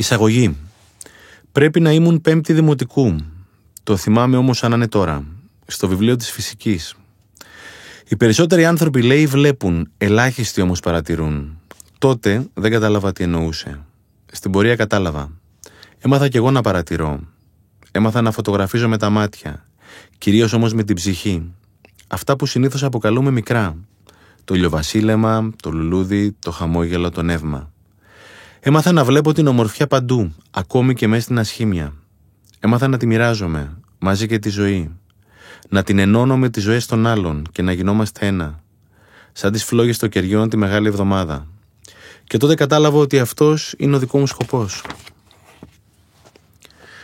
Εισαγωγή. Πρέπει να ήμουν πέμπτη δημοτικού. Το θυμάμαι όμως σαν να είναι τώρα. Στο βιβλίο της φυσικής. Οι περισσότεροι άνθρωποι λέει βλέπουν, ελάχιστοι όμως παρατηρούν. Τότε δεν κατάλαβα τι εννοούσε. Στην πορεία κατάλαβα. Έμαθα κι εγώ να παρατηρώ. Έμαθα να φωτογραφίζω με τα μάτια. Κυρίως όμως με την ψυχή. Αυτά που συνήθως αποκαλούμε μικρά. Το ηλιοβασίλεμα, το λουλούδι, το χαμόγελο, το νεύμα. Έμαθα να βλέπω την ομορφιά παντού, ακόμη και μέσα στην ασχήμια. Έμαθα να τη μοιράζομαι, μαζί και τη ζωή. Να την ενώνω με τις ζωές των άλλων και να γινόμαστε ένα. Σαν τις φλόγες των κεριών τη μεγάλη εβδομάδα. Και τότε κατάλαβα ότι αυτός είναι ο δικός μου σκοπός.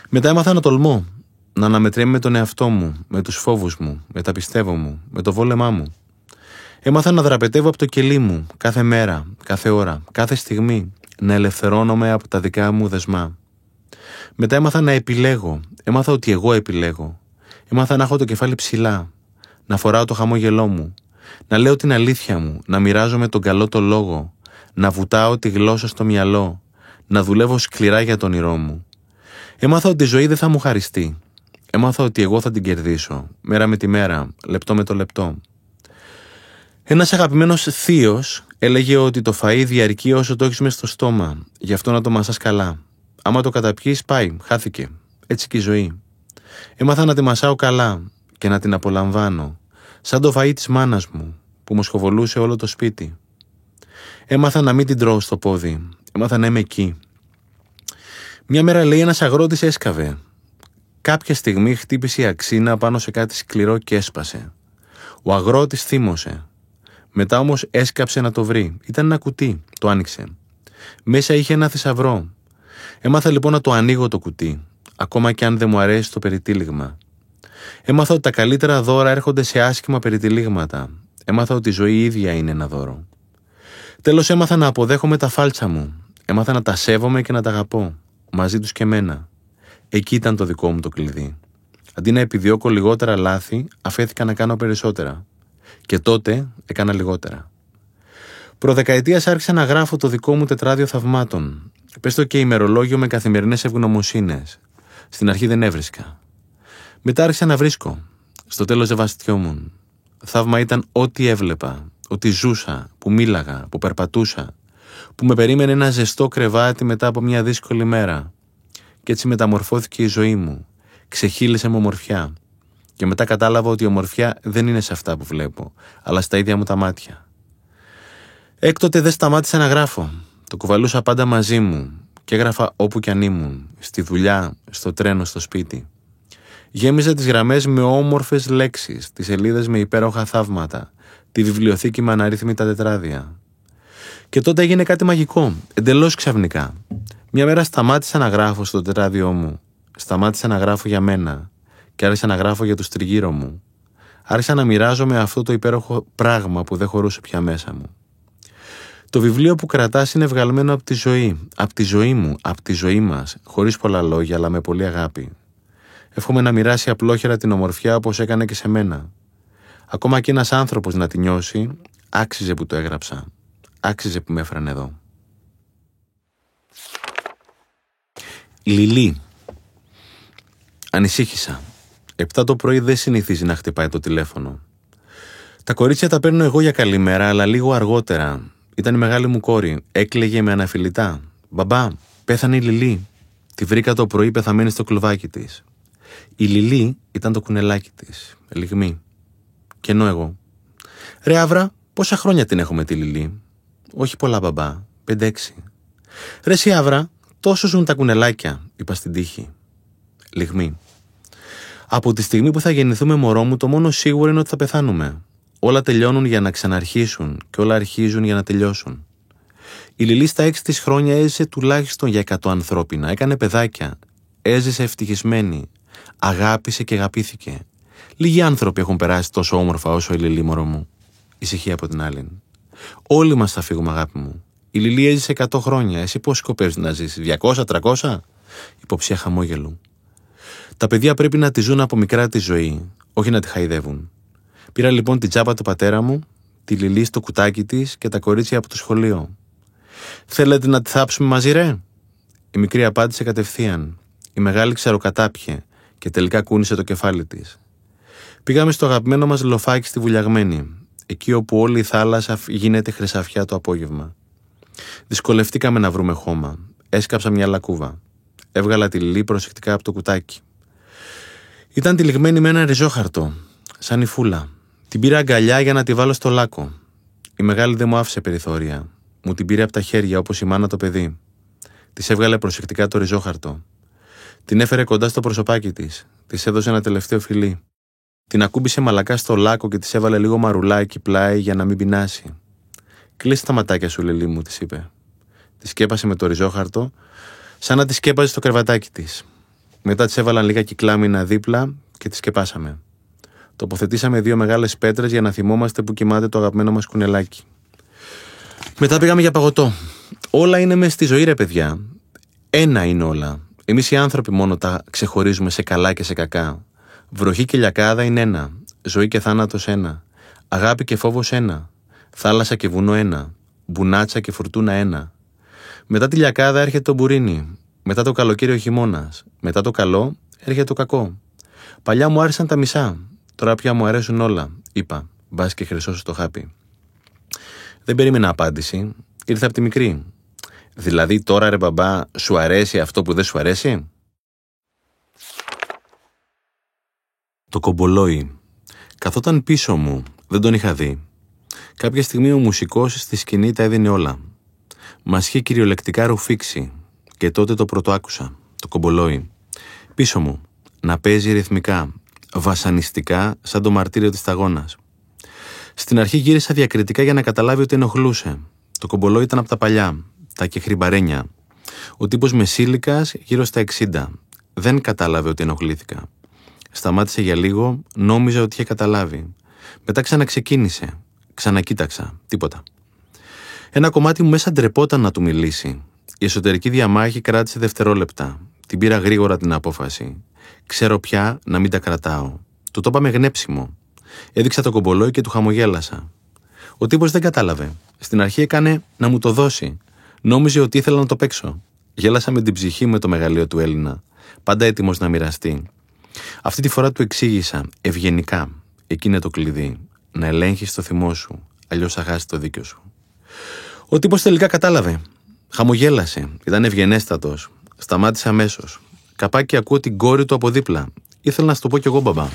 Μετά έμαθα να τολμώ, να αναμετρέμαι με τον εαυτό μου, με τους φόβους μου, με τα πιστεύω μου, με το βόλεμά μου. Έμαθα να δραπετεύω από το κελί μου, κάθε μέρα, κάθε ώρα, κάθε στιγμή, να ελευθερώνομαι από τα δικά μου δεσμά. Μετά έμαθα να επιλέγω. Έμαθα ότι εγώ επιλέγω. Έμαθα να έχω το κεφάλι ψηλά. Να φοράω το χαμόγελό μου. Να λέω την αλήθεια μου. Να μοιράζομαι τον καλό το λόγο. Να βουτάω τη γλώσσα στο μυαλό. Να δουλεύω σκληρά για τον όνειρό μου. Έμαθα ότι η ζωή δεν θα μου χαριστεί. Έμαθα ότι εγώ θα την κερδίσω. Μέρα με τη μέρα. Λεπτό με το λεπτό. Ένας αγαπημένος θείος έλεγε ότι το φαΐ διαρκεί όσο το έχεις μέσα στο στόμα. Γι' αυτό να το μασάς καλά. Άμα το καταπιείς, πάει, χάθηκε. Έτσι και η ζωή. Έμαθα να τη μασάω καλά και να την απολαμβάνω. Σαν το φαΐ της μάνας μου που μου σχοβολούσε όλο το σπίτι. Έμαθα να μην την τρώω στο πόδι. Έμαθα να είμαι εκεί. Μια μέρα λέει ένας αγρότης έσκαβε. Κάποια στιγμή χτύπησε η αξίνα πάνω σε κάτι σκληρό και έσπασε. Ο αγρότης θύμωσε. Μετά όμως έσκαψε να το βρει. Ήταν ένα κουτί. Το άνοιξε. Μέσα είχε ένα θησαυρό. Έμαθα λοιπόν να το ανοίγω το κουτί, ακόμα και αν δεν μου αρέσει το περιτύλιγμα. Έμαθα ότι τα καλύτερα δώρα έρχονται σε άσχημα περιτυλίγματα. Έμαθα ότι η ζωή ίδια είναι ένα δώρο. Τέλος έμαθα να αποδέχομαι τα φάλτσα μου. Έμαθα να τα σέβομαι και να τα αγαπώ. Μαζί τους και μένα. Εκεί ήταν το δικό μου το κλειδί. Αντί να επιδιώκω λιγότερα λάθη, αφέθηκα να κάνω περισσότερα. Και τότε έκανα λιγότερα. Προδεκαετίας άρχισα να γράφω το δικό μου τετράδιο θαυμάτων. Πες το και ημερολόγιο με καθημερινές ευγνωμοσύνες. Στην αρχή δεν έβρισκα. Μετά άρχισα να βρίσκω. Στο τέλος δεν βαστιόμουν. Θαύμα ήταν ό,τι έβλεπα, ότι ζούσα, που μίλαγα, που περπατούσα, που με περίμενε ένα ζεστό κρεβάτι μετά από μια δύσκολη μέρα. Και έτσι μεταμορφώθηκε η ζωή μου. Ξεχύλισε με ομορφιά. Και μετά κατάλαβα ότι η ομορφιά δεν είναι σε αυτά που βλέπω, αλλά στα ίδια μου τα μάτια. Έκτοτε δεν σταμάτησα να γράφω. Το κουβαλούσα πάντα μαζί μου και έγραφα όπου κι αν ήμουν, στη δουλειά, στο τρένο, στο σπίτι. Γέμιζα τις γραμμές με όμορφες λέξεις, τις σελίδες με υπέροχα θαύματα, τη βιβλιοθήκη με αναρρύθμιτα τετράδια. Και τότε έγινε κάτι μαγικό, εντελώς ξαφνικά. Μια μέρα σταμάτησα να γράφω στο τετράδιό μου. Σταμάτησα να γράφω για μένα και άρχισα να γράφω για τους τριγύρω μου. Άρχισα να μοιράζομαι αυτό το υπέροχο πράγμα που δεν χωρούσε πια μέσα μου. Το βιβλίο που κρατάς είναι βγαλμένο από τη ζωή, από τη ζωή μου, από τη ζωή μας, χωρίς πολλά λόγια αλλά με πολύ αγάπη. Εύχομαι να μοιράσει απλόχερα την ομορφιά όπως έκανε και σε μένα. Ακόμα και ένας άνθρωπος να τη νιώσει, άξιζε που το έγραψα. Άξιζε που με έφρανε εδώ. Λιλή. Ανησύχησα. Επτά το πρωί δεν συνηθίζει να χτυπάει το τηλέφωνο. Τα κορίτσια τα παίρνω εγώ για καλημέρα, αλλά λίγο αργότερα. Ήταν η μεγάλη μου κόρη. Έκλαιγε με αναφιλητά. Μπαμπά, πέθανε η Λιλή. Τη βρήκα το πρωί πεθαμένη στο κλουβάκι της. Η Λιλή ήταν το κουνελάκι της. Λιγμή. Και ενώ εγώ. Ρε Άβρα, πόσα χρόνια την έχουμε τη Λιλή; Όχι πολλά, μπαμπά. Πέντε-έξι. Ρε σι Άβρα, τόσο ζουν τα κουνελάκια, είπα στην τύχη. Λιγμή. Από τη στιγμή που θα γεννηθούμε μωρό μου, το μόνο σίγουρο είναι ότι θα πεθάνουμε. Όλα τελειώνουν για να ξαναρχίσουν και όλα αρχίζουν για να τελειώσουν. Η Λιλή στα έξι της χρόνια έζησε τουλάχιστον για 100 ανθρώπινα. Έκανε παιδάκια. Έζησε ευτυχισμένη. Αγάπησε και αγαπήθηκε. Λίγοι άνθρωποι έχουν περάσει τόσο όμορφα όσο η Λιλή, μωρό μου. Ησυχία από την άλλη. Όλοι μας θα φύγουμε, αγάπη μου. Η Λιλή έζησε 100 χρόνια. Εσύ πώς σκοπεύεις να ζήσεις, 200, 300? Υποψία χαμόγελου. Τα παιδιά πρέπει να τη ζουν από μικρά τη ζωή, όχι να τη χαϊδεύουν. Πήρα λοιπόν την τσάπα του πατέρα μου, τη λιλή στο κουτάκι της και τα κορίτσια από το σχολείο. Θέλετε να τη θάψουμε μαζί, ρε; Η μικρή απάντησε κατευθείαν. Η μεγάλη ξεροκατάπιε και τελικά κούνησε το κεφάλι της. Πήγαμε στο αγαπημένο μας λοφάκι στη Βουλιαγμένη, εκεί όπου όλη η θάλασσα γίνεται χρυσαφιά το απόγευμα. Δυσκολευτήκαμε να βρούμε χώμα. Έσκαψα μια λακκούβα. Έβγαλα τη λιλή προσεκτικά από το κουτάκι. Ήταν τυλιγμένη με ένα ριζόχαρτο, σαν η φούλα. Την πήρα αγκαλιά για να τη βάλω στο λάκκο. Η μεγάλη δεν μου άφησε περιθώρια. Μου την πήρε από τα χέρια όπως η μάνα το παιδί. Της έβγαλε προσεκτικά το ριζόχαρτο. Την έφερε κοντά στο προσωπάκι της. Της έδωσε ένα τελευταίο φιλί. Την ακούμπησε μαλακά στο λάκκο και της έβαλε λίγο μαρουλάκι πλάι για να μην πεινάσει. Κλείσε τα ματάκια σου, Λελί μου, της είπε. Της σκέπασε με το ριζόχαρτο, σαν να τη σκέπαζε στο κρεβατάκι της. Μετά τη έβαλαν λίγα κυκλάμινα δίπλα και τη σκεπάσαμε. Τοποθετήσαμε δύο μεγάλες πέτρες για να θυμόμαστε που κοιμάται το αγαπημένο μας κουνελάκι. Μετά πήγαμε για παγωτό. Όλα είναι μέσα στη ζωή, ρε παιδιά. Ένα είναι όλα. Εμείς οι άνθρωποι μόνο τα ξεχωρίζουμε σε καλά και σε κακά. Βροχή και λιακάδα είναι ένα. Ζωή και θάνατος ένα. Αγάπη και φόβος ένα. Θάλασσα και βουνό ένα. Μπουνάτσα και φουρτούνα ένα. Μετά τη λιακάδα έρχεται το μπουρίνι. Μετά το καλοκαίρι ο χειμώνας. Μετά το καλό έρχεται το κακό. Παλιά μου άρεσαν τα μισά. Τώρα πια μου αρέσουν όλα. Είπα. Μπας και χρυσό το χάπι. Δεν περίμενα απάντηση. Ήρθε από τη μικρή. Δηλαδή τώρα ρε μπαμπά, σου αρέσει αυτό που δεν σου αρέσει; Το κομπολόι. Καθόταν πίσω μου, δεν τον είχα δει. Κάποια στιγμή ο μουσικός στη σκηνή τα έδινε όλα. Μας είχε κυριολεκτικά ρουφήξει και τότε το πρώτο άκουσα, το κομπολόι. Πίσω μου, να παίζει ρυθμικά, βασανιστικά σαν το μαρτύριο της σταγόνας. Στην αρχή γύρισα διακριτικά για να καταλάβει ότι ενοχλούσε. Το κομπολόι ήταν από τα παλιά, τα κεχριμπαρένια. Ο τύπος μεσήλικας γύρω στα 60. Δεν κατάλαβε ότι ενοχλήθηκα. Σταμάτησε για λίγο, νόμιζα ότι είχε καταλάβει. Μετά ξαναξεκίνησε. Ξανακοίταξα. Τίποτα. Ένα κομμάτι μου μέσα ντρεπόταν να του μιλήσει. Η εσωτερική διαμάχη κράτησε δευτερόλεπτα. Την πήρα γρήγορα την απόφαση. Ξέρω πια να μην τα κρατάω. Του το είπαμε γνέψιμο. Έδειξα το κομπολόι και του χαμογέλασα. Ο τύπος δεν κατάλαβε. Στην αρχή έκανε να μου το δώσει. Νόμιζε ότι ήθελα να το παίξω. Γέλασα με την ψυχή με το μεγαλείο του Έλληνα. Πάντα έτοιμος να μοιραστεί. Αυτή τη φορά του εξήγησα ευγενικά. Εκεί είναι το κλειδί. Να ελέγχεις το θυμό σου. Αλλιώς θα χάσεις το δίκιο σου. Ο τύπος τελικά κατάλαβε. Χαμογέλασε. Ήταν ευγενέστατος. Σταμάτησε αμέσως. Καπάκι ακούω την κόρη του από δίπλα. Ήθελα να σου το πω κι εγώ, μπαμπά.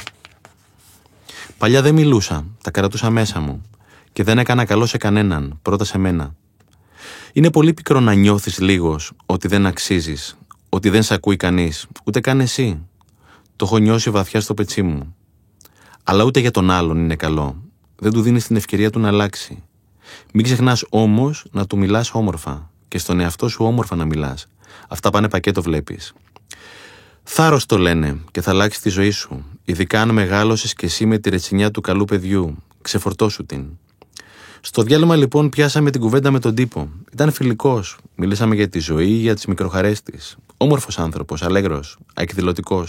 Παλιά δεν μιλούσα. Τα κρατούσα μέσα μου. Και δεν έκανα καλό σε κανέναν. Πρώτα σε μένα. Είναι πολύ πικρό να νιώθεις λίγος ότι δεν αξίζεις, ότι δεν σε ακούει κανείς, ούτε καν εσύ. Το έχω νιώσει βαθιά στο πετσί μου. Αλλά ούτε για τον άλλον είναι καλό. Δεν του δίνεις την ευκαιρία του να αλλάξει. Μην ξεχνάς όμως να του μιλάς όμορφα και στον εαυτό σου όμορφα να μιλάς. Αυτά πάνε πακέτο, βλέπεις. Θάρρος το λένε και θα αλλάξεις τη ζωή σου. Ειδικά αν μεγάλωσες και εσύ με τη ρετσινιά του καλού παιδιού. Ξεφορτώσου την. Στο διάλειμμα λοιπόν πιάσαμε την κουβέντα με τον τύπο. Ήταν φιλικός. Μιλήσαμε για τη ζωή, για τις μικροχαρές της. Όμορφος άνθρωπος, αλέγρος, εκδηλωτικό.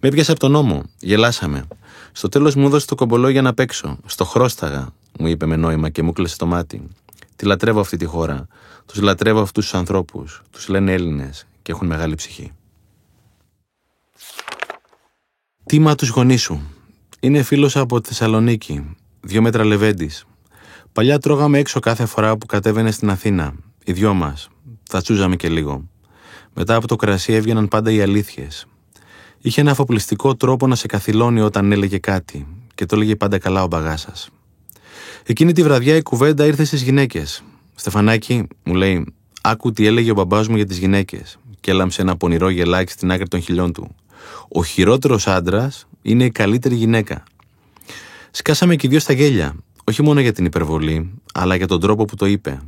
Με έπιασε από τον νόμο. Γελάσαμε. Στο τέλος μου έδωσε το κομπολό για να παίξω. Στο χρώσταγα, μου είπε με νόημα και μου κλείσει το μάτι. Τη λατρεύω αυτή τη χώρα. Τους λατρεύω αυτούς τους ανθρώπους. Τους λένε Έλληνες και έχουν μεγάλη ψυχή. Τίμα τους γονείς σου. Είναι φίλος από τη Θεσσαλονίκη. Δύο μέτρα λεβέντης. Παλιά τρώγαμε έξω κάθε φορά που κατέβαινε στην Αθήνα. Οι δυο μας. Τα τσούζαμε και λίγο. Μετά από το κρασί έβγαιναν πάντα οι αλήθειες. Είχε ένα αφοπλιστικό τρόπο να σε καθυλώνει όταν έλεγε κάτι και το έλεγε πάντα καλά ο μπαγάσα. Εκείνη τη βραδιά η κουβέντα ήρθε στις γυναίκες. Στεφανάκι, μου λέει, άκου τι έλεγε ο μπαμπάς μου για τις γυναίκες. Και έλαμψε ένα πονηρό γελάκι στην άκρη των χιλιών του. Ο χειρότερος άντρας είναι η καλύτερη γυναίκα. Σκάσαμε και δύο στα γέλια, όχι μόνο για την υπερβολή, αλλά για τον τρόπο που το είπε.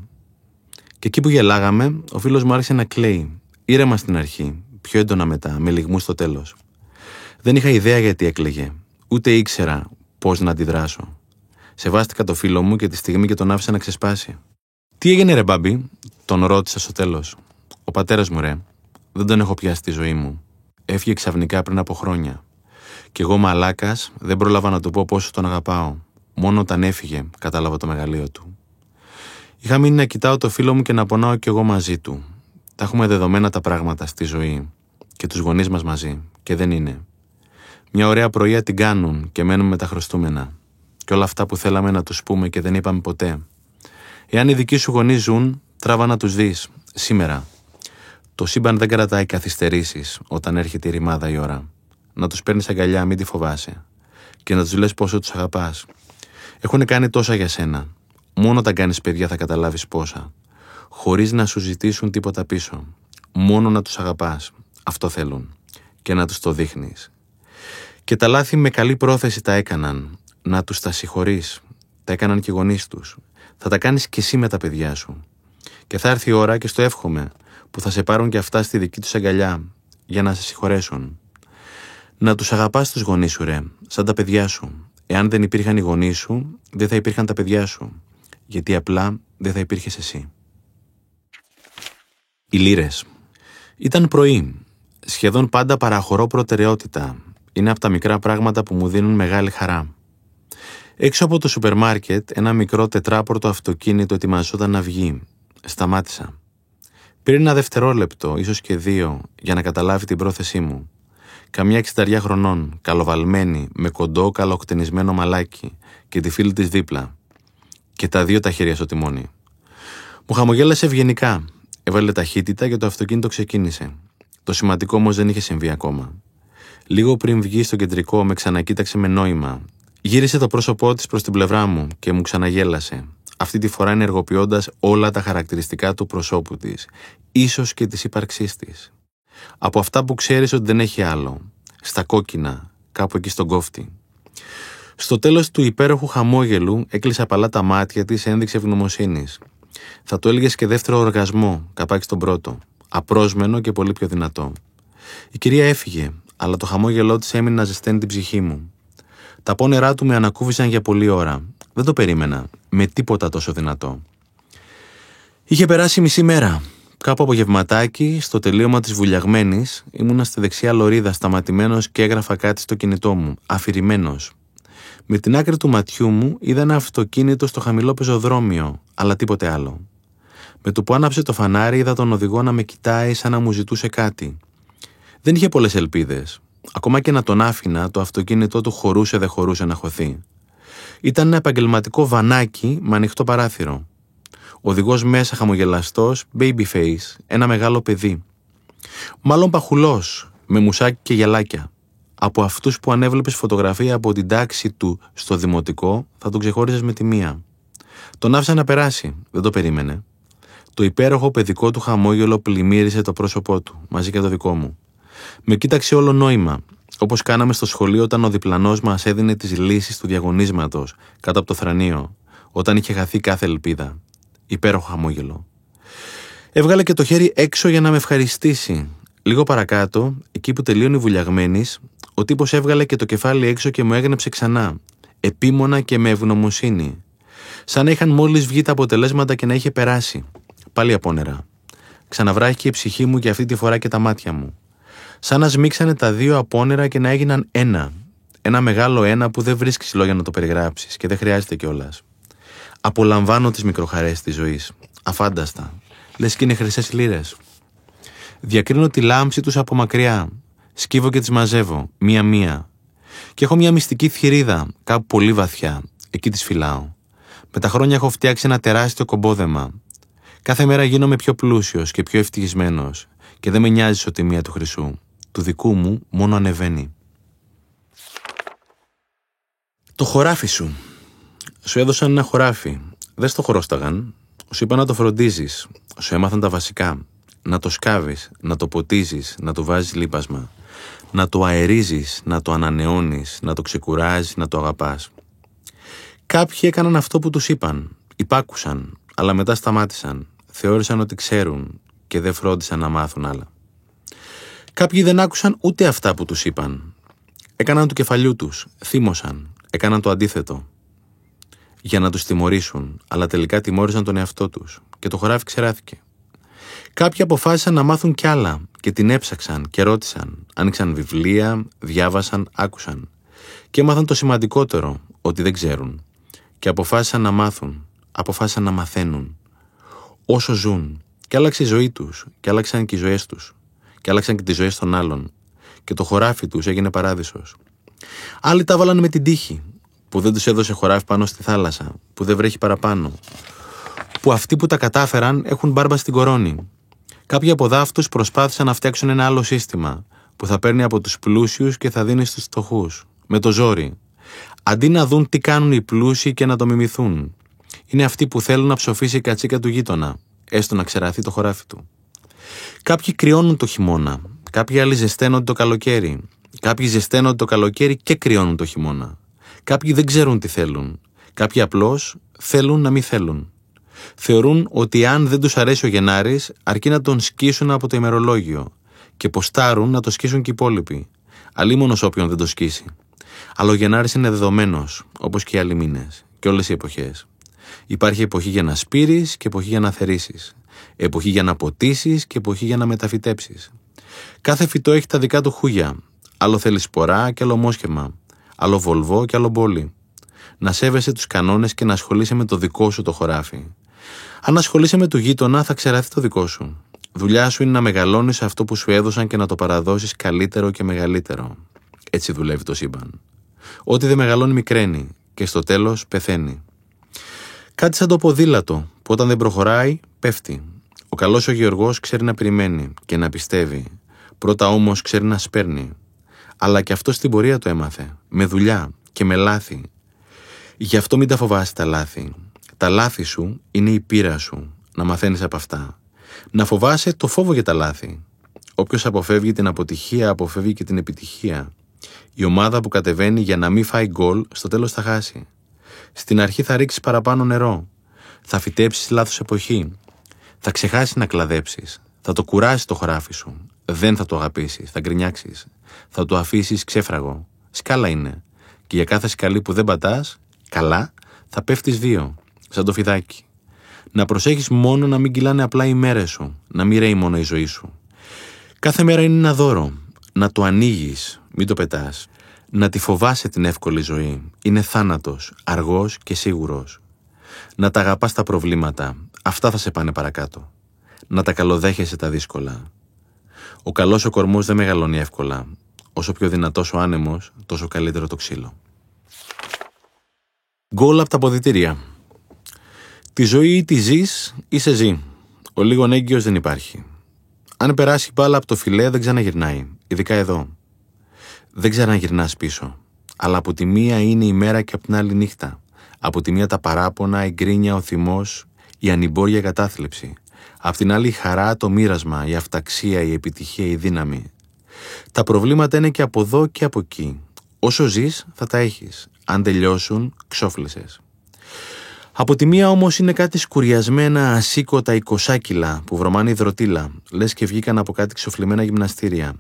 Και εκεί που γελάγαμε, ο φίλος μου άρχισε να κλαίει. Ήρεμα στην αρχή, πιο έντονα μετά, με λιγμούς στο τέλος. Δεν είχα ιδέα γιατί έκλαιγε, ούτε ήξερα πώς να αντιδράσω. Σεβάστηκα το φίλο μου και τη στιγμή και τον άφησα να ξεσπάσει. Τι έγινε, ρε μπάμπι, τον ρώτησα στο τέλος. Ο πατέρας μου, ρε, δεν τον έχω πιάσει στη ζωή μου. Έφυγε ξαφνικά πριν από χρόνια. Κι εγώ μαλάκας δεν πρόλαβα να του πω πόσο τον αγαπάω. Μόνο όταν έφυγε, κατάλαβα το μεγαλείο του. Είχα μείνει να κοιτάω το φίλο μου και να πονάω κι εγώ μαζί του. τα έχουμε δεδομένα τα πράγματα στη ζωή και τους γονείς μας μαζί και δεν είναι. Μια ωραία πρωία την κάνουν και μένουμε με τα χρωστούμενα και όλα αυτά που θέλαμε να τους πούμε και δεν είπαμε ποτέ. Εάν οι δικοί σου γονείς ζουν, τράβα να τους δεις, σήμερα. Το σύμπαν δεν κρατάει καθυστερήσεις όταν έρχεται η ρημάδα η ώρα. Να τους παίρνεις αγκαλιά, μην τη φοβάσαι. Και να τους λες πόσο τους αγαπάς. Έχουν κάνει τόσα για σένα. Μόνο όταν κάνεις παιδιά θα καταλάβεις πόσα. Χωρίς να σου ζητήσουν τίποτα πίσω. Μόνο να τους αγαπάς. Αυτό θέλουν. Και να τους το δείχνεις. Και τα λάθη με καλή πρόθεση τα έκαναν. Να τους τα συγχωρείς. Τα έκαναν και οι γονείς τους. Θα τα κάνεις και εσύ με τα παιδιά σου. Και θα έρθει η ώρα και στο εύχομαι που θα σε πάρουν και αυτά στη δική τους αγκαλιά για να σε συγχωρέσουν. Να τους αγαπάς τους γονείς σου ρε, σαν τα παιδιά σου. Εάν δεν υπήρχαν οι γονείς σου, δεν θα υπήρχαν τα παιδιά σου. Γιατί απλά δεν θα υπήρχες εσύ. Οι λύρες. Ήταν πρωί. Σχεδόν πάντα παραχωρώ προτεραιότητα. Είναι από τα μικρά πράγματα που μου δίνουν μεγάλη χαρά. Έξω από το σούπερ μάρκετ, ένα μικρό τετράπορτο αυτοκίνητο ετοιμαζόταν να βγει. Σταμάτησα. Πήρε ένα δευτερόλεπτο, ίσως και δύο, για να καταλάβει την πρόθεσή μου. Καμιά εξηταριά χρονών, καλοβαλμένη, με κοντό καλοκτενισμένο μαλάκι και τη φίλη της δίπλα. Και τα δύο τα χέρια στο τιμόνι. Μου χαμογέλασε ευγενικά. Έβαλε ταχύτητα και το αυτοκίνητο ξεκίνησε. Το σημαντικό όμως δεν είχε συμβεί ακόμα. Λίγο πριν βγει στο κεντρικό, με ξανακοίταξε με νόημα. Γύρισε το πρόσωπό της προς την πλευρά μου και μου ξαναγέλασε αυτή τη φορά ενεργοποιώντας όλα τα χαρακτηριστικά του προσώπου της, ίσως και της ύπαρξής της. Από αυτά που ξέρεις ότι δεν έχει άλλο, στα κόκκινα, κάπου εκεί στον κόφτη. Στο τέλος του υπέροχου χαμόγελου έκλεισε απαλά τα μάτια της ένδειξη ευγνωμοσύνης. Θα το έλεγες και δεύτερο οργασμό, καπάκι στον πρώτο. Απρόσμενο και πολύ πιο δυνατό. Η κυρία έφυγε, αλλά το χαμόγελό της έμεινε να ζεσταίνει την ψυχή μου. Τα πόνερά του με ανακούφισαν για πολλή ώρα. Δεν το περίμενα. Με τίποτα τόσο δυνατό. Είχε περάσει μισή μέρα. Κάπου από γευματάκι, στο τελείωμα της βουλιαγμένης, ήμουνα στη δεξιά λωρίδα σταματημένος και έγραφα κάτι στο κινητό μου, αφηρημένος. Με την άκρη του ματιού μου είδα ένα αυτοκίνητο στο χαμηλό πεζοδρόμιο, αλλά τίποτε άλλο. Με το που άναψε το φανάρι, είδα τον οδηγό να με κοιτάει σαν να μου ζητούσε κάτι. Δεν είχε πολλές ελπίδες. Ακόμα και να τον άφηνα, το αυτοκίνητό του χωρούσε δεν χωρούσε να χωθεί. Ήταν ένα επαγγελματικό βανάκι με ανοιχτό παράθυρο. Οδηγός μέσα χαμογελαστός, baby face, ένα μεγάλο παιδί. Μάλλον παχουλός, με μουσάκι και γυαλάκια. Από αυτούς που αν έβλεπες φωτογραφία από την τάξη του στο δημοτικό, θα τον ξεχώριζες με τη μία. Τον άφησα να περάσει, δεν το περίμενε. Το υπέροχο παιδικό του χαμόγελο πλημμύρισε το πρόσωπό του, μαζί και το δικό μου. Με κοίταξε όλο νόημα, όπως κάναμε στο σχολείο όταν ο διπλανός μας έδινε τις λύσεις του διαγωνίσματος κάτω από το θρανείο, όταν είχε χαθεί κάθε ελπίδα. Υπέροχο χαμόγελο. Έβγαλε και το χέρι έξω για να με ευχαριστήσει. Λίγο παρακάτω, εκεί που τελείωνε η βουλιαγμένης, ο τύπος έβγαλε και το κεφάλι έξω και μου έγνεψε ξανά. Επίμονα και με ευγνωμοσύνη. Σαν να είχαν μόλις βγει τα αποτελέσματα και να είχε περάσει. Πάλι απόνερα. Ξαναβράχηκε η ψυχή μου και αυτή τη φορά και τα μάτια μου σαν να σμίξανε τα δύο απόνερα και να έγιναν ένα. Ένα μεγάλο ένα που δεν βρίσκεις λόγια να το περιγράψεις και δεν χρειάζεται κιόλας. Απολαμβάνω τις μικροχαρέ της ζωής. Αφάνταστα. Λες και είναι χρυσές λίρες. Διακρίνω τη λάμψη τους από μακριά. Σκύβω και τις μαζεύω, μία-μία. Και έχω μια μυστική θηρίδα, κάπου πολύ βαθιά. Εκεί τις φυλάω. Με τα χρόνια έχω φτιάξει ένα τεράστιο κομπόδεμα. Κάθε μέρα γίνομαι πιο πλούσιος και πιο ευτυχισμένος και δεν με νοιάζει η μία του χρυσού του δικού μου μόνο ανεβαίνει. Το χωράφι σου. Σου έδωσαν ένα χωράφι. Δεν στο χωρόσταγαν. Σου είπα να το φροντίζεις. Σου έμαθαν τα βασικά. Να το σκάβεις, να το ποτίζεις, να το βάζεις λίπασμα. Να το αερίζεις, να το ανανεώνεις, να το ξεκουράζεις, να το αγαπάς. Κάποιοι έκαναν αυτό που τους είπαν. Υπάκουσαν, αλλά μετά σταμάτησαν. Θεώρησαν ότι ξέρουν και δεν φρόντισαν να μάθουν άλλα. Κάποιοι δεν άκουσαν ούτε αυτά που τους είπαν. Έκαναν του κεφαλιού τους, θύμωσαν, έκαναν το αντίθετο. Για να τους τιμωρήσουν, αλλά τελικά τιμώρησαν τον εαυτό τους και το χωράφι ξεράθηκε. Κάποιοι αποφάσισαν να μάθουν κι άλλα και την έψαξαν και ρώτησαν, άνοιξαν βιβλία, διάβασαν, άκουσαν. Και έμαθαν το σημαντικότερο, ότι δεν ξέρουν. Και αποφάσισαν να μάθουν, αποφάσισαν να μαθαίνουν. Όσο ζουν, Και άλλαξε η ζωή τους, και άλλαξαν και οι ζωές τους, και άλλαξαν και τις ζωές των άλλων. Και το χωράφι τους έγινε παράδεισος. Άλλοι τα βάλανε με την τύχη, που δεν τους έδωσε χωράφι πάνω στη θάλασσα, που δεν βρέχει παραπάνω. Που αυτοί που τα κατάφεραν έχουν μπάρμπα στην κορώνη. Κάποιοι από δάφτους προσπάθησαν να φτιάξουν ένα άλλο σύστημα, που θα παίρνει από τους πλούσιους και θα δίνει στους φτωχούς, με το ζόρι. Αντί να δουν τι κάνουν οι πλούσιοι και να το μιμηθούν. Είναι αυτοί που θέλουν να ψοφήσει η κατσίκα του γείτονα, έστω να ξεραθεί το χωράφι του. Κάποιοι κρυώνουν το χειμώνα, κάποιοι άλλοι ζεσταίνονται το καλοκαίρι, κάποιοι ζεσταίνονται το καλοκαίρι και κρυώνουν το χειμώνα. Κάποιοι δεν ξέρουν τι θέλουν, κάποιοι απλώς θέλουν να μην θέλουν. Θεωρούν ότι αν δεν τους αρέσει ο Γενάρης, αρκεί να τον σκίσουν από το ημερολόγιο και ποστάρουν να το σκίσουν και οι υπόλοιποι. Αλλήμονο όποιον δεν το σκίσει. Αλλά ο Γενάρης είναι δεδομένος, όπως και οι άλλοι μήνες και όλες οι εποχές. Υπάρχει εποχή για να σπείρεις και εποχή για να θερήσεις. Εποχή για να ποτίσεις και εποχή για να μεταφυτέψεις. Κάθε φυτό έχει τα δικά του χούγια. Άλλο θέλεις σπορά και άλλο μόσχεμα. Άλλο βολβό και άλλο μπόλι. Να σέβεσαι τους κανόνες και να ασχολείσαι με το δικό σου το χωράφι. Αν ασχολείσαι με το γείτονα, θα ξεραθεί το δικό σου. Δουλειά σου είναι να μεγαλώνεις αυτό που σου έδωσαν και να το παραδώσεις καλύτερο και μεγαλύτερο. Έτσι δουλεύει το σύμπαν. Ό,τι δεν μεγαλώνει μικραίνει και στο τέλος πεθαίνει. Κάτι σαν το ποδήλατο που όταν δεν προχωράει πέφτει. Ο καλός ο Γεωργός ξέρει να περιμένει και να πιστεύει. Πρώτα όμως ξέρει να σπέρνει. Αλλά και αυτό στην πορεία το έμαθε. Με δουλειά και με λάθη. Γι' αυτό μην τα φοβάσαι τα λάθη. Τα λάθη σου είναι η πείρα σου. Να μαθαίνεις από αυτά. Να φοβάσαι το φόβο για τα λάθη. Όποιος αποφεύγει την αποτυχία, αποφεύγει και την επιτυχία. Η ομάδα που κατεβαίνει για να μην φάει γκολ, στο τέλος θα χάσει. Στην αρχή θα ρίξεις παραπάνω νερό. Θα φυτέψεις λάθος εποχή. Θα ξεχάσεις να κλαδέψεις. Θα το κουράσει το χωράφι σου. Δεν θα το αγαπήσεις. Θα γκρινιάξεις. Θα το αφήσεις ξέφραγο. Σκάλα είναι. Και για κάθε σκαλί που δεν πατάς, καλά, θα πέφτεις δύο. Σαν το φιδάκι. Να προσέχεις μόνο να μην κυλάνε απλά οι μέρες σου. Να μην ρέει μόνο η ζωή σου. Κάθε μέρα είναι ένα δώρο. Να το ανοίγεις, μην το πετάς. Να τη φοβάσαι την εύκολη ζωή. Είναι θάνατος, αργός και σίγουρος. Να τα αγαπάς τα προβλήματα. Αυτά θα σε πάνε παρακάτω. Να τα καλοδέχεσαι τα δύσκολα. Ο καλός ο κορμός δεν μεγαλώνει εύκολα. Όσο πιο δυνατός ο άνεμος, τόσο καλύτερο το ξύλο. Γκολ από τα ποδητήρια. Τη ζωή ή τη ζεις ή σε ζει. Ο λίγο έγκυος δεν υπάρχει. Αν περάσει μπάλα από το φιλέ δεν ξαναγυρνάει. Ειδικά εδώ. Δεν ξαναγυρνάς πίσω. Αλλά από τη μία είναι η μέρα και από την άλλη νύχτα. Από τη μία τα παράπονα, η γκρίνια, ο θυμός, η ανυμπόρια κατάθλιψη. Απ' την άλλη η χαρά, το μοίρασμα, η αυταξία, η επιτυχία, η δύναμη. Τα προβλήματα είναι και από εδώ και από εκεί. Όσο ζεις, θα τα έχεις. Αν τελειώσουν, ξόφλησες. Από τη μία όμως είναι κάτι σκουριασμένα ασήκωτα εικοσάκυλα που βρωμάνε υδροτήλα, λες και βγήκαν από κάτι ξοφλημένα γυμναστήρια.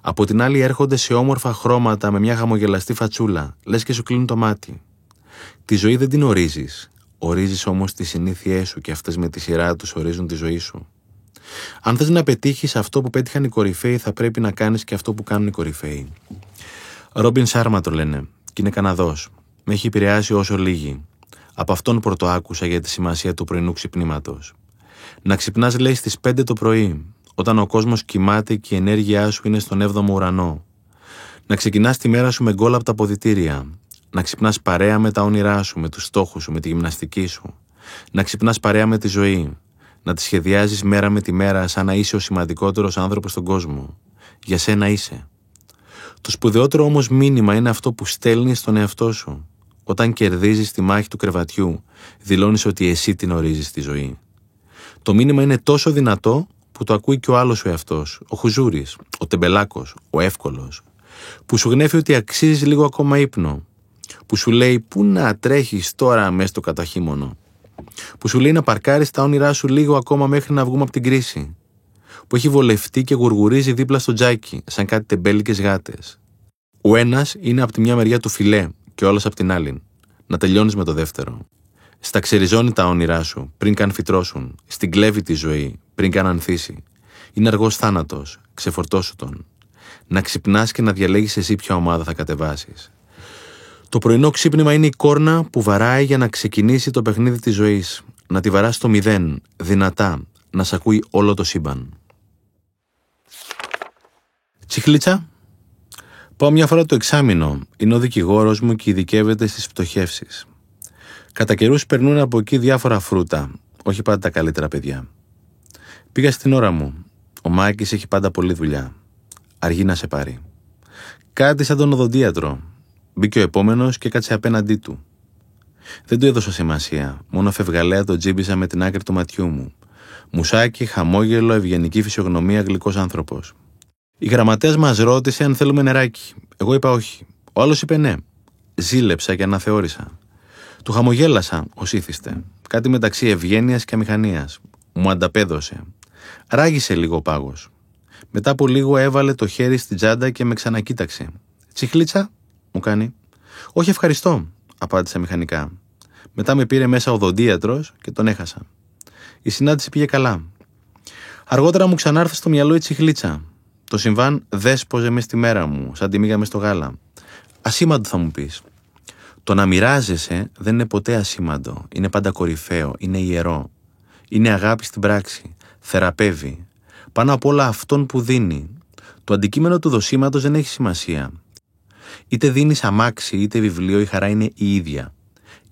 Από την άλλη έρχονται σε όμορφα χρώματα με μια χαμογελαστή φατσούλα, λες και σου κλείνουν το μάτι. Τη ζωή δεν την ορίζεις. Ορίζεις όμως τις συνήθειές σου και αυτές με τη σειρά τους ορίζουν τη ζωή σου. Αν θες να πετύχεις αυτό που πέτυχαν οι κορυφαίοι, θα πρέπει να κάνεις και αυτό που κάνουν οι κορυφαίοι. Ρόμπιν Σάρμα το λένε, και είναι Καναδός. Με έχει επηρεάσει όσο λίγοι. Από αυτόν πρωτοάκουσα για τη σημασία του πρωινού ξυπνήματος. Να ξυπνάς, λέει, στις 5 το πρωί, όταν ο κόσμος κοιμάται και η ενέργειά σου είναι στον 7ο ουρανό. Να ξεκινάς τη μέρα σου με γκολ από τα ποδητήρια. Να ξυπνάς παρέα με τα όνειρά σου, με τους στόχους σου, με τη γυμναστική σου. Να ξυπνάς παρέα με τη ζωή. Να τη σχεδιάζεις μέρα με τη μέρα σαν να είσαι ο σημαντικότερος άνθρωπος στον κόσμο. Για σένα είσαι. Το σπουδαιότερο όμως μήνυμα είναι αυτό που στέλνεις στον εαυτό σου. Όταν κερδίζεις τη μάχη του κρεβατιού, δηλώνεις ότι εσύ την ορίζεις τη ζωή. Το μήνυμα είναι τόσο δυνατό που το ακούει και ο άλλος ο εαυτός, ο Χουζούρης, ο Τεμπελάκος, ο Εύκολος, που σου γνέφει ότι αξίζεις λίγο ακόμα ύπνο, που σου λέει πού να τρέχεις τώρα μέσα στο καταχύμωνο, που σου λέει να παρκάρεις τα όνειρά σου λίγο ακόμα μέχρι να βγούμε από την κρίση, που έχει βολευτεί και γουργουρίζει δίπλα στο τζάκι, σαν κάτι τεμπέλικες γάτες. Ο ένας είναι από τη μια μεριά του φιλέ και όλο από την άλλη. Να τελειώνεις με το δεύτερο. Στα ξεριζώνει τα όνειρά σου πριν καν φυτρώσουν. Στην κλέβει τη ζωή πριν καν ανθίσει. Είναι αργός θάνατος. Ξεφορτώσου τον. Να ξυπνάς και να διαλέγεις εσύ ποια ομάδα θα κατεβάσεις. Το πρωινό ξύπνημα είναι η κόρνα που βαράει για να ξεκινήσει το παιχνίδι της ζωής. Να τη βαράς στο μηδέν, δυνατά, να σ' ακούει όλο το σύμπαν. Τσιχλίτσα. Πάω μια φορά το εξάμεινο. Είναι ο δικηγόρος μου και ειδικεύεται στις πτωχεύσεις. Κατά καιρούς περνούν από εκεί διάφορα φρούτα. Όχι πάντα τα καλύτερα παιδιά. Πήγα στην ώρα μου. Ο Μάκης έχει πάντα πολλή δουλειά. Αργεί να σε πάρει. Κάτι σαν τον οδοντίατρο. Μπήκε ο επόμενος και κάτσε απέναντί του. Δεν του έδωσα σημασία. Μόνο φευγαλέα το τζίμπησα με την άκρη του ματιού μου. Μουσάκι, χαμόγελο, ευγενική φυσιογνωμία, γλυκός άνθρωπος. Η γραμματέας μας ρώτησε αν θέλουμε νεράκι. Εγώ είπα όχι. Ο άλλος είπε ναι. Ζήλεψα και αναθεώρησα. Του χαμογέλασα, ως ήθιστε. Κάτι μεταξύ ευγένειας και αμηχανίας. Μου ανταπέδωσε. Ράγισε λίγο ο πάγος. Μετά από λίγο έβαλε το χέρι στην τσάντα και με ξανακοίταξε. Τσιχλίτσα, μου κάνει. Όχι, ευχαριστώ, απάντησα μηχανικά. Μετά με πήρε μέσα ο δοντίατρος και τον έχασα. Η συνάντηση πήγε καλά. Αργότερα μου ξανάρθε στο μυαλό η τσιχλίτσα. Το συμβάν δέσποζε μες στη μέρα μου, σαν τη μήγα μες στο γάλα. Ασήμαντο θα μου πεις. Το να μοιράζεσαι δεν είναι ποτέ ασήμαντο. Είναι πάντα κορυφαίο, είναι ιερό. Είναι αγάπη στην πράξη. Θεραπεύει. Πάνω απ' όλα αυτόν που δίνει. Το αντικείμενο του δοσήματος δεν έχει σημασία. Είτε δίνεις αμάξι είτε βιβλίο, η χαρά είναι η ίδια.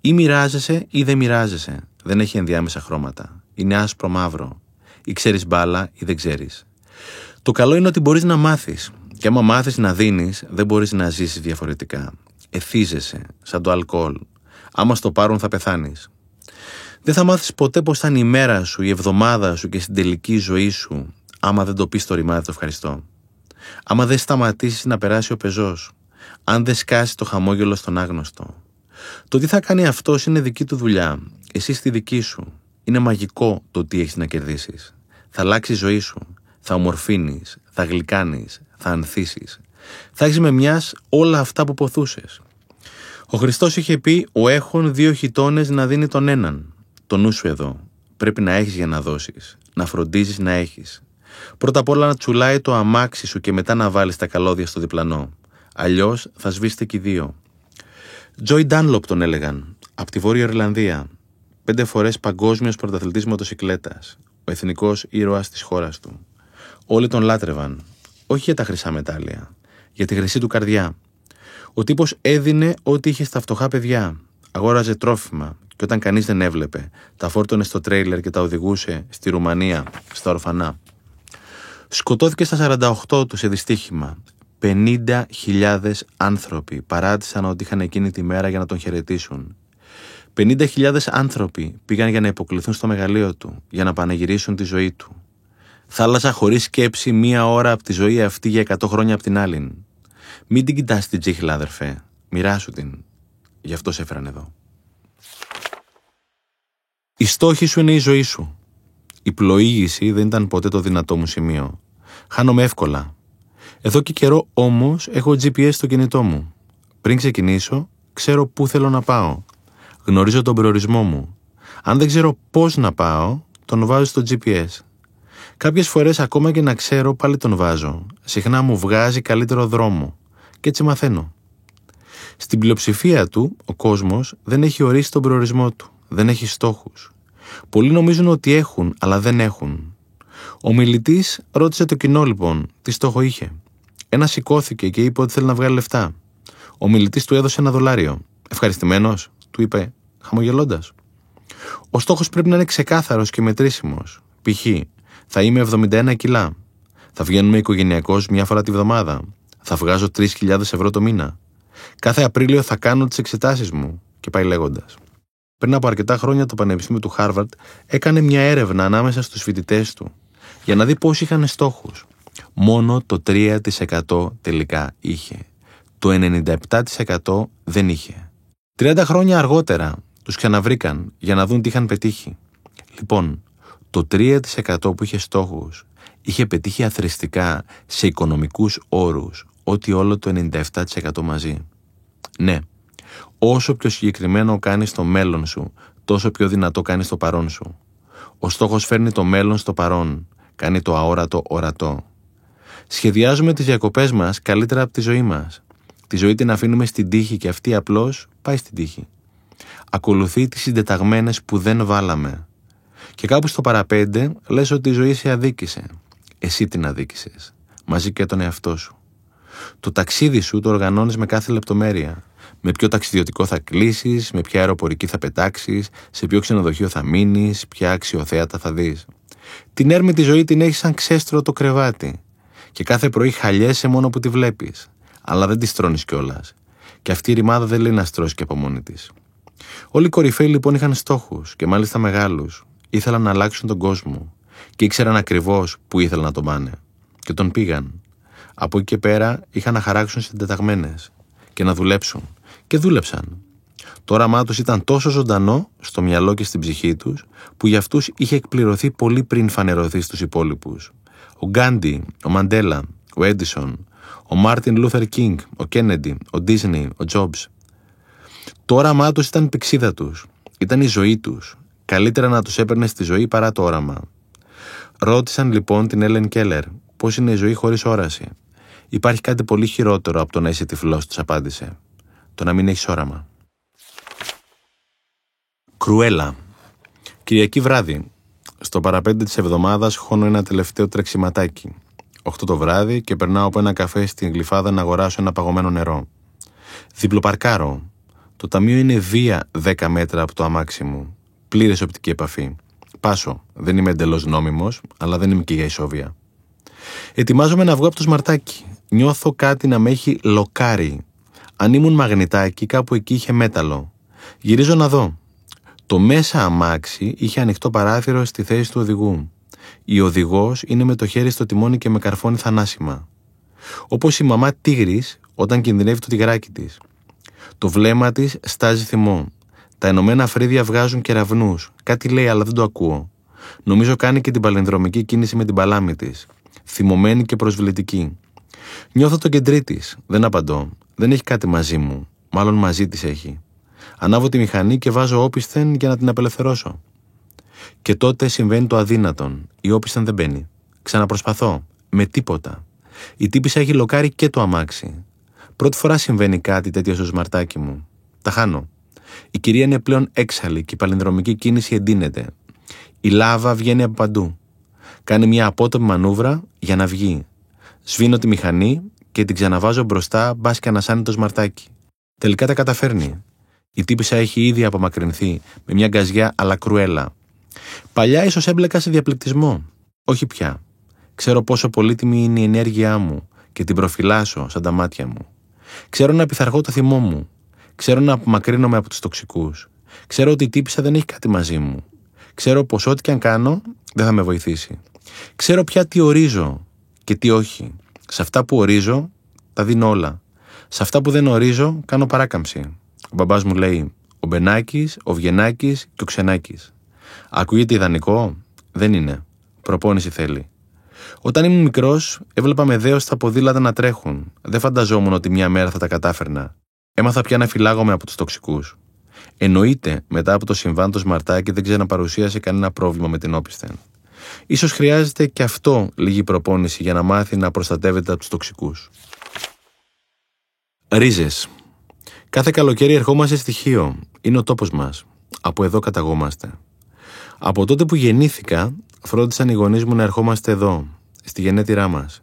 Ή μοιράζεσαι ή δεν μοιράζεσαι. Δεν έχει ενδιάμεσα χρώματα. Είναι άσπρο μαύρο. Ή ξέρεις μπάλα ή δεν ξέρεις. Το καλό είναι ότι μπορείς να μάθεις. Και άμα μάθεις να δίνεις, δεν μπορείς να ζήσεις διαφορετικά. Εθίζεσαι, σαν το αλκοόλ. Άμα στο πάρουν θα πεθάνεις. Δεν θα μάθεις ποτέ πώς θα είναι η μέρα σου, η εβδομάδα σου και στην τελική ζωή σου, άμα δεν το πεις στο ρημάδι το ευχαριστώ. Άμα δεν σταματήσεις να περάσει ο πεζός, αν δεν σκάσει το χαμόγελο στον άγνωστο. Το τι θα κάνει αυτός είναι δική του δουλειά. Εσύ στη δική σου. Είναι μαγικό το τι έχεις να κερδίσεις. Θα αλλάξει η ζωή σου. Θα ομορφύνεις, θα γλυκάνεις, θα ανθίσεις. Θα έχεις με μιας όλα αυτά που ποθούσες. Ο Χριστός είχε πει: Ο έχων δύο χιτώνες να δίνει τον έναν. Το νου σου εδώ. Πρέπει να έχεις για να δώσεις. Να φροντίζεις να έχεις. Πρώτα απ' όλα να τσουλάει το αμάξι σου και μετά να βάλεις τα καλώδια στο διπλανό. Αλλιώς θα σβήσετε και οι δύο. Τζόι Ντάνλοπ τον έλεγαν. Από τη Βόρεια Ιρλανδία. Πέντε φορές παγκόσμιος πρωταθλητής μοτοσυκλέτας. Ο εθνικός ήρωας της χώρας του. Όλοι τον λάτρευαν. Όχι για τα χρυσά μετάλλια. Για τη χρυσή του καρδιά. Ο τύπος έδινε ό,τι είχε στα φτωχά παιδιά. Αγόραζε τρόφιμα και όταν κανείς δεν έβλεπε, τα φόρτωνε στο τρέιλερ και τα οδηγούσε στη Ρουμανία, στα ορφανά. Σκοτώθηκε στα 48 του σε δυστύχημα. 50.000 άνθρωποι παράτησαν ότι είχαν εκείνη τη μέρα για να τον χαιρετήσουν. 50.000 άνθρωποι πήγαν για να υποκληθούν στο μεγαλείο του, για να πανεγυρίσουν τη ζωή του. Θάλασσα χωρίς σκέψη μία ώρα από τη ζωή αυτή για 100 χρόνια από την άλλη. Μην την κοιτάς την τσίχλα, αδερφέ. Μοιράσου την. Γι' αυτό σε έφεραν εδώ. Η στόχη σου είναι η ζωή σου. Η πλοήγηση δεν ήταν ποτέ το δυνατό μου σημείο. Χάνομαι εύκολα. Εδώ και καιρό όμως έχω GPS στο κινητό μου. Πριν ξεκινήσω, ξέρω πού θέλω να πάω. Γνωρίζω τον προορισμό μου. Αν δεν ξέρω πώς να πάω, τον βάζω στο GPS. Κάποιες φορές ακόμα και να ξέρω, πάλι τον βάζω. Συχνά μου βγάζει καλύτερο δρόμο. Και έτσι μαθαίνω. Στην πλειοψηφία του, ο κόσμος δεν έχει ορίσει τον προορισμό του. Δεν έχει στόχους. Πολλοί νομίζουν ότι έχουν, αλλά δεν έχουν. Ο μιλητής ρώτησε το κοινό λοιπόν τι στόχο είχε. Ένα σηκώθηκε και είπε ότι θέλει να βγάλει λεφτά. Ο μιλητής του έδωσε ένα δολάριο. Ευχαριστημένος, του είπε, χαμογελώντας. Ο στόχος πρέπει να είναι ξεκάθαρος και μετρήσιμος. Π.χ. θα είμαι 71 κιλά. Θα βγαίνουμε οικογενειακώς μια φορά τη βδομάδα. Θα βγάζω 3.000 ευρώ το μήνα. Κάθε Απρίλιο θα κάνω τις εξετάσεις μου. Και πάει λέγοντας. Πριν από αρκετά χρόνια το Πανεπιστήμιο του Χάρβαρτ έκανε μια έρευνα ανάμεσα στους φοιτητές του για να δει πώς είχαν στόχους. Μόνο το 3% τελικά είχε. Το 97% δεν είχε. 30 χρόνια αργότερα τους ξαναβρήκαν για να δουν τι είχαν πετύχει. Λοιπόν, το 3% που είχε στόχους είχε πετύχει αθρηστικά σε οικονομικούς όρους ότι όλο το 97% μαζί. Ναι, όσο πιο συγκεκριμένο κάνεις το μέλλον σου, τόσο πιο δυνατό κάνεις το παρόν σου. Ο στόχος φέρνει το μέλλον στο παρόν, κάνει το αόρατο ορατό. Σχεδιάζουμε τις διακοπές μας καλύτερα από τη ζωή μας. Τη ζωή την αφήνουμε στην τύχη και αυτή απλώς πάει στην τύχη. Ακολουθεί τις συντεταγμένες που δεν βάλαμε. Και κάπου στο παραπέντε λες ότι η ζωή σε αδίκησε. Εσύ την αδίκησες. Μαζί και τον εαυτό σου. Το ταξίδι σου το οργανώνεις με κάθε λεπτομέρεια. Με ποιο ταξιδιωτικό θα κλείσεις, με ποια αεροπορική θα πετάξεις, σε ποιο ξενοδοχείο θα μείνεις, ποια αξιοθέατα θα δεις. Την έρμη τη ζωή την έχεις σαν ξέστρο το κρεβάτι. Και κάθε πρωί χαλιέσαι μόνο που τη βλέπεις. Αλλά δεν της τρώνει κιόλας. Και αυτή η ρημάδα δεν λέει να στρώσει και από μόνη της. Όλοι οι κορυφαίοι λοιπόν είχαν στόχους και μάλιστα μεγάλους. Ήθελαν να αλλάξουν τον κόσμο και ήξεραν ακριβώς που ήθελαν να τον πάνε. Και τον πήγαν. Από εκεί και πέρα είχαν να χαράξουν συντεταγμένες και να δουλέψουν. Και δούλεψαν. Το όραμά τους ήταν τόσο ζωντανό στο μυαλό και στην ψυχή τους, που για αυτούς είχε εκπληρωθεί πολύ πριν φανερωθεί στους υπόλοιπους. Ο Γκάντι, ο Μαντέλα, ο Έντισον, ο Μάρτιν Λούθερ Κίνγκ, ο Κέννεντι, ο Ντίσνεϊ, ο Τζόμπς. Το όραμά τους ήταν η πυξίδα τους. Ήταν η ζωή τους. Καλύτερα να τους έπαιρνε στη ζωή παρά το όραμα. Ρώτησαν λοιπόν την Έλεν Κέλλερ πώς είναι η ζωή χωρίς όραση. Υπάρχει κάτι πολύ χειρότερο από το να είσαι τυφλός, του απάντησε. Το να μην έχεις όραμα. Κρουέλα. Κυριακή βράδυ. Στο παραπέντε της εβδομάδας χώνω ένα τελευταίο τρεξιματάκι. 8 το βράδυ και περνάω από ένα καφέ στην γλυφάδα να αγοράσω ένα παγωμένο νερό. Διπλοπαρκάρω. Το ταμείο είναι βία 10 μέτρα από το αμάξι μου. Πλήρες οπτική επαφή. Πάσω. Δεν είμαι εντελώς νόμιμος, αλλά δεν είμαι και για ισόβια. Ετοιμάζομαι να βγω από το σμαρτάκι. Νιώθω κάτι να με έχει λοκάρει. Αν ήμουν μαγνητάκι, κάπου εκεί είχε μέταλλο. Γυρίζω να δω. Το μέσα αμάξι είχε ανοιχτό παράθυρο στη θέση του οδηγού. Η οδηγός είναι με το χέρι στο τιμόνι και με καρφώνει θανάσιμα. Όπως η μαμά τίγρης όταν κινδυνεύει το τυγράκι της. Το βλέμμα της στάζει θυμό. Τα ενωμένα φρύδια βγάζουν κεραυνούς. Κάτι λέει, αλλά δεν το ακούω. Νομίζω κάνει και την παλινδρομική κίνηση με την παλάμη της. Θυμωμένη και προσβλητική. Νιώθω το κεντρί της. Δεν απαντώ. Δεν έχει κάτι μαζί μου. Μάλλον μαζί της έχει. Ανάβω τη μηχανή και βάζω όπισθεν για να την απελευθερώσω. Και τότε συμβαίνει το αδύνατον. Η όπισθεν δεν μπαίνει. Ξαναπροσπαθώ. Με τίποτα. Η τύπησα έχει λοκάρει και το αμάξι. Πρώτη φορά συμβαίνει κάτι τέτοιο στο σμαρτάκι μου. Τα χάνω. Η κυρία είναι πλέον έξαλλη και η παλινδρομική κίνηση εντείνεται. Η λάβα βγαίνει από παντού. Κάνει μια απότομη μανούβρα για να βγει. Σβήνω τη μηχανή και την ξαναβάζω μπροστά, μπας και ανασάνει το σμαρτάκι. Τελικά τα καταφέρνει. Η τύπησα έχει ήδη απομακρυνθεί με μια γκαζιά αλλά κρουέλα. Παλιά ίσως έμπλεκα σε διαπληκτισμό. Όχι πια. Ξέρω πόσο πολύτιμη είναι η ενέργειά μου και την προφυλάσσω σαν τα μάτια μου. Ξέρω να πειθαρχώ το θυμό μου. Ξέρω να απομακρύνομαι από τους τοξικούς. Ξέρω ότι η τύπησα δεν έχει κάτι μαζί μου. Ξέρω πως ό,τι και αν κάνω δεν θα με βοηθήσει. Ξέρω πια τι ορίζω και τι όχι. Σε αυτά που ορίζω τα δίνω όλα. Σε αυτά που δεν ορίζω κάνω παράκαμψη. Ο μπαμπάς μου λέει ο Μπενάκης, ο Βγενάκης και ο Ξενάκης. Ακούγεται ιδανικό, δεν είναι. Προπόνηση θέλει. Όταν ήμουν μικρός, έβλεπα με δέος τα ποδήλατα να τρέχουν. Δεν φανταζόμουν ότι μια μέρα θα τα κατάφερνα. Έμαθα πια να φυλάγομαι από τους τοξικούς. Εννοείται, μετά από το συμβάν το Σμαρτάκι δεν ξαναπαρουσίασε κανένα πρόβλημα με την όπισθεν. Ίσως χρειάζεται και αυτό λίγη προπόνηση για να μάθει να προστατεύεται από τους τοξικούς. Ρίζες. Κάθε καλοκαίρι ερχόμαστε στοιχείο. Είναι ο τόπος μας. Από εδώ καταγόμαστε. Από τότε που γεννήθηκα, φρόντισαν οι γονείς μου να ερχόμαστε εδώ, στη γενέτειρά μας.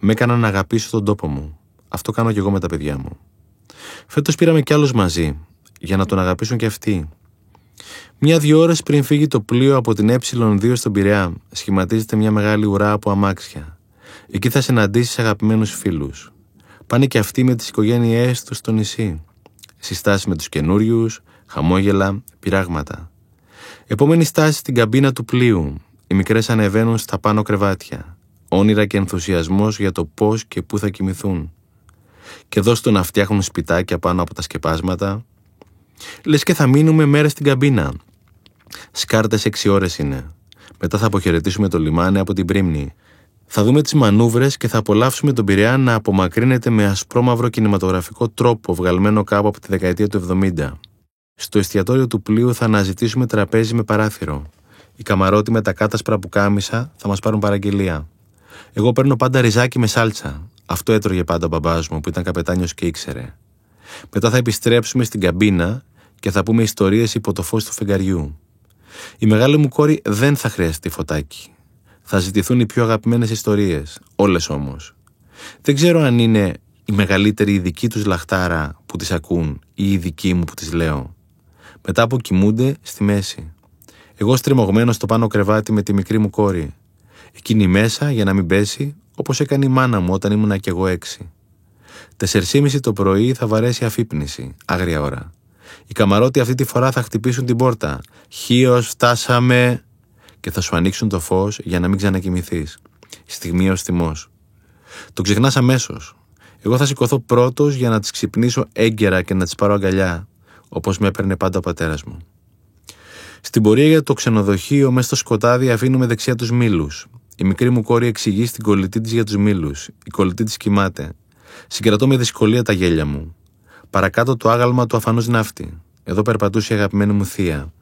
Με έκαναν να αγαπήσω τον τόπο μου. Αυτό κάνω κι εγώ με τα παιδιά μου. Φέτος πήραμε κι άλλους μαζί, για να τον αγαπήσουν κι αυτοί. Μια-δυο ώρες πριν φύγει το πλοίο από την Ε2 στον Πειραιά, σχηματίζεται μια μεγάλη ουρά από αμάξια. Εκεί θα συναντήσεις αγαπημένους φίλους. Πάνε κι αυτοί με τις οικογένειές τους στο νησί. Συστάσεις με τους καινούριους, χαμόγελα, πειράγματα. Επόμενη στάση στην καμπίνα του πλοίου. Οι μικρές ανεβαίνουν στα πάνω κρεβάτια. Όνειρα και ενθουσιασμός για το πώς και πού θα κοιμηθούν. Και εδώ στο να φτιάχνουν σπιτάκια πάνω από τα σκεπάσματα. Λες και θα μείνουμε μέρες στην καμπίνα. Σκάρτες 6 ώρες είναι. Μετά θα αποχαιρετήσουμε το λιμάνι από την πρίμνη. Θα δούμε τις μανούβρες και θα απολαύσουμε τον Πειραιά να απομακρύνεται με ασπρόμαυρο κινηματογραφικό τρόπο βγαλμένο κάπου από τη δεκαετία του 70. Στο εστιατόριο του πλοίου θα αναζητήσουμε τραπέζι με παράθυρο. Οι καμαρότοι με τα κάτασπρα που κάμισα θα μας πάρουν παραγγελία. Εγώ παίρνω πάντα ριζάκι με σάλτσα. Αυτό έτρωγε πάντα ο μπαμπάς μου που ήταν καπετάνιος και ήξερε. Μετά θα επιστρέψουμε στην καμπίνα και θα πούμε ιστορίες υπό το φως του φεγγαριού. Η μεγάλη μου κόρη δεν θα χρειαστεί φωτάκι. Θα ζητηθούν οι πιο αγαπημένες ιστορίες, όλες όμως. Δεν ξέρω αν είναι η μεγαλύτερη η δική τους λαχτάρα που τις ακούν ή η δική μου που τις λέω. Μετά που κοιμούνται στη μέση. Εγώ στριμωγμένο στο πάνω κρεβάτι με τη μικρή μου κόρη. Εκείνη μέσα για να μην πέσει, όπως έκανε η μάνα μου όταν ήμουνα κι εγώ έξι. Τεσσερσήμιση το πρωί θα βαρέσει αφύπνιση, άγρια ώρα. Οι καμαρότοι αυτή τη φορά θα χτυπήσουν την πόρτα. Χίος, φτάσαμε. Και θα σου ανοίξουν το φως για να μην ξανακοιμηθείς. Στιγμή ως θυμός. Το ξεχνάς αμέσως. Εγώ θα σηκωθώ πρώτος για να τις ξυπνήσω έγκαιρα και να τις πάρω αγκαλιά, όπως με έπαιρνε πάντα ο πατέρας μου. Στην πορεία για το ξενοδοχείο, μέσα στο σκοτάδι, αφήνουμε δεξιά τους μήλους. Η μικρή μου κόρη εξηγεί στην κολλητή της για τους μήλους. Η κολλητή της κοιμάται. Συγκρατώ με δυσκολία τα γέλια μου. Παρακάτω το άγαλμα του αφανού ναύτη. Εδώ περπατούσε η αγαπημένη μου θεία.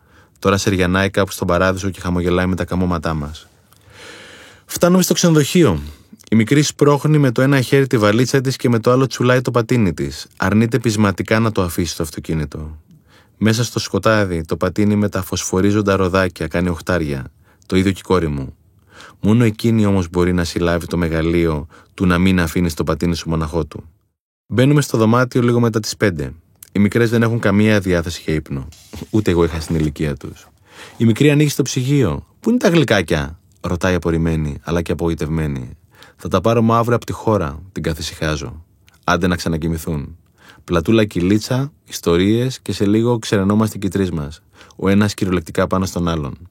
Τώρα σεριανάει κάπου στον παράδεισο και χαμογελάει με τα καμώματά μας. Φτάνουμε στο ξενοδοχείο. Η μικρή σπρώχνει με το ένα χέρι τη βαλίτσα της και με το άλλο τσουλάει το πατίνι της. Αρνείται πεισματικά να το αφήσει στο αυτοκίνητο. Μέσα στο σκοτάδι το πατίνι με τα φωσφορίζοντα ροδάκια κάνει οχτάρια. Το ίδιο και η κόρη μου. Μόνο εκείνη όμως μπορεί να συλλάβει το μεγαλείο του να μην αφήνει το πατίνι σου μοναχό του. Μπαίνουμε στο δωμάτιο λίγο μετά τις 5. Οι μικρές δεν έχουν καμία διάθεση για ύπνο. Ούτε εγώ είχα στην ηλικία τους. Η μικρή ανοίγει στο ψυγείο. Πού είναι τα γλυκάκια, ρωτάει απορριμμένη, αλλά και απογοητευμένη. Θα τα πάρω αύριο από τη χώρα, την καθησυχάζω. Άντε να ξανακοιμηθούν. Πλατούλα κυλίτσα, ιστορίες και σε λίγο ξερανόμαστε οι τρει μας. Ο ένας κυριολεκτικά πάνω στον άλλον.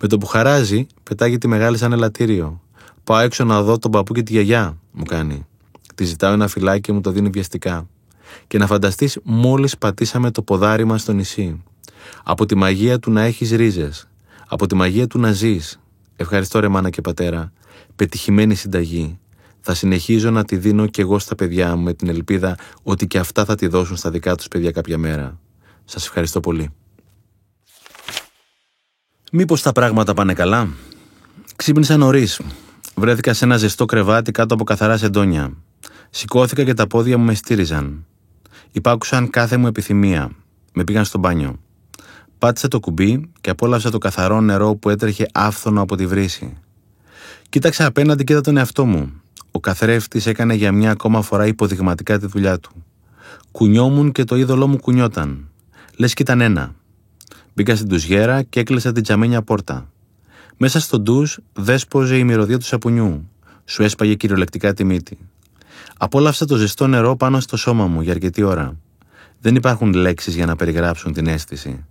Με το που χαράζει, πετάγει τη μεγάλη σαν ελαττήριο. Πάω έξω να δω τον παππού και τη γιαγιά, μου κάνει. Τη ζητάω ένα φυλάκι και μου το δίνει βιαστικά. Και να φανταστείς, μόλις πατήσαμε το ποδάρι μας στο νησί. Από τη μαγεία του να έχεις ρίζες. Από τη μαγεία του να ζεις. Ευχαριστώ ρε μάνα και πατέρα. Πετυχημένη συνταγή. Θα συνεχίζω να τη δίνω κι εγώ στα παιδιά μου με την ελπίδα ότι και αυτά θα τη δώσουν στα δικά τους παιδιά κάποια μέρα. Σας ευχαριστώ πολύ. Μήπως τα πράγματα πάνε καλά; Ξύπνησα νωρίς. Βρέθηκα σε ένα ζεστό κρεβάτι κάτω από καθαρά σεντόνια. Σηκώθηκα και τα πόδια μου με στήριζαν. Υπάκουσαν κάθε μου επιθυμία. Με πήγαν στο μπάνιο. Πάτησα το κουμπί και απόλαυσα το καθαρό νερό που έτρεχε άφθονο από τη βρύση. Κοίταξα απέναντι και είδα τον εαυτό μου. Ο καθρέφτης έκανε για μια ακόμα φορά υποδειγματικά τη δουλειά του. Κουνιόμουν και το είδωλό μου κουνιόταν. Λες κι ήταν ένα. Μπήκα στην τουζιέρα και έκλεισα την τζαμένια πόρτα. Μέσα στο ντουζ δέσποζε η μυρωδία του σαπουνιού. Σου έσπαγε κυριολεκτικά τη μύτη. Απόλαυσα το ζεστό νερό πάνω στο σώμα μου για αρκετή ώρα. Δεν υπάρχουν λέξεις για να περιγράψουν την αίσθηση.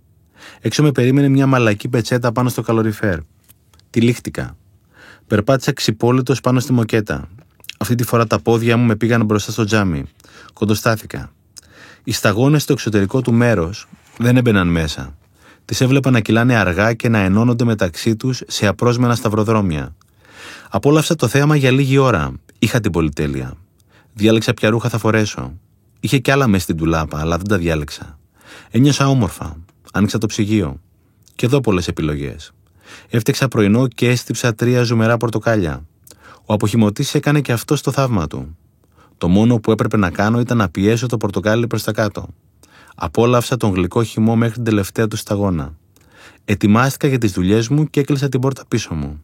Έξω με περίμενε μια μαλακή πετσέτα πάνω στο καλοριφέρ. Τυλίχτηκα. Περπάτησα ξυπόλυτος πάνω στη μοκέτα. Αυτή τη φορά τα πόδια μου με πήγαν μπροστά στο τζάμι. Κοντοστάθηκα. Οι σταγόνες στο εξωτερικό του μέρος δεν έμπαιναν μέσα. Τις έβλεπα να κυλάνε αργά και να ενώνονται μεταξύ τους σε απρόσμενα σταυροδρόμια. Απόλαυσα το θέαμα για λίγη ώρα. Είχα την πολυτέλεια. Διάλεξα ποια ρούχα θα φορέσω. Είχε κι άλλα μέσα στην τουλάπα, αλλά δεν τα διάλεξα. Ένιωσα όμορφα. Άνοιξα το ψυγείο. Και εδώ πολλές επιλογές. Έφτιαξα πρωινό και έστυψα τρία ζουμερά πορτοκάλια. Ο αποχημωτής έκανε και αυτό το θαύμα του. Το μόνο που έπρεπε να κάνω ήταν να πιέσω το πορτοκάλι προς τα κάτω. Απόλαυσα τον γλυκό χυμό μέχρι την τελευταία του σταγόνα. Ετοιμάστηκα για τις δουλειές μου και έκλεισα την πόρτα πίσω μου.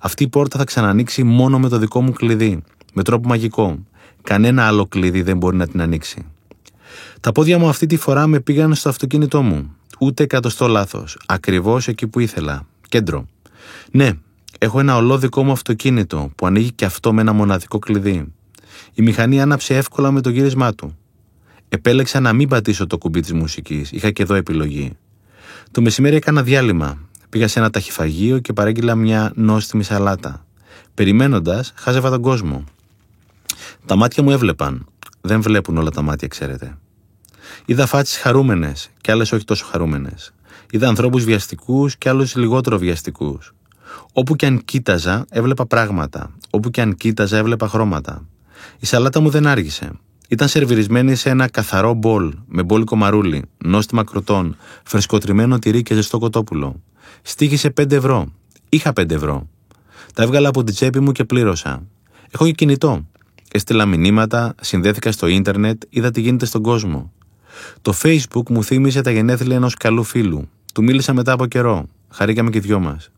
Αυτή η πόρτα θα ξανανοίξει μόνο με το δικό μου κλειδί, με τρόπο μαγικό. Κανένα άλλο κλειδί δεν μπορεί να την ανοίξει. Τα πόδια μου αυτή τη φορά με πήγαν στο αυτοκίνητό μου. Ούτε εκατοστό λάθος. Ακριβώς εκεί που ήθελα. Κέντρο. Ναι, έχω ένα ολόδικό μου αυτοκίνητο που ανοίγει και αυτό με ένα μοναδικό κλειδί. Η μηχανή άναψε εύκολα με το γύρισμά του. Επέλεξα να μην πατήσω το κουμπί της μουσικής. Είχα και εδώ επιλογή. Το μεσημέρι έκανα διάλειμμα. Πήγα σε ένα ταχυφαγείο και παρέγγειλα μια νόστιμη σαλάτα. Περιμένοντας, χάζευα τον κόσμο. Τα μάτια μου έβλεπαν. Δεν βλέπουν όλα τα μάτια, ξέρετε. Είδα φάτσεις χαρούμενες και άλλες όχι τόσο χαρούμενες. Είδα ανθρώπους βιαστικούς και άλλους λιγότερο βιαστικούς. Όπου και αν κοίταζα, έβλεπα πράγματα. Όπου και αν κοίταζα, έβλεπα χρώματα. Η σαλάτα μου δεν άργησε. Ήταν σερβιρισμένη σε ένα καθαρό μπολ με μπόλικο μαρούλι, νόστιμα κροτών, φρεσκοτριμμένο τυρί και ζεστό κοτόπουλο. Στήχησε 5 ευρώ. Είχα 5 ευρώ. Τα έβγαλα από την τσέπη μου και πλήρωσα. Έχω και κινητό. Έστειλα μηνύματα, συνδέθηκα στο ίντερνετ, είδα τι γίνεται στον κόσμο. Το Facebook μου θύμισε τα γενέθλια ενός καλού φίλου. Του μίλησα μετά από καιρό. Χαρήκαμε και δυο μας.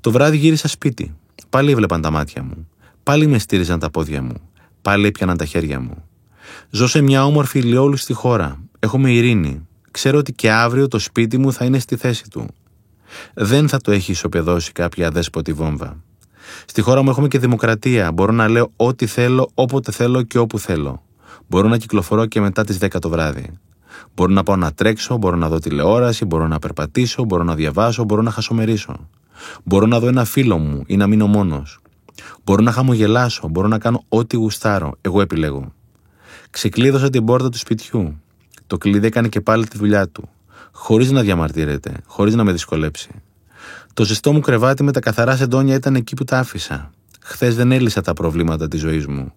Το βράδυ γύρισα σπίτι. Πάλι έβλεπαν τα μάτια μου. Πάλι με στήριζαν τα πόδια μου. Πάλι έπιαναν τα χέρια μου. Ζω σε μια όμορφη ηλιόλουστη χώρα. Έχουμε ειρήνη. Ξέρω ότι και αύριο το σπίτι μου θα είναι στη θέση του. Δεν θα το έχει ισοπεδώσει κάποια αδέσποτη βόμβα. Στη χώρα μου έχουμε και δημοκρατία. Μπορώ να λέω ό,τι θέλω, όποτε θέλω και όπου θέλω. Μπορώ να κυκλοφορώ και μετά τις 10 το βράδυ. Μπορώ να πάω να τρέξω, μπορώ να δω τηλεόραση, μπορώ να περπατήσω, μπορώ να διαβάσω, μπορώ να χασομερίσω. Μπορώ να δω ένα φίλο μου ή να μείνω μόνος. Μπορώ να χαμογελάσω, μπορώ να κάνω ό,τι γουστάρω. Εγώ επιλέγω. Ξεκλείδωσα την πόρτα του σπιτιού. Το κλειδί έκανε και πάλι τη δουλειά του. Χωρίς να διαμαρτύρεται, χωρίς να με δυσκολέψει. Το ζεστό μου κρεβάτι με τα καθαρά σεντόνια ήταν εκεί που τα άφησα. Χθες δεν έλυσα τα προβλήματα της ζωής μου.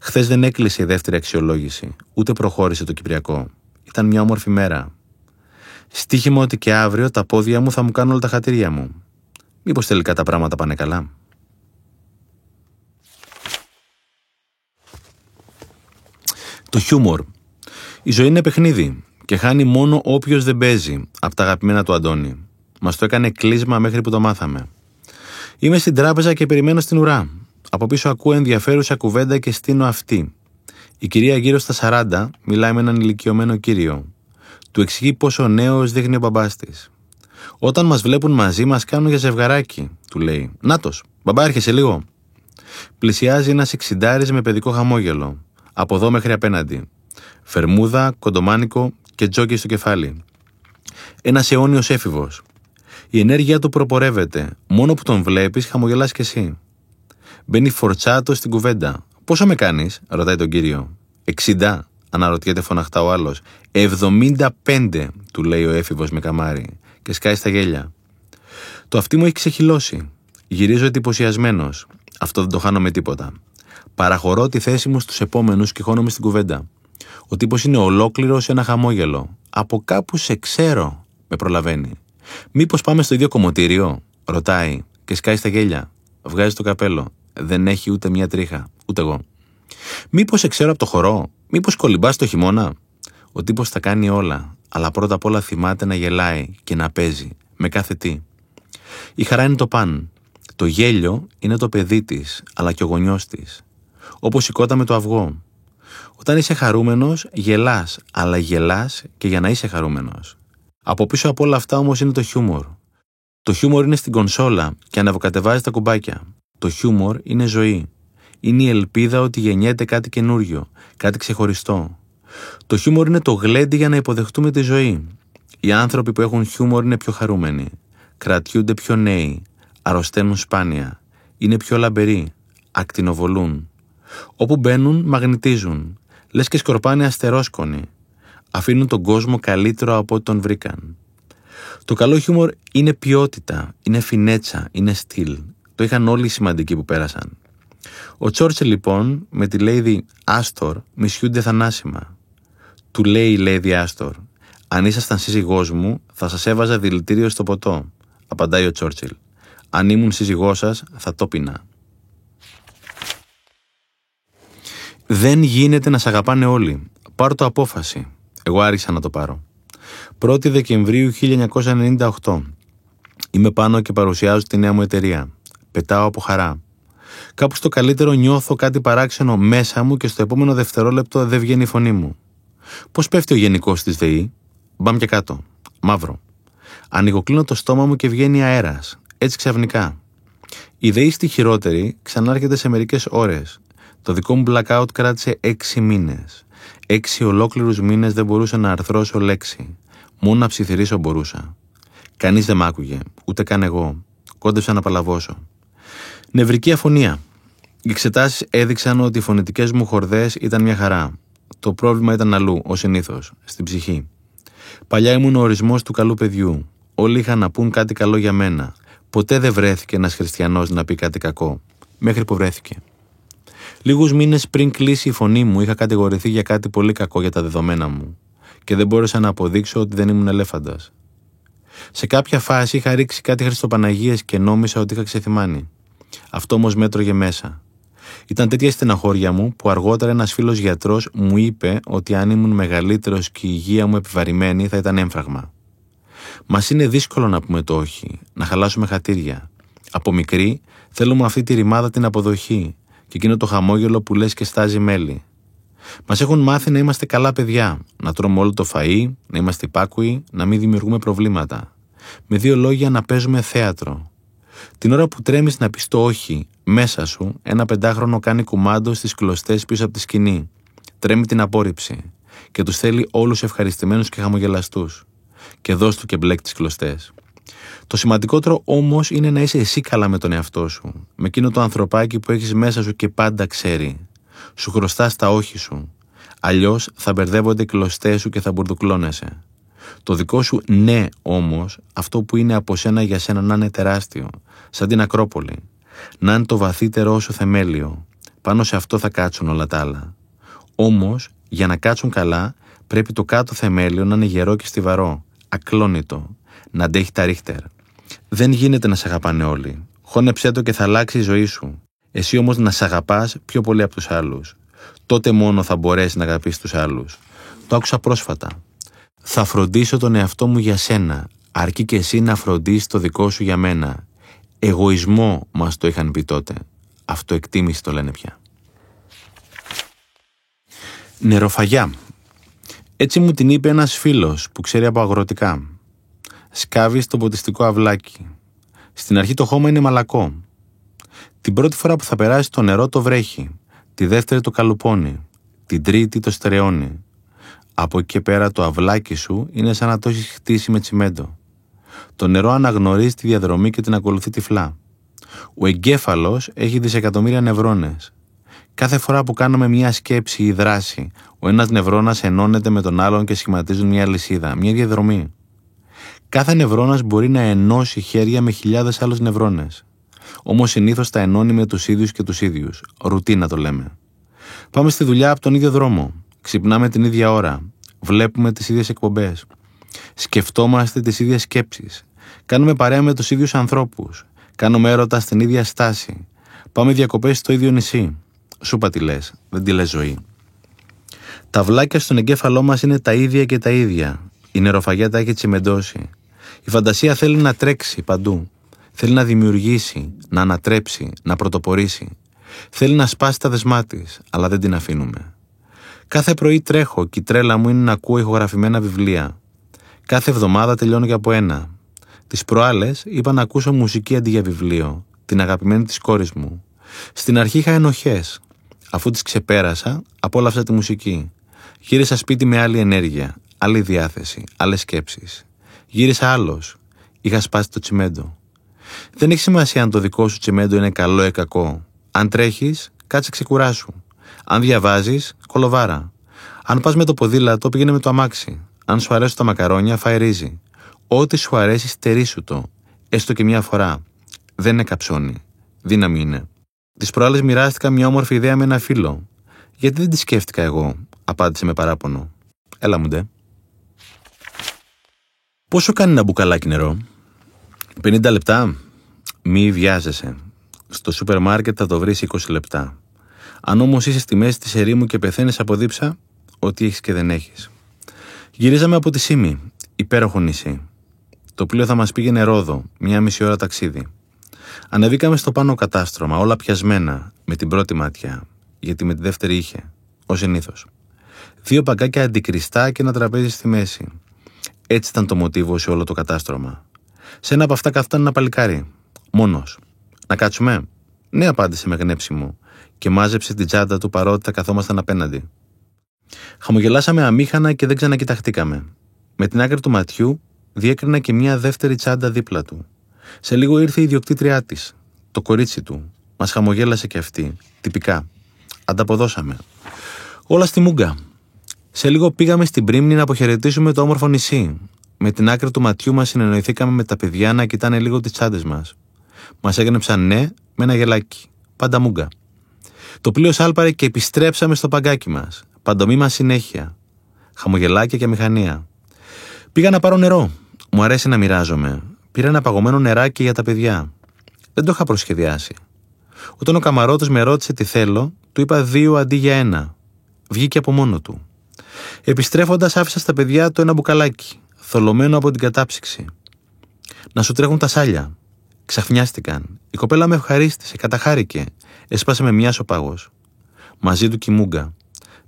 Χθες δεν έκλεισε η δεύτερη αξιολόγηση, ούτε προχώρησε το Κυπριακό. Ήταν μια όμορφη μέρα. Στίχημα ότι και αύριο τα πόδια μου θα μου κάνουν όλα τα χατήρια μου. Μήπως τελικά τα πράγματα πάνε καλά; Το χιούμορ. Η ζωή είναι παιχνίδι και χάνει μόνο όποιος δεν παίζει από τα αγαπημένα του Αντώνη. Μας το έκανε κλείσμα μέχρι που το μάθαμε. Είμαι στην τράπεζα και περιμένω στην ουρά. Από πίσω ακούω ενδιαφέρουσα κουβέντα και στείνω αυτή. Η κυρία γύρω στα 40 μιλάει με έναν ηλικιωμένο κύριο. Του εξηγεί πόσο νέος δείχνει ο μπαμπάς της. Όταν μας βλέπουν μαζί, μας κάνουν για ζευγαράκι, του λέει. Νάτος, μπαμπά, έρχεσαι λίγο. Πλησιάζει ένας εξιντάρι με παιδικό χαμόγελο. Από εδώ μέχρι απέναντι. Φερμούδα, κοντομάνικο και τζόκι στο κεφάλι. Ένας αιώνιος έφηβος. Η ενέργεια του προπορεύεται. Μόνο που τον βλέπεις, χαμογελάς κι εσύ. Μπαίνει φορτσάτο στην κουβέντα. Πόσο με κάνεις, ρωτάει τον κύριο. 60, αναρωτιέται φωναχτά ο άλλος. 75, του λέει ο έφηβος με καμάρι και σκάει στα γέλια. Το αυτί μου έχει ξεχυλώσει. Γυρίζω εντυπωσιασμένος. Αυτό δεν το χάνω με τίποτα. Παραχωρώ τη θέση μου στους επόμενους και χώνομαι στην κουβέντα. Ο τύπος είναι ολόκληρος σε ένα χαμόγελο. Από κάπου σε ξέρω, με προλαβαίνει. Μήπως πάμε στο ίδιο κομμωτήριο, ρωτάει και σκάει στα γέλια. Βγάζει το καπέλο. Δεν έχει ούτε μια τρίχα, ούτε εγώ. Μήπως σε ξέρω από το χορό, μήπως κολυμπά το χειμώνα. Ο τύπος τα κάνει όλα, αλλά πρώτα απ' όλα θυμάται να γελάει και να παίζει, με κάθε τι. Η χαρά είναι το παν. Το γέλιο είναι το παιδί της, αλλά και ο γονιός της. Όπως η κότα με το αυγό. Όταν είσαι χαρούμενος, γελάς, αλλά γελάς και για να είσαι χαρούμενος. Από πίσω από όλα αυτά όμως είναι το χιούμορ. Το χιούμορ είναι στην κονσόλα και αναβοκατεβάζει τα κουμπάκια. Το χιούμορ είναι ζωή. Είναι η ελπίδα ότι γεννιέται κάτι καινούριο, κάτι ξεχωριστό. Το χιούμορ είναι το γλέντι για να υποδεχτούμε τη ζωή. Οι άνθρωποι που έχουν χιούμορ είναι πιο χαρούμενοι. Κρατιούνται πιο νέοι. Αρρωσταίνουν σπάνια. Είναι πιο λαμπεροί. Ακτινοβολούν. Όπου μπαίνουν, μαγνητίζουν. Λες και σκορπάνε αστερόσκονοι. Αφήνουν τον κόσμο καλύτερο από ό,τι τον βρήκαν. Το καλό χιούμορ είναι ποιότητα, είναι φινέτσα, είναι στυλ. Το είχαν όλοι οι σημαντικοί που πέρασαν. Ο Τσόρτσε λοιπόν με τη Lady Άστορ μισιούνται θανάσιμα. Του λέει η Lady Άστορ «Αν ήσασταν σύζυγός μου θα σας έβαζα δηλητήριο στο ποτό», απαντάει ο Τσόρτσιλ. «Αν ήμουν σύζυγός σας θα το πεινά». Δεν γίνεται να σ' αγαπάνε όλοι. Πάρω το απόφαση. Εγώ άρχισα να το πάρω. 1η Δεκεμβρίου 1998. Είμαι πάνω και παρουσιάζω τη νέα μου εταιρεία. Πετάω από χαρά. Κάπου στο καλύτερο νιώθω κάτι παράξενο μέσα μου και στο επόμενο δευτερόλεπτο δεν βγαίνει η φωνή μου. Πώς πέφτει ο γενικός της ΔΕΗ, μπαμ και κάτω. Μαύρο. Ανοιγοκλίνω το στόμα μου και βγαίνει αέρας. Έτσι ξαφνικά. Η ΔΕΗ στη χειρότερη ξανάρχεται σε μερικές ώρες. Το δικό μου blackout κράτησε έξι μήνες. Έξι ολόκληρους μήνες δεν μπορούσα να αρθρώσω λέξη. Μόνο να ψιθυρίσω μπορούσα. Κανείς δεν μ' άκουγε, ούτε καν εγώ. Κόντεψα να παλαβώσω. Νευρική αφωνία. Οι εξετάσεις έδειξαν ότι οι φωνητικές μου χορδές ήταν μια χαρά. Το πρόβλημα ήταν αλλού, ως συνήθως, στην ψυχή. Παλιά ήμουν ο ορισμός του καλού παιδιού. Όλοι είχαν να πούν κάτι καλό για μένα. Ποτέ δεν βρέθηκε ένας χριστιανός να πει κάτι κακό. Μέχρι που βρέθηκε. Λίγους μήνες πριν κλείσει η φωνή μου, είχα κατηγορηθεί για κάτι πολύ κακό για τα δεδομένα μου. Και δεν μπόρεσα να αποδείξω ότι δεν ήμουν ελέφαντας. Σε κάποια φάση είχα ρίξει κάτι Χριστοπαναγίες και νόμισα ότι είχα ξεθυμάνει. Αυτό όμως μέτρωγε μέσα. Ήταν τέτοια στεναχώρια μου που αργότερα ένας φίλος γιατρός μου είπε ότι αν ήμουν μεγαλύτερος και η υγεία μου επιβαρημένη θα ήταν έμφραγμα. Μας είναι δύσκολο να πούμε το όχι, να χαλάσουμε χατήρια. Από μικρή θέλουμε αυτή τη ρημάδα την αποδοχή και εκείνο το χαμόγελο που λες και στάζει μέλι. Μας έχουν μάθει να είμαστε καλά παιδιά, να τρώμε όλο το φαΐ, να είμαστε υπάκουοι, να μην δημιουργούμε προβλήματα. Με δύο λόγια να παίζουμε θέατρο. Την ώρα που τρέμεις να πεις το όχι, μέσα σου, ένα πεντάχρονο κάνει κουμάντο στις κλωστές πίσω από τη σκηνή. Τρέμει την απόρριψη και τους θέλει όλους ευχαριστημένους και χαμογελαστούς. Και δώσ' του και μπλέκ τις κλωστές. Το σημαντικότερο όμως είναι να είσαι εσύ καλά με τον εαυτό σου, με εκείνο το ανθρωπάκι που έχεις μέσα σου και πάντα ξέρει. Σου χρωστάς τα όχι σου. Αλλιώς θα μπερδεύονται οι κλωστές σου και θα μπουρδουκλώνεσαι. Το δικό σου ναι όμως, αυτό που είναι από σένα για σένα να είναι τεράστιο, σαν την Ακρόπολη. Να είναι το βαθύτερό σου θεμέλιο. Πάνω σε αυτό θα κάτσουν όλα τα άλλα. Όμως, για να κάτσουν καλά, πρέπει το κάτω θεμέλιο να είναι γερό και στιβαρό, ακλόνητο, να αντέχει τα ρίχτερ. Δεν γίνεται να σε αγαπάνε όλοι. Χώνεψέ το και θα αλλάξει η ζωή σου. Εσύ όμως να σε αγαπάς πιο πολύ από τους άλλους. Τότε μόνο θα μπορέσεις να αγαπήσεις τους άλλους. Το άκουσα πρόσφατα. Θα φροντίσω τον εαυτό μου για σένα, αρκεί και εσύ να φροντίσεις το δικό σου για μένα. Εγωισμό μας το είχαν πει τότε. Αυτοεκτίμηση το λένε πια. Νεροφαγιά. Έτσι μου την είπε ένας φίλος που ξέρει από αγροτικά. Σκάβει στο ποτιστικό αυλάκι. Στην αρχή το χώμα είναι μαλακό. Την πρώτη φορά που θα περάσει το νερό το βρέχει. Τη δεύτερη το καλουπώνει. Την τρίτη το στερεώνει. Από εκεί και πέρα το αυλάκι σου είναι σαν να το έχεις χτίσει με τσιμέντο. Το νερό αναγνωρίζει τη διαδρομή και την ακολουθεί τυφλά. Ο εγκέφαλος έχει δισεκατομμύρια νευρώνες. Κάθε φορά που κάνουμε μια σκέψη ή δράση, ο ένας νευρώνας ενώνεται με τον άλλον και σχηματίζουν μια λυσίδα, μια διαδρομή. Κάθε νευρώνας μπορεί να ενώσει χέρια με χιλιάδες άλλου νευρώνες. Όμως συνήθως τα ενώνει με τους ίδιους και τους ίδιους. Ρουτίνα το λέμε. Πάμε στη δουλειά από τον ίδιο δρόμο. Ξυπνάμε την ίδια ώρα. Βλέπουμε τις ίδιες εκπομπές. Σκεφτόμαστε τις ίδιες σκέψεις. Κάνουμε παρέα με τους ίδιους ανθρώπους. Κάνουμε έρωτα στην ίδια στάση. Πάμε διακοπές στο ίδιο νησί. Σούπα τι λες, δεν τη λες ζωή. Τα βλάκια στον εγκέφαλό μας είναι τα ίδια και τα ίδια. Η νεροφαγιά τα έχει τσιμεντώσει. Η φαντασία θέλει να τρέξει παντού. Θέλει να δημιουργήσει, να ανατρέψει, να πρωτοπορήσει. Θέλει να σπάσει τα δεσμά της, αλλά δεν την αφήνουμε. Κάθε πρωί τρέχω και η τρέλα μου είναι να ακούω ηχογραφημένα βιβλία. Κάθε εβδομάδα τελειώνω και από ένα. Τις προάλλες είπα να ακούσω μουσική αντί για βιβλίο, την αγαπημένη της κόρης μου. Στην αρχή είχα ενοχές. Αφού τις ξεπέρασα, απόλαυσα τη μουσική. Γύρισα σπίτι με άλλη ενέργεια, άλλη διάθεση, άλλες σκέψεις. Γύρισα άλλος. Είχα σπάσει το τσιμέντο. Δεν έχει σημασία αν το δικό σου τσιμέντο είναι καλό ή κακό. Αν τρέχεις, κάτσε ξεκουράσου. Αν διαβάζεις, κολοβάρα. Αν πας με το ποδήλατο, πήγαινε με το αμάξι. Αν σου αρέσουν τα μακαρόνια, φάει ρύζι. Ό,τι σου αρέσει, στερήσου το. Έστω και μια φορά. Δεν είναι καψόνι. Δύναμη είναι. Τις προάλλες μοιράστηκα μια όμορφη ιδέα με ένα φίλο. Γιατί δεν τη σκέφτηκα εγώ, απάντησε με παράπονο. Έλα μου ντε. Πόσο κάνει ένα μπουκαλάκι νερό, 50 λεπτά. Μη βιάζεσαι. Στο σούπερ μάρκετ θα το βρεις 20 λεπτά. Αν όμως είσαι στη μέση της ερήμου και πεθαίνεις από δίψα, ό,τι έχεις και δεν έχεις. Γυρίζαμε από τη Σίμη, υπέροχο νησί. Το πλοίο θα μας πήγαινε ρόδο, μία μισή ώρα ταξίδι. Ανεβήκαμε στο πάνω κατάστρωμα, όλα πιασμένα, με την πρώτη ματιά, γιατί με τη δεύτερη είχε, ως συνήθως. Δύο παγκάκια αντικριστά και ένα τραπέζι στη μέση. Έτσι ήταν το μοτίβο σε όλο το κατάστρωμα. Σε ένα από αυτά καθόταν ένα παλικάρι. Μόνος. Να κάτσουμε; Ναι, απάντησε με γνέψιμο και μάζεψε την τσάντα του παρότι θα καθόμασταν απέναντι. Χαμογελάσαμε αμήχανα και δεν ξανακοιταχτήκαμε. Με την άκρη του ματιού διέκρινα και μια δεύτερη τσάντα δίπλα του. Σε λίγο ήρθε η ιδιοκτήτριά της, το κορίτσι του. Μας χαμογέλασε και αυτή, τυπικά. Ανταποδώσαμε. Όλα στη μούγκα. Σε λίγο πήγαμε στην Πρίμνη να αποχαιρετήσουμε το όμορφο νησί. Με την άκρη του ματιού μας συνεννοηθήκαμε με τα παιδιά να κοιτάνε λίγο τις τσάντες μας. Μας έγνεψαν ναι με ένα γελάκι. Πάντα μούγκα. Το πλοίο σάλπαρε και επιστρέψαμε στο παγκάκι μας. Παντομήμα συνέχεια. Χαμογελάκια και μηχανία. Πήγα να πάρω νερό. Μου αρέσει να μοιράζομαι. Πήρα ένα παγωμένο νεράκι για τα παιδιά. Δεν το είχα προσχεδιάσει. Όταν ο καμαρότο με ρώτησε τι θέλω, του είπα δύο αντί για ένα. Βγήκε από μόνο του. Επιστρέφοντας, άφησα στα παιδιά το ένα μπουκαλάκι. θολωμένο από την κατάψυξη. Να σου τρέχουν τα σάλια. Ξαφνιάστηκαν. Η κοπέλα με ευχαρίστησε, καταχάρηκε. Έσπασε με μια σοπάγο. Μαζί του κοιμούγκα.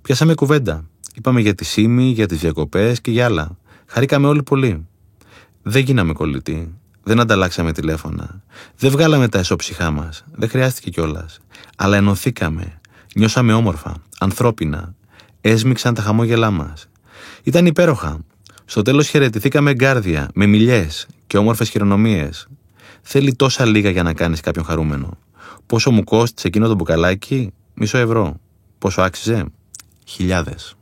Πιάσαμε κουβέντα. Είπαμε για τη Σίμη, για τις διακοπές και για άλλα. Χαρήκαμε όλοι πολύ. Δεν γίναμε κολλητοί. Δεν ανταλλάξαμε τηλέφωνα. Δεν βγάλαμε τα εσώψυχά μας. Δεν χρειάστηκε κιόλας. Αλλά ενωθήκαμε. Νιώσαμε όμορφα, ανθρώπινα. Έσμιξαν τα χαμόγελά μας. Ήταν υπέροχα. Στο τέλος χαιρετηθήκαμε γκάρδια, με μιλιές και όμορφες χειρονομίες. Θέλει τόσα λίγα για να κάνεις κάποιον χαρούμενο. Πόσο μου κόστησε εκείνο το μπουκαλάκι, μισό ευρώ. Πόσο άξιζε, χιλιάδες.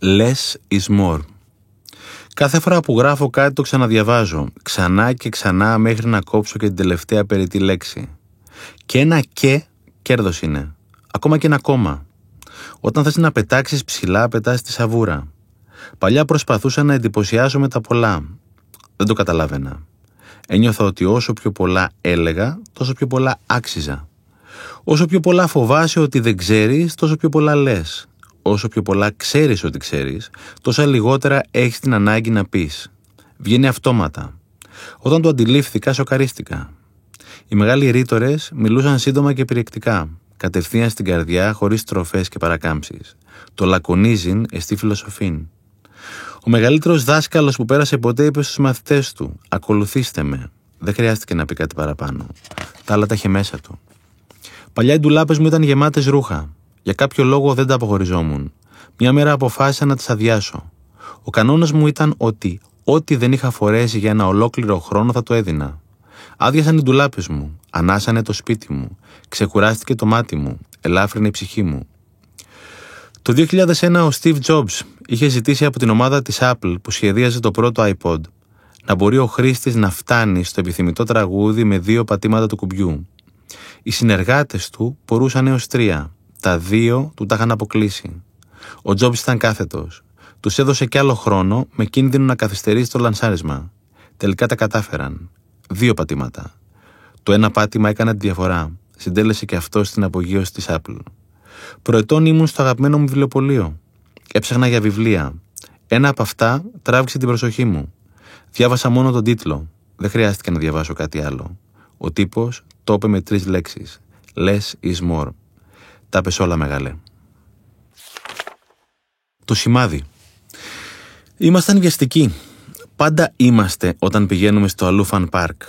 Less is more. Κάθε φορά που γράφω κάτι το ξαναδιαβάζω, ξανά και ξανά μέχρι να κόψω και την τελευταία περιττή λέξη. Και ένα και κέρδος είναι. Ακόμα και ένα κόμμα. Όταν θες να πετάξεις ψηλά, πετάς τη σαβούρα. Παλιά προσπαθούσα να εντυπωσιάσω με τα πολλά. Δεν το καταλάβαινα. Ένιωθα ότι όσο πιο πολλά έλεγα, τόσο πιο πολλά άξιζα. Όσο πιο πολλά φοβάσαι ότι δεν ξέρεις, τόσο πιο πολλά λες. Όσο πιο πολλά ξέρεις ότι ξέρεις, τόσα λιγότερα έχεις την ανάγκη να πεις. Βγαίνει αυτόματα. Όταν το αντιλήφθηκα, σοκαρίστηκα. Οι μεγάλοι ρήτορες μιλούσαν σύντομα και περιεκτικά, κατευθείαν στην καρδιά, χωρίς τροφές και παρακάμψεις. Το λακωνίζειν εστί φιλοσοφήν. Ο μεγαλύτερος δάσκαλος που πέρασε ποτέ είπε στους μαθητές του: Ακολουθήστε με. Δεν χρειάστηκε να πει κάτι παραπάνω. Τα άλλα τα είχε μέσα του. Παλιά οι ντουλάπες μου ήταν γεμάτες ρούχα. Για κάποιο λόγο δεν τα αποχωριζόμουν. Μια μέρα αποφάσισα να τις αδειάσω. Ο κανόνας μου ήταν ότι ό,τι δεν είχα φορέσει για ένα ολόκληρο χρόνο θα το έδινα. Άδειασαν οι ντουλάπες μου, ανάσανε το σπίτι μου, ξεκουράστηκε το μάτι μου, ελάφρυνε η ψυχή μου. Το 2001 ο Steve Jobs είχε ζητήσει από την ομάδα της Apple που σχεδίαζε το πρώτο iPod να μπορεί ο χρήστης να φτάνει στο επιθυμητό τραγούδι με δύο πατήματα του κουμπιού. Οι συνεργάτες του μπορούσαν έως τρία. Τα δύο του τα είχαν αποκλείσει. Ο Jobs ήταν κάθετος. Τους έδωσε κι άλλο χρόνο με κίνδυνο να καθυστερήσει το λανσάρισμα. Τελικά τα κατάφεραν. Δύο πατήματα. Το ένα πάτημα έκανε τη διαφορά. Συντέλεσε και αυτό στην απογείωση της Apple. Προετών ήμουν στο αγαπημένο μου βιβλιοπωλείο. Έψαχνα για βιβλία. Ένα από αυτά τράβηξε την προσοχή μου. Διάβασα μόνο τον τίτλο. Δεν χρειάστηκε να διαβάσω κάτι άλλο. Ο τύπος το είπε με τρεις λέξεις. Less is more. Τα πες όλα μεγάλε. Το σημάδι. Ήμασταν βιαστικοί. Πάντα είμαστε όταν πηγαίνουμε στο Αλούφαν Πάρκ.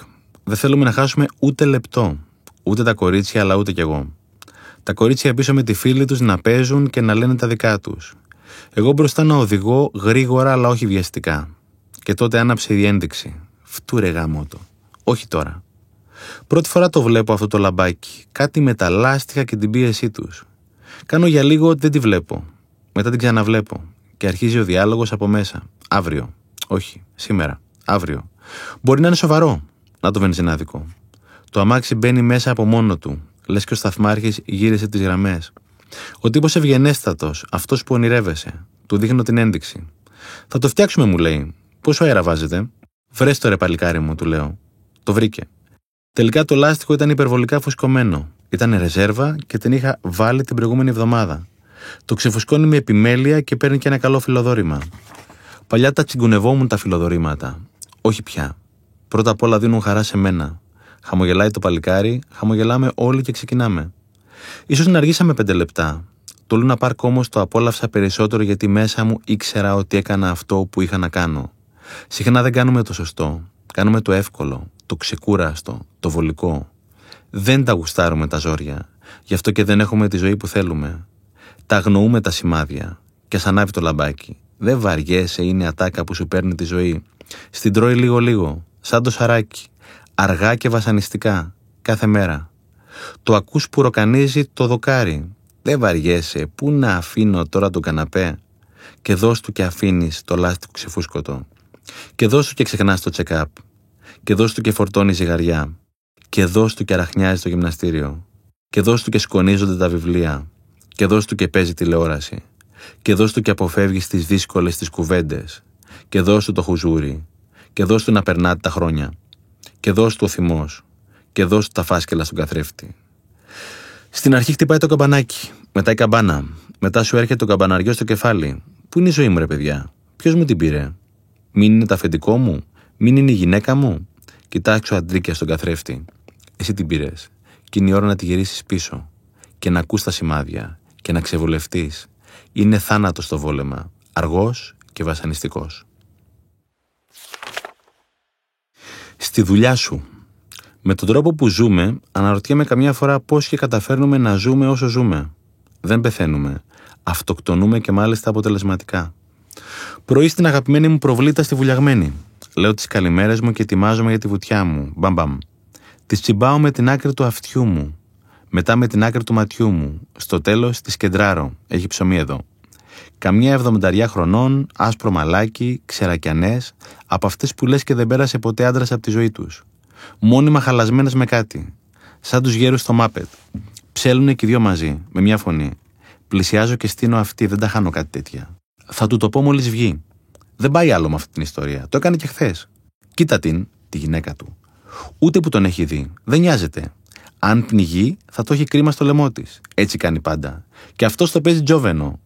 Δεν θέλουμε να χάσουμε ούτε λεπτό. Ούτε τα κορίτσια, αλλά ούτε κι εγώ. Τα κορίτσια πίσω με τη φίλη τους να παίζουν και να λένε τα δικά τους. Εγώ μπροστά να οδηγώ γρήγορα, αλλά όχι βιαστικά. Και τότε άναψε η ένδειξη. Φτούρε γάμο το. Όχι τώρα. Πρώτη φορά το βλέπω αυτό το λαμπάκι. Κάτι με τα λάστιχα και την πίεσή τους. Κάνω για λίγο ότι δεν τη βλέπω. Μετά την ξαναβλέπω. Και αρχίζει ο διάλογος από μέσα. Αύριο. Όχι, σήμερα. Αύριο. Μπορεί να είναι σοβαρό. Να το βενζινάδικο. Το αμάξι μπαίνει μέσα από μόνο του. Λες και ο σταθμάρχης γύρισε τις γραμμές. Ο τύπος ευγενέστατος, αυτός που ονειρεύεσαι. Του δείχνω την ένδειξη. Θα το φτιάξουμε, μου λέει. Πόσο αέρα βάζετε; Βρες το ρε παλικάρι μου, του λέω. Το βρήκε. Τελικά το λάστιχο ήταν υπερβολικά φουσκωμένο. Ήταν ρεζέρβα και την είχα βάλει την προηγούμενη εβδομάδα. Το ξεφουσκώνει με επιμέλεια και παίρνει και ένα καλό φιλοδόρημα. Παλιά τα τσιγκουνευόμουν τα φιλοδορήματα. Όχι πια. Πρώτα απ' όλα δίνουν χαρά σε μένα. Χαμογελάει το παλικάρι, χαμογελάμε όλοι και ξεκινάμε. σω να αργήσαμε πέντε λεπτά. Το Λούνα Πάρκ όμως το απόλαυσα περισσότερο γιατί μέσα μου ήξερα ότι έκανα αυτό που είχα να κάνω. Συχνά δεν κάνουμε το σωστό. Κάνουμε το εύκολο, το ξεκούραστο, το βολικό. Δεν τα γουστάρουμε τα ζόρια. Γι' αυτό και δεν έχουμε τη ζωή που θέλουμε. Τα αγνοούμε τα σημάδια. Και σαν ανάβει το λαμπάκι. Δεν βαριέσαι, είναι η ατάκα που σου παίρνει τη ζωή. Στην τρώει λίγο-λίγο, σαν το σαράκι. Αργά και βασανιστικά, κάθε μέρα. Το ακούς που ροκανίζει το δοκάρι. Δεν βαριέσαι, πού να αφήνω τώρα τον καναπέ; Και δώσ' του και αφήνεις το λάστιχο ξεφούσκωτο. Και δώσ' του και ξεχνάς το check-up. Και δώσ' του και φορτώνει ζυγαριά. Και δώσ' του και αραχνιάζει το γυμναστήριο. Και δώσ' του και σκονίζονται τα βιβλία. Και δώσ' του και παίζει τηλεόραση και δώσ' του και αποφεύγεις τις δύσκολες τις κουβέντες και δώσ' του το χουζούρι και δώσ' του να περνάτε τα χρόνια και δώσ' του ο θυμός και δώσ' του τα φάσκελα στον καθρέφτη. Στην αρχή χτυπάει το καμπανάκι, μετά η καμπάνα, μετά σου έρχεται το καμπαναριό στο κεφάλι. Πού είναι η ζωή μου, ρε παιδιά, Ποιος μου την πήρε; Μην είναι το αφεντικό μου; Μην είναι η γυναίκα μου; Κοιτάξω αντρίκια στον καθρέφτη. Εσύ την πήρες. Και είναι η ώρα να τη γυρίσεις πίσω. Και να ακούς τα σημάδια. Και να ξεβολευτεί. Είναι θάνατος το βόλεμα. Αργός και βασανιστικός. Στη δουλειά σου. Με τον τρόπο που ζούμε, αναρωτιέμαι καμιά φορά πώς και καταφέρνουμε να ζούμε όσο ζούμε. Δεν πεθαίνουμε. Αυτοκτονούμε και μάλιστα αποτελεσματικά. Πρωί στην αγαπημένη μου προβλήτα στη βουλιαγμένη. Λέω τις καλημέρες μου και ετοιμάζομαι για τη βουτιά μου. Μπαμπαμ. Τη τσιμπάω με την άκρη του αυτιού μου. Μετά με την άκρη του ματιού μου. Στο τέλος τη κεντράρω. Έχει ψωμί εδώ. Καμιά εβδομηνταριά χρονών, άσπρο μαλάκι, ξερακιανές, από αυτές που λες και δεν πέρασε ποτέ άντρας από τη ζωή τους. Μόνιμα χαλασμένες με κάτι. Σαν τους γέρους στο μάπετ. Ψέλνουνε και δυο μαζί, με μια φωνή. Πλησιάζω και στείνω αυτή, δεν τα χάνω κάτι τέτοια. Θα του το πω μόλις βγει. Δεν πάει άλλο με αυτή την ιστορία. Το έκανε και χθες. Κοίτα την, τη γυναίκα του. Ούτε που τον έχει δει. Δεν νοιάζεται. Αν πνιγεί, θα το έχει κρίμα στο λαιμό της. Έτσι κάνει πάντα. Και αυτός το παίζει τζόβενο.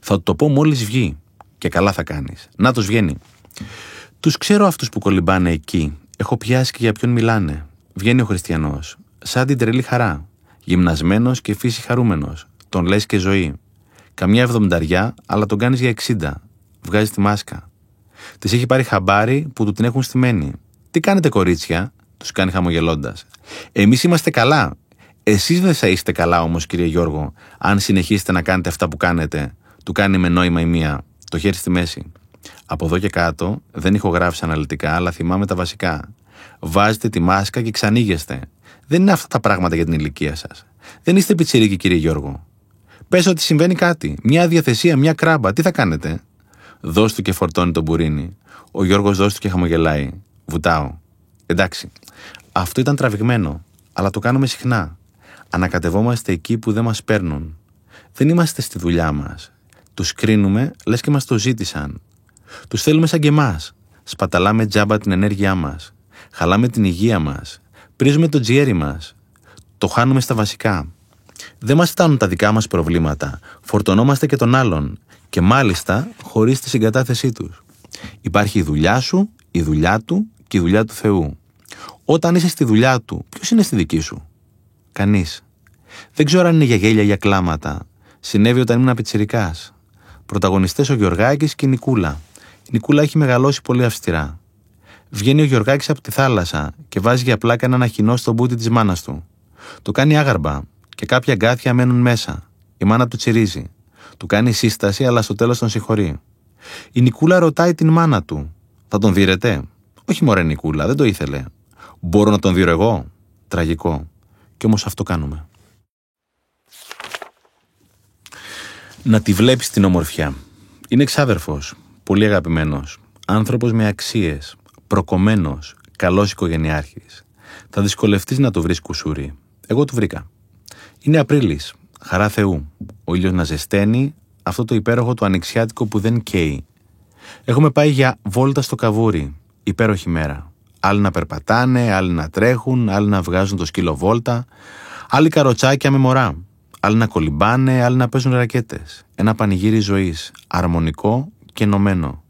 Θα του το πω μόλις βγει. Και καλά θα κάνεις. Να τους βγαίνει. Τους ξέρω αυτούς που κολυμπάνε εκεί. Έχω πιάσει και για ποιον μιλάνε. Βγαίνει ο Χριστιανός. Σαν την τρελή χαρά. Γυμνασμένος και φύση χαρούμενος. Τον λες και ζωή. Καμιά εβδομηνταριά, αλλά τον κάνεις για 60. Βγάζει τη μάσκα. Της έχει πάρει χαμπάρι που του την έχουν στημένη. Τι κάνετε, κορίτσια, τους κάνει χαμογελώντας. Εμείς είμαστε καλά. Εσείς δεν θα είστε καλά όμως, κύριε Γιώργο, αν συνεχίσετε να κάνετε αυτά που κάνετε. Του κάνει με νόημα η μία, το χέρι στη μέση. Από εδώ και κάτω δεν έχω γράψει αναλυτικά, αλλά θυμάμαι τα βασικά. Βάζετε τη μάσκα και ξανήγεστε. Δεν είναι αυτά τα πράγματα για την ηλικία σας. Δεν είστε πιτσιρίκι, κύριε Γιώργο. Πες ότι συμβαίνει κάτι. Μια διαθεσία, μια κράμπα. Τι θα κάνετε; Δώσ' του και φορτώνει τον μπουρίνι. Ο Γιώργος δώσ' του και χαμογελάει. Βουτάω. Εντάξει. Αυτό ήταν τραβηγμένο. Αλλά το κάνουμε συχνά. Ανακατευόμαστε εκεί που δεν μας παίρνουν. Δεν είμαστε στη δουλειά μας. Τους κρίνουμε, λες και μας το ζήτησαν. Τους θέλουμε σαν και εμάς. Σπαταλάμε τζάμπα την ενέργειά μας. Χαλάμε την υγεία μας. Πρίζουμε το τζιέρι μας. Το χάνουμε στα βασικά. Δεν μας φτάνουν τα δικά μας προβλήματα. Φορτωνόμαστε και των άλλων. Και μάλιστα χωρίς τη συγκατάθεσή τους. Υπάρχει η δουλειά σου, η δουλειά του και η δουλειά του Θεού. Όταν είσαι στη δουλειά του, ποιος είναι στη δική σου; Κανείς. Δεν ξέρω αν είναι για γέλια ή για κλάματα. Συνέβη όταν ήμουν πιτσυρικά. Πρωταγωνιστές ο Γιωργάκη και η Νικούλα. Η Νικούλα έχει μεγαλώσει πολύ αυστηρά. Βγαίνει ο Γιωργάκη από τη θάλασσα και βάζει για πλάκα έναν αχινό στο μπούτι της μάνας του. Το κάνει άγαρμπα και κάποια γκάθια μένουν μέσα. Η μάνα του τσιρίζει. Του κάνει σύσταση, αλλά στο τέλος τον συγχωρεί. Η Νικούλα ρωτάει την μάνα του: Θα τον δίρετε; Όχι μωρέ Νικούλα, δεν το ήθελε. Μπορώ να τον δίρω εγώ; Τραγικό. Κι όμως αυτό κάνουμε. Να τη βλέπεις την ομορφιά. Είναι εξάδερφο, πολύ αγαπημένος, άνθρωπος με αξίες, προκομμένος, καλός οικογενειάρχης. Θα δυσκολευτείς να το βρεις κουσούρι. Εγώ του βρήκα. Είναι Απρίλης, χαρά Θεού. Ο ήλιος να ζεσταίνει, αυτό το υπέροχο του ανοιξιάτικο που δεν καίει. Έχουμε πάει για βόλτα στο καβούρι. Υπέροχη μέρα. Άλλοι να περπατάνε, άλλοι να τρέχουν, άλλοι να βγάζουν το σκύλο βόλτα, άλλοι καροτσάκια με μωρά. Άλλοι να κολυμπάνε, άλλοι να παίζουν ρακέτες. Ένα πανηγύρι ζωής, αρμονικό και ενωμένο.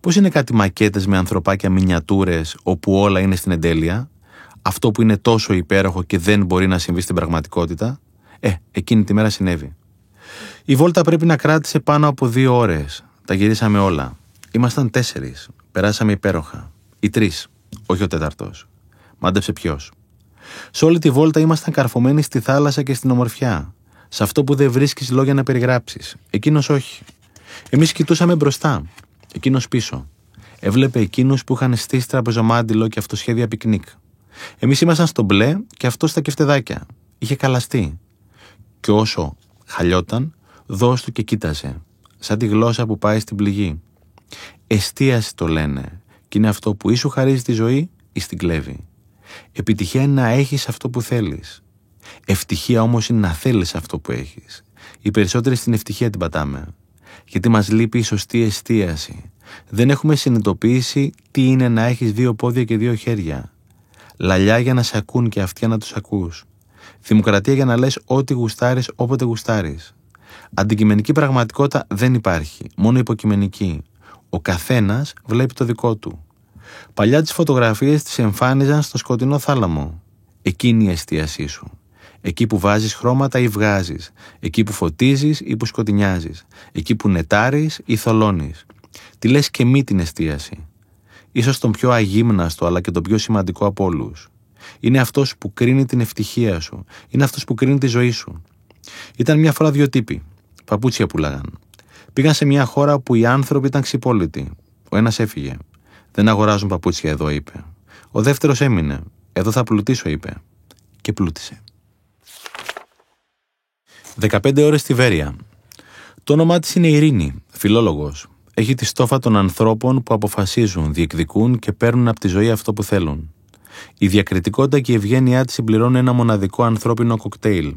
Πώς είναι κάτι μακέτες με ανθρωπάκια μινιατούρες όπου όλα είναι στην εντέλεια, αυτό που είναι τόσο υπέροχο και δεν μπορεί να συμβεί στην πραγματικότητα, ε, εκείνη τη μέρα συνέβη. Η βόλτα πρέπει να κράτησε πάνω από δύο ώρες. Τα γυρίσαμε όλα. Ήμασταν τέσσερις. Περάσαμε υπέροχα. Οι τρεις. Όχι ο τέταρτος. Μάντεψε ποιος. Σε όλη τη βόλτα ήμασταν καρφωμένοι στη θάλασσα και στην ομορφιά. Σε αυτό που δεν βρίσκεις λόγια να περιγράψεις. Εκείνος όχι. Εμείς κοιτούσαμε μπροστά. Εκείνος πίσω. Έβλεπε εκείνους που είχαν στήσει τραπεζομάντιλο και αυτοσχέδια πικνίκ. Εμείς ήμασταν στο μπλε και αυτό στα κεφτεδάκια. Είχε χαλαστεί. Και όσο χαλιόταν, δώσ' του και κοίταζε. Σαν τη γλώσσα που πάει στην πληγή. Εστίαση το λένε. Και είναι αυτό που ή σου χαρίζει τη ζωή ή στην κλέβει. Επιτυχία είναι να έχεις αυτό που θέλεις. Ευτυχία όμως είναι να θέλεις αυτό που έχεις. Οι περισσότεροι στην ευτυχία την πατάμε. Γιατί μας λείπει η σωστή εστίαση. Δεν έχουμε συνειδητοποιήσει τι είναι να έχεις δύο πόδια και δύο χέρια. Λαλιά για να σε ακούν και αυτιά να τους ακούς. Δημοκρατία για να λες ό,τι γουστάρεις όποτε γουστάρεις. Αντικειμενική πραγματικότητα δεν υπάρχει, μόνο υποκειμενική. Ο καθένας βλέπει το δικό του. Παλιά τις φωτογραφίες τις εμφάνιζαν στο σκοτεινό θάλαμο. Εκείνη η εστίασή σου. Εκεί που βάζεις χρώματα ή βγάζεις. Εκεί που φωτίζεις ή που σκοτεινιάζεις. Εκεί που νετάρεις ή θολώνεις. Τι λες και μη την εστίαση. Ίσως τον πιο αγύμναστο αλλά και τον πιο σημαντικό από όλους. Είναι αυτός που κρίνει την ευτυχία σου. Είναι αυτός που κρίνει τη ζωή σου. Ήταν μια φορά δύο τύποι. Παπούτσια πουλάγαν. Πήγαν σε μια χώρα που οι άνθρωποι ήταν ξυπόλοιτοι. Ο ένας έφυγε. Δεν αγοράζουν παπούτσια εδώ, είπε. Ο δεύτερος έμεινε. Εδώ θα πλουτίσω, είπε. Και πλούτησε. 15 ώρες στη Βέρεια. Το όνομά της είναι Ειρήνη, φιλόλογος. Έχει τη στόφα των ανθρώπων που αποφασίζουν, διεκδικούν και παίρνουν από τη ζωή αυτό που θέλουν. Η διακριτικότητα και η ευγένειά της συμπληρώνουν ένα μοναδικό ανθρώπινο κοκτέιλ.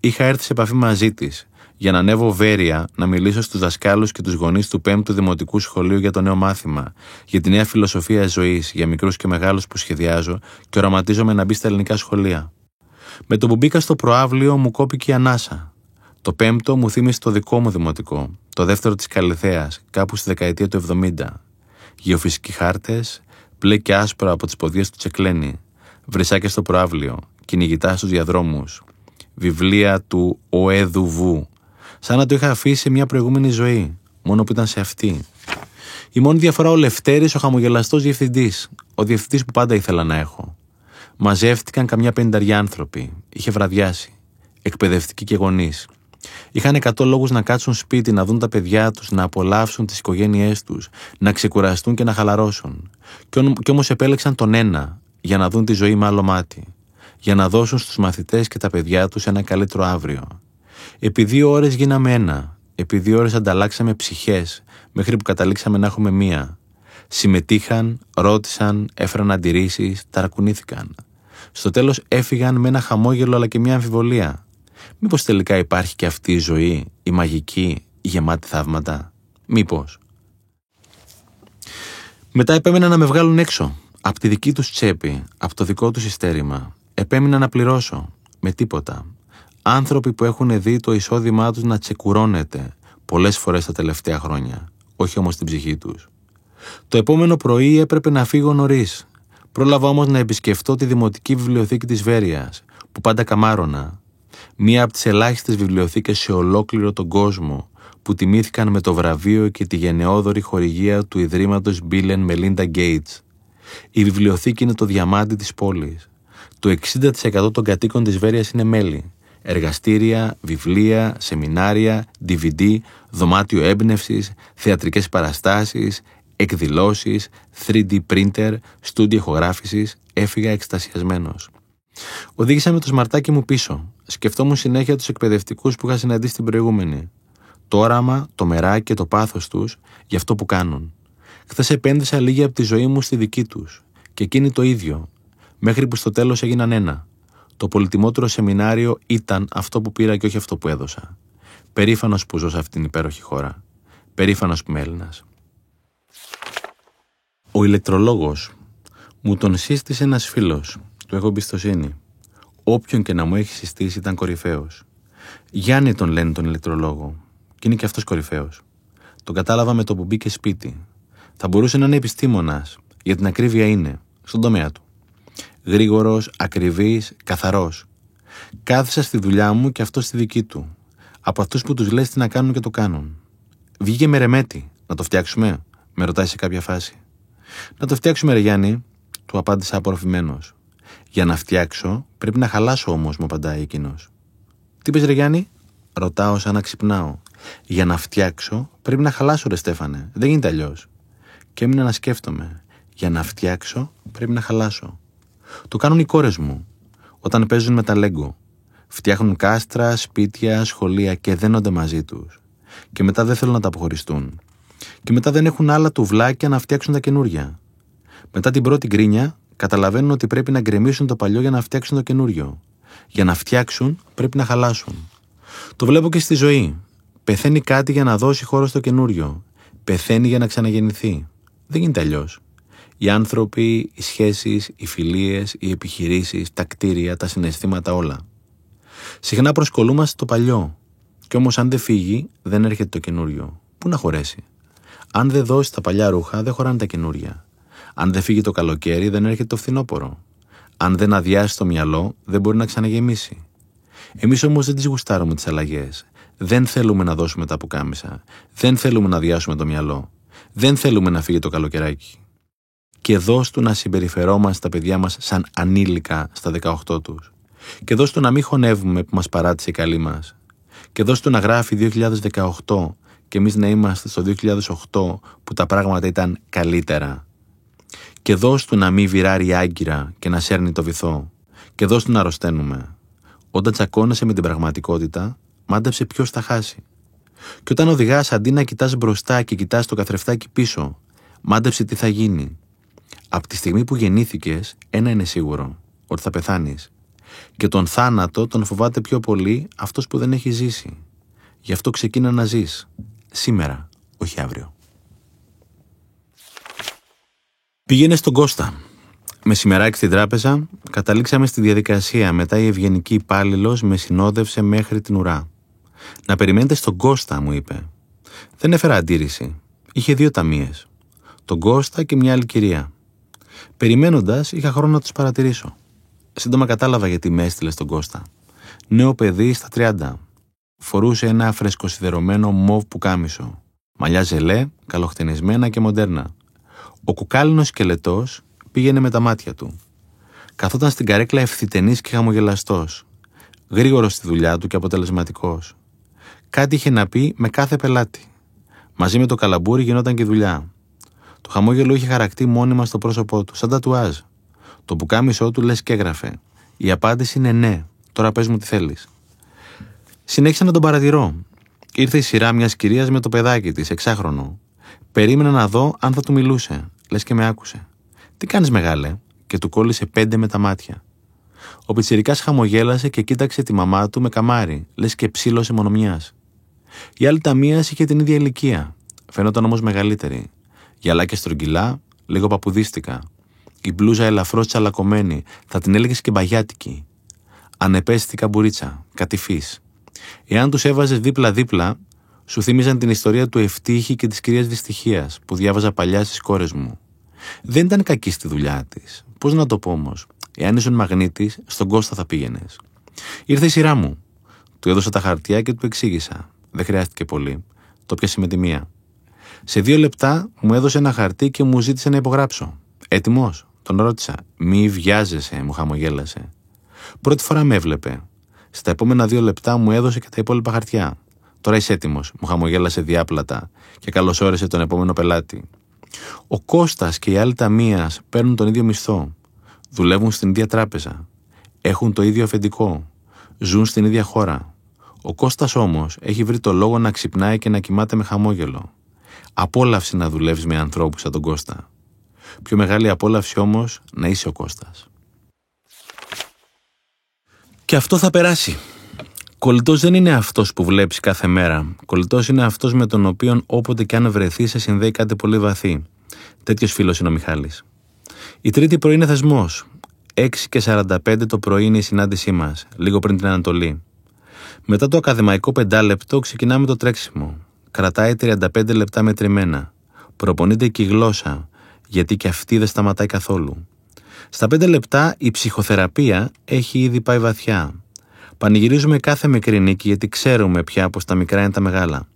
Είχα έρθει σε επαφή μαζί της για να ανέβω Βέρεια να μιλήσω στους δασκάλους και τους γονείς του 5ου Δημοτικού Σχολείου για το νέο μάθημα, για τη νέα φιλοσοφία ζωής, για μικρούς και μεγάλους που σχεδιάζω και οραματίζομαι να μπει στα ελληνικά σχολεία. Με το που μπήκα στο προάβλιο μου κόπηκε η ανάσα. Το πέμπτο μου θύμισε το δικό μου δημοτικό, το δεύτερο της Καλυθέας, κάπου στη δεκαετία του 70. Γεωφυσικοί χάρτες, μπλε και άσπρα από τις ποδιέ του τσεκλένη, βρυσάκια στο προάβλιο, κυνηγητά στους διαδρόμους, βιβλία του Οέδου Βου, σαν να το είχα αφήσει σε μια προηγούμενη ζωή, μόνο που ήταν σε αυτή. Η μόνη διαφορά ο Λευτέρης, ο χαμογελαστός διευθυντής, ο διευθυντής που πάντα ήθελα να έχω. Μαζεύτηκαν καμιά πενταριά άνθρωποι. Είχε βραδιάσει. Εκπαιδευτικοί και γονείς. Είχαν εκατό λόγους να κάτσουν σπίτι, να δουν τα παιδιά τους, να απολαύσουν τις οικογένειές τους, να ξεκουραστούν και να χαλαρώσουν. Κι όμως επέλεξαν τον ένα, για να δουν τη ζωή με άλλο μάτι. Για να δώσουν στους μαθητές και τα παιδιά τους ένα καλύτερο αύριο. Επί δύο ώρες γίναμε ένα. Επί δύο ώρες ανταλλάξαμε ψυχές, μέχρι που καταλήξαμε να έχουμε μία. Συμμετείχαν, ρώτησαν, έφεραν αντιρρήσεις, ταρακουνήθηκαν. Στο τέλος έφυγαν με ένα χαμόγελο αλλά και μια αμφιβολία. Μήπως τελικά υπάρχει και αυτή η ζωή, η μαγική, η γεμάτη θαύματα; Μήπως. Μετά επέμεναν να με βγάλουν έξω. Από τη δική τους τσέπη, από το δικό τους ειστέρημα. Επέμεινα να πληρώσω. Με τίποτα. Άνθρωποι που έχουν δει το εισόδημά τους να τσεκουρώνεται πολλές φορές τα τελευταία χρόνια. Όχι όμως την ψυχή τους. Το επόμενο πρωί έπρεπε να φύγω νωρίς. Πρόλαβα όμως να επισκεφτώ τη Δημοτική Βιβλιοθήκη της Βέρειας, που πάντα καμάρωνα. Μία από τις ελάχιστες βιβλιοθήκες σε ολόκληρο τον κόσμο που τιμήθηκαν με το βραβείο και τη γενναιόδορη χορηγία του Ιδρύματος Bill Melinda Gates. Η βιβλιοθήκη είναι το διαμάντι της πόλης. Το 60% των κατοίκων της Βέρειας είναι μέλη. Εργαστήρια, βιβλία, σεμινάρια, DVD, δωμάτιο έμπνευσης, θεατρικές παραστάσεις, εκδηλώσεις, 3D printer, στούντιο ηχογράφησης, έφυγα εκστασιασμένος. Οδήγησα με το σμαρτάκι μου πίσω. Σκεφτόμουν συνέχεια τους εκπαιδευτικούς που είχα συναντήσει την προηγούμενη. Το όραμα, το μεράκι και το πάθος τους για αυτό που κάνουν. Χθες επένδυσα λίγη από τη ζωή μου στη δική τους. Και εκείνη το ίδιο. Μέχρι που στο τέλος έγιναν ένα. Το πολυτιμότερο σεμινάριο ήταν αυτό που πήρα και όχι αυτό που έδωσα. Περήφανος που ζω σε αυτήν την υπέροχη χώρα. Περήφανος που είμαι Έλληνας. Ο ηλεκτρολόγος μου τον σύστησε ένας φίλος, του έχω εμπιστοσύνη. Όποιον και να μου έχει συστήσει ήταν κορυφαίος. Γιάννη τον λένε τον ηλεκτρολόγο και είναι και αυτός κορυφαίος. Τον κατάλαβα με το που μπήκε σπίτι. Θα μπορούσε να είναι επιστήμονας, για την ακρίβεια είναι, στον τομέα του. Γρήγορος, ακριβής, καθαρός. Κάθισα στη δουλειά μου και αυτό στη δική του. Από αυτούς που τους λες τι να κάνουν και το κάνουν. Βγήκε με ρεμέτη. Να το φτιάξουμε, με ρωτάει σε κάποια φάση. Να το φτιάξουμε, Ρε Γιάννη, του απάντησα απορροφημένος. Για να φτιάξω, πρέπει να χαλάσω όμως, μου απαντάει εκείνος. Τι πει, Ρε Γιάννη, ρωτάω σαν να ξυπνάω. Για να φτιάξω, πρέπει να χαλάσω, Ρε Στέφανε. Δεν γίνεται αλλιώς. Και έμεινα να σκέφτομαι. Για να φτιάξω, πρέπει να χαλάσω. Το κάνουν οι κόρες μου όταν παίζουν με τα λέγκο. Φτιάχνουν κάστρα, σπίτια, σχολεία και δένονται μαζί τους. Και μετά δεν θέλουν να τα αποχωριστούν και μετά δεν έχουν άλλα τουβλάκια να φτιάξουν τα καινούρια. Μετά την πρώτη γκρίνια, καταλαβαίνουν ότι πρέπει να γκρεμίσουν το παλιό για να φτιάξουν το καινούριο. Για να φτιάξουν, πρέπει να χαλάσουν. Το βλέπω και στη ζωή. Πεθαίνει κάτι για να δώσει χώρο στο καινούριο. Πεθαίνει για να ξαναγεννηθεί. Δεν γίνεται αλλιώς. Οι άνθρωποι, οι σχέσεις, οι φιλίες, οι επιχειρήσεις, τα κτίρια, τα συναισθήματα, όλα. Συχνά προσκολούμαστε το παλιό. Κι όμως, αν δεν φύγει, δεν έρχεται το καινούριο. Πού να χωρέσει; Αν δεν δώσει τα παλιά ρούχα, δεν χωράνε τα καινούρια. Αν δεν φύγει το καλοκαίρι, δεν έρχεται το φθινόπωρο. Αν δεν αδειάσει το μυαλό, δεν μπορεί να ξαναγεμίσει. Εμείς όμως δεν τις γουστάρουμε τις αλλαγές. Δεν θέλουμε να δώσουμε τα πουκάμισα. Δεν θέλουμε να αδειάσουμε το μυαλό. Δεν θέλουμε να φύγει το καλοκαιράκι. Και δώσ' του να συμπεριφερόμαστε τα παιδιά μας σαν ανήλικα στα 18 τους. Και δώσ' του να μην χωνεύουμε που μας παράτησε η καλή μας. Και δώσ' του να γράφει 2018 και εμείς να είμαστε στο 2008 που τα πράγματα ήταν καλύτερα. Και δώσ' του να μην βυράρει άγκυρα και να σέρνει το βυθό. Και δώσ' του να αρρωσταίνουμε. Όταν τσακώνεσαι με την πραγματικότητα, μάντεψε ποιος θα χάσει. Και όταν οδηγάς αντί να κοιτάς μπροστά και κοιτάς το καθρεφτάκι πίσω, μάντεψε τι θα γίνει. Από τη στιγμή που γεννήθηκες, ένα είναι σίγουρο, ότι θα πεθάνεις. Και τον θάνατο τον φοβάται πιο πολύ αυτός που δεν έχει ζήσει. Γι' αυτό ξεκίνα να ζεις. Σήμερα, όχι αύριο. Πήγαινε στον Κώστα. Μεσημεράκι στην τράπεζα, καταλήξαμε στη διαδικασία. Μετά η ευγενική υπάλληλος με συνόδευσε μέχρι την ουρά. Να περιμένετε στον Κώστα, μου είπε. Δεν έφερα αντίρρηση. Είχε δύο ταμείες. Τον Κώστα και μια άλλη κυρία. Περιμένοντας, είχα χρόνο να τους παρατηρήσω. Σύντομα κατάλαβα γιατί με έστειλε στον Κώστα. Νέο παιδί στα 30. Φορούσε ένα φρεσκοσιδερωμένο μοβ πουκάμισο. Μαλλιά ζελέ, καλοχτενισμένα και μοντέρνα. Ο κουκάλινος σκελετός πήγαινε με τα μάτια του. Καθόταν στην καρέκλα ευθυτενής και χαμογελαστός. Γρήγορος στη δουλειά του και αποτελεσματικός. Κάτι είχε να πει με κάθε πελάτη. Μαζί με το καλαμπούρι γινόταν και δουλειά. Το χαμόγελο είχε χαρακτή μόνιμα στο πρόσωπό του, σαν τατουάζ. Το πουκάμισό του λες και έγραφε. Η απάντηση είναι ναι. Τώρα πες μου τι θέλεις. Συνέχισα να τον παρατηρώ. Ήρθε η σειρά μιας κυρίας με το παιδάκι της, εξάχρονο. Περίμενα να δω αν θα του μιλούσε. Λες και με άκουσε. Τι κάνεις, μεγάλε, και του κόλλησε πέντε με τα μάτια. Ο πιτσυρικά χαμογέλασε και κοίταξε τη μαμά του με καμάρι, λες και ψήλωσε μονομιάς. Η άλλη ταμεία είχε την ίδια ηλικία. Φαίνονταν όμως μεγαλύτερη. Γυαλά και στρογγυλά, λίγο παπουδίστηκα. Η μπλούζα ελαφρώς τσαλακωμένη, θα την έλεγες και μπαγιάτικη. Ανεπαίσθητη καμπουρίτσα, κατηφής. Εάν τους έβαζες δίπλα-δίπλα, σου θύμιζαν την ιστορία του Ευτύχη και της κυρίας Δυστυχίας που διάβαζα παλιά στις κόρες μου. Δεν ήταν κακή στη δουλειά της. Πώς να το πω όμως, εάν ήσουν μαγνήτης, στον Κώστα θα πήγαινες. Ήρθε η σειρά μου. Του έδωσα τα χαρτιά και του εξήγησα. Δεν χρειάστηκε πολύ. Το πιάσε με τη μία. Σε δύο λεπτά μου έδωσε ένα χαρτί και μου ζήτησε να υπογράψω. Έτοιμος, τον ρώτησα. Μη βιάζεσαι, μου χαμογέλασε. Πρώτη φορά με έβλεπε. Στα επόμενα δύο λεπτά μου έδωσε και τα υπόλοιπα χαρτιά. Τώρα είσαι έτοιμος, μου χαμογέλασε διάπλατα και καλωσόρισε τον επόμενο πελάτη. Ο Κώστας και οι άλλοι ταμεία παίρνουν τον ίδιο μισθό. Δουλεύουν στην ίδια τράπεζα. Έχουν το ίδιο αφεντικό. Ζουν στην ίδια χώρα. Ο Κώστας όμως έχει βρει το λόγο να ξυπνάει και να κοιμάται με χαμόγελο. Απόλαυση να δουλεύεις με ανθρώπους σαν τον Κώστα. Πιο μεγάλη απόλαυση όμως να είσαι ο Κώστας. Και αυτό θα περάσει. Κολλητός δεν είναι αυτός που βλέπεις κάθε μέρα. Κολλητός είναι αυτός με τον οποίο όποτε και αν βρεθεί σε συνδέει κάτι πολύ βαθύ. Τέτοιος φίλος είναι ο Μιχάλης. Η τρίτη πρωί είναι θεσμός. 6 και 45 το πρωί είναι η συνάντησή μας, λίγο πριν την Ανατολή. Μετά το ακαδημαϊκό πεντάλεπτο ξεκινάμε το τρέξιμο. Κρατάει 35 λεπτά μετρημένα. Προπονείται και η γλώσσα, γιατί και αυτή δεν σταματάει καθόλου. Στα 5 λεπτά η ψυχοθεραπεία έχει ήδη πάει βαθιά. Πανηγυρίζουμε κάθε μικρή νίκη γιατί ξέρουμε πια πως τα μικρά είναι τα μεγάλα.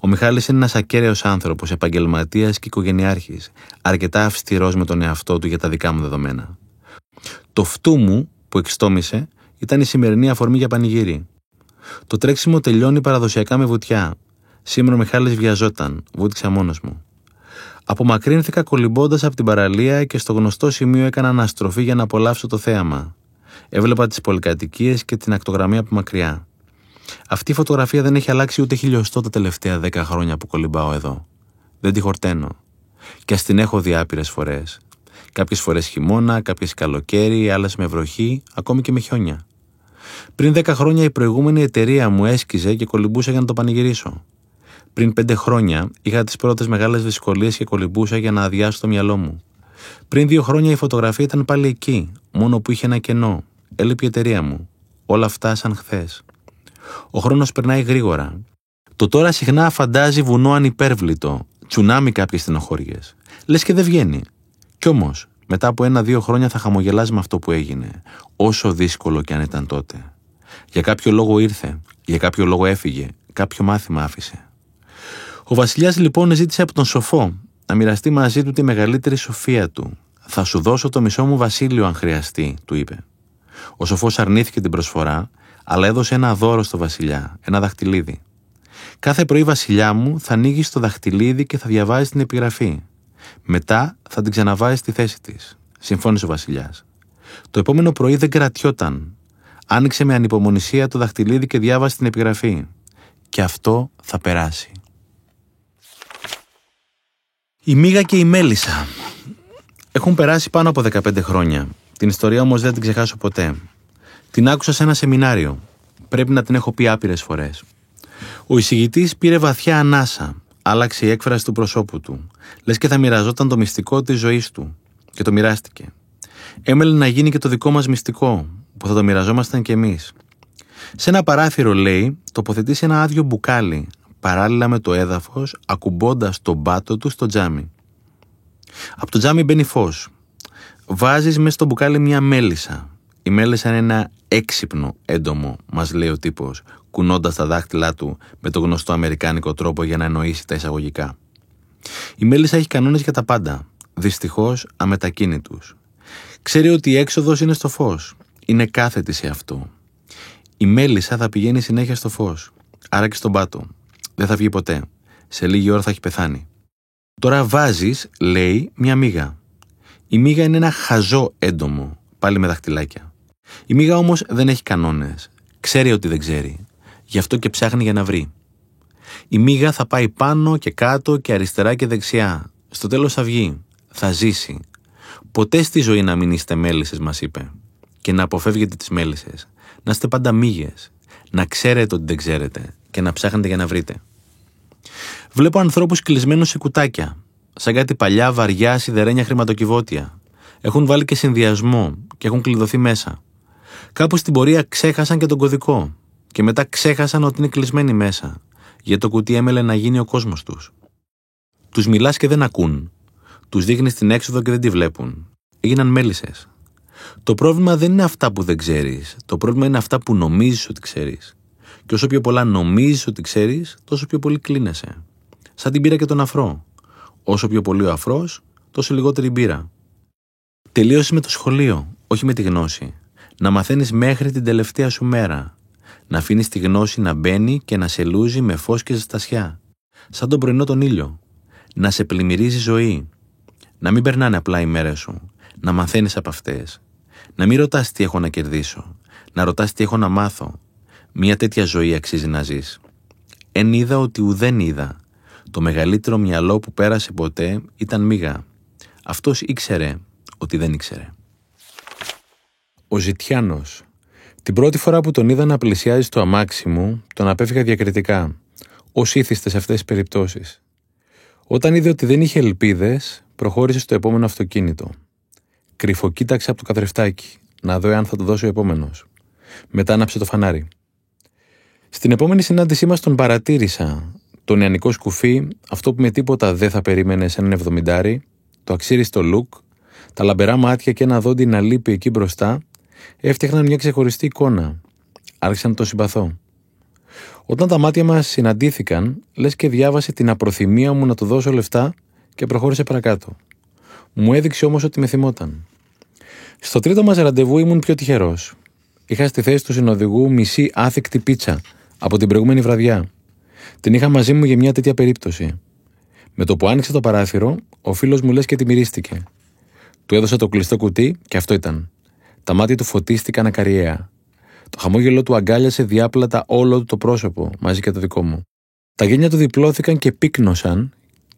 Ο Μιχάλης είναι ένας ακέραιος άνθρωπος, επαγγελματίας και οικογενειάρχης, αρκετά αυστηρός με τον εαυτό του για τα δικά μου δεδομένα. Το φτού μου που εξτόμησε ήταν η σημερινή αφορμή για πανηγύρι. Το τρέξιμο τελειώνει παραδοσιακά με βουτιά. Σήμερα ο Μιχάλης βιαζόταν, βούτυξα μόνος μου. Απομακρύνθηκα κολυμπώντας από την παραλία και στο γνωστό σημείο έκανα αναστροφή για να απολαύσω το θέαμα. Έβλεπα τις πολυκατοικίες και την ακτογραμμή από μακριά. Αυτή η φωτογραφία δεν έχει αλλάξει ούτε χιλιοστό τα τελευταία δέκα χρόνια που κολυμπάω εδώ. Δεν τη χορταίνω. Και ας την έχω δει άπειρες φορές. Κάποιες φορές χειμώνα, κάποιες καλοκαίρι, άλλες με βροχή, ακόμη και με χιόνια. Πριν δέκα χρόνια η προηγούμενη εταιρεία μου έσκιζε και κολυμπούσα για να το πανηγυρίσω. Πριν πέντε χρόνια είχα τις πρώτες μεγάλες δυσκολίες και κολυμπούσα για να αδειάσω το μυαλό μου. Πριν δύο χρόνια η φωτογραφία ήταν πάλι εκεί, μόνο που είχε ένα κενό. Έλειπε η εταιρεία μου. Όλα αυτά σαν χθες. Ο χρόνος περνάει γρήγορα. Το τώρα συχνά φαντάζει βουνό ανυπέρβλητο. τσουνάμι κάποιες στενοχώριες. Λες και δεν βγαίνει. Κι όμως, μετά από ένα-δύο χρόνια θα χαμογελάζει με αυτό που έγινε, όσο δύσκολο κι αν ήταν τότε. Για κάποιο λόγο ήρθε, για κάποιο λόγο έφυγε, κάποιο μάθημα άφησε. Ο Βασιλιάς λοιπόν ζήτησε από τον σοφό να μοιραστεί μαζί του τη μεγαλύτερη σοφία του. Θα σου δώσω το μισό μου βασίλειο αν χρειαστεί, του είπε. Ο σοφός αρνήθηκε την προσφορά, αλλά έδωσε ένα δώρο στο Βασιλιά, ένα δαχτυλίδι. Κάθε πρωί, Βασιλιά μου, θα ανοίγεις το δαχτυλίδι και θα διαβάζεις την επιγραφή. Μετά θα την ξαναβάζεις στη θέση της. Συμφώνησε ο Βασιλιάς. Το επόμενο πρωί δεν κρατιόταν. Άνοιξε με ανυπομονησία το δαχτυλίδι και διάβασε την επιγραφή. Και αυτό θα περάσει. Η Μίγα και η Μέλισσα. Έχουν περάσει πάνω από 15 χρόνια. Την ιστορία όμως δεν την ξεχάσω ποτέ. Την άκουσα σε ένα σεμινάριο. Πρέπει να την έχω πει άπειρες φορές. Ο εισηγητής πήρε βαθιά ανάσα. Άλλαξε η έκφραση του προσώπου του. Λες και θα μοιραζόταν το μυστικό της ζωής του. Και το μοιράστηκε. Έμελε να γίνει και το δικό μας μυστικό, που θα το μοιραζόμασταν κι εμείς. Σε ένα παράθυρο, λέει, τοποθετήσει ένα άδειο μπουκάλι, παράλληλα με το έδαφος, ακουμπώντας τον πάτο του στο τζάμι. Από το τζάμι μπαίνει φως. Βάζεις μέσα στο μπουκάλι μια μέλισσα. Η μέλισσα είναι ένα έξυπνο έντομο, μας λέει ο τύπος, κουνώντας τα δάχτυλά του με το γνωστό αμερικάνικο τρόπο για να εννοήσει τα εισαγωγικά. Η μέλισσα έχει κανόνες για τα πάντα. Δυστυχώς αμετακίνητους. Ξέρει ότι η έξοδος είναι στο φως. Είναι κάθετη σε αυτό. Η μέλισσα θα πηγαίνει συνέχεια στο φως. Άρα και στον πάτο. Δεν θα βγει ποτέ. Σε λίγη ώρα θα έχει πεθάνει. Τώρα βάζεις, λέει, μια μίγα. Η μίγα είναι ένα χαζό έντομο, πάλι με δαχτυλάκια. Η μίγα όμως δεν έχει κανόνες. Ξέρει ότι δεν ξέρει. Γι' αυτό και ψάχνει για να βρει. Η μίγα θα πάει πάνω και κάτω και αριστερά και δεξιά. Στο τέλος θα βγει. Θα ζήσει. Ποτέ στη ζωή να μην είστε μέλισσες, μας είπε. Και να αποφεύγετε τις μέλισσες. Να είστε πάντα μύγες. Να ξέρετε ότι δεν ξέρετε. Και να ψάχνετε για να βρείτε. Βλέπω ανθρώπους κλεισμένους σε κουτάκια, σαν κάτι παλιά βαριά σιδερένια χρηματοκιβώτια. Έχουν βάλει και συνδυασμό και έχουν κλειδωθεί μέσα. Κάπου στην πορεία ξέχασαν και τον κωδικό και μετά ξέχασαν ότι είναι κλεισμένοι μέσα, γιατί το κουτί έμελε να γίνει ο κόσμος τους. Τους μιλάς και δεν ακούν. Τους δείχνεις την έξοδο και δεν τη βλέπουν. Έγιναν μέλισσες. Το πρόβλημα δεν είναι αυτά που δεν ξέρεις. Το πρόβλημα είναι αυτά που νομίζεις ότι ξέρεις. Και όσο πιο πολλά νομίζεις ότι ξέρεις, τόσο πιο πολύ κλείνεσαι. Σαν την πύρα και τον αφρό. Όσο πιο πολύ ο αφρός, τόσο λιγότερη μπύρα. Τελείωσες με το σχολείο, όχι με τη γνώση. Να μαθαίνεις μέχρι την τελευταία σου μέρα. Να αφήνεις τη γνώση να μπαίνει και να σε λούζει με φως και ζεστασιά. Σαν τον πρωινό τον ήλιο. Να σε πλημμυρίζει ζωή. Να μην περνάνε απλά οι μέρες σου. Να μαθαίνεις από αυτές. Να μην ρωτάς τι έχω να κερδίσω. Να ρωτάς τι έχω να μάθω. Μια τέτοια ζωή αξίζει να ζεις. Εν είδα ότι ουδέν είδα. Το μεγαλύτερο μυαλό που πέρασε ποτέ ήταν μίγα. Αυτός ήξερε ότι δεν ήξερε. Ο Ζητιάνος. Την πρώτη φορά που τον είδα να πλησιάζει στο αμάξι μου, τον απέφυγα διακριτικά, ως ήθιστες σε αυτές τις περιπτώσεις. Όταν είδε ότι δεν είχε ελπίδες, προχώρησε στο επόμενο αυτοκίνητο. Κρυφοκοίταξε από το καθρεφτάκι, να δω αν θα το δώσει ο επόμενος. Μετά άναψε το φανάρι. Στην επόμενη συνάντησή μας τον παρατήρησα. Το νεανικό σκουφί, αυτό που με τίποτα δεν θα περίμενε σε έναν εβδομηντάρι, το αξίριστο λουκ, τα λαμπερά μάτια και ένα δόντι να λείπει εκεί μπροστά, έφτιαχναν μια ξεχωριστή εικόνα. Άρχισα να το συμπαθώ. Όταν τα μάτια μας συναντήθηκαν, λες και διάβασε την απροθυμία μου να του δώσω λεφτά και προχώρησε παρακάτω. Μου έδειξε όμως ότι με θυμόταν. Στο τρίτο μας ραντεβού ήμουν πιο τυχερός. Είχα στη θέση του συνοδηγού μισή άθικτη πίτσα από την προηγούμενη βραδιά. Την είχα μαζί μου για μια τέτοια περίπτωση. Με το που άνοιξε το παράθυρο, ο φίλος μου λες και τη μυρίστηκε. Του έδωσα το κλειστό κουτί και αυτό ήταν. Τα μάτια του φωτίστηκαν ακαριέα. Το χαμόγελό του αγκάλιασε διάπλατα όλο το πρόσωπο, μαζί και το δικό μου. Τα γένια του διπλώθηκαν και πύκνωσαν,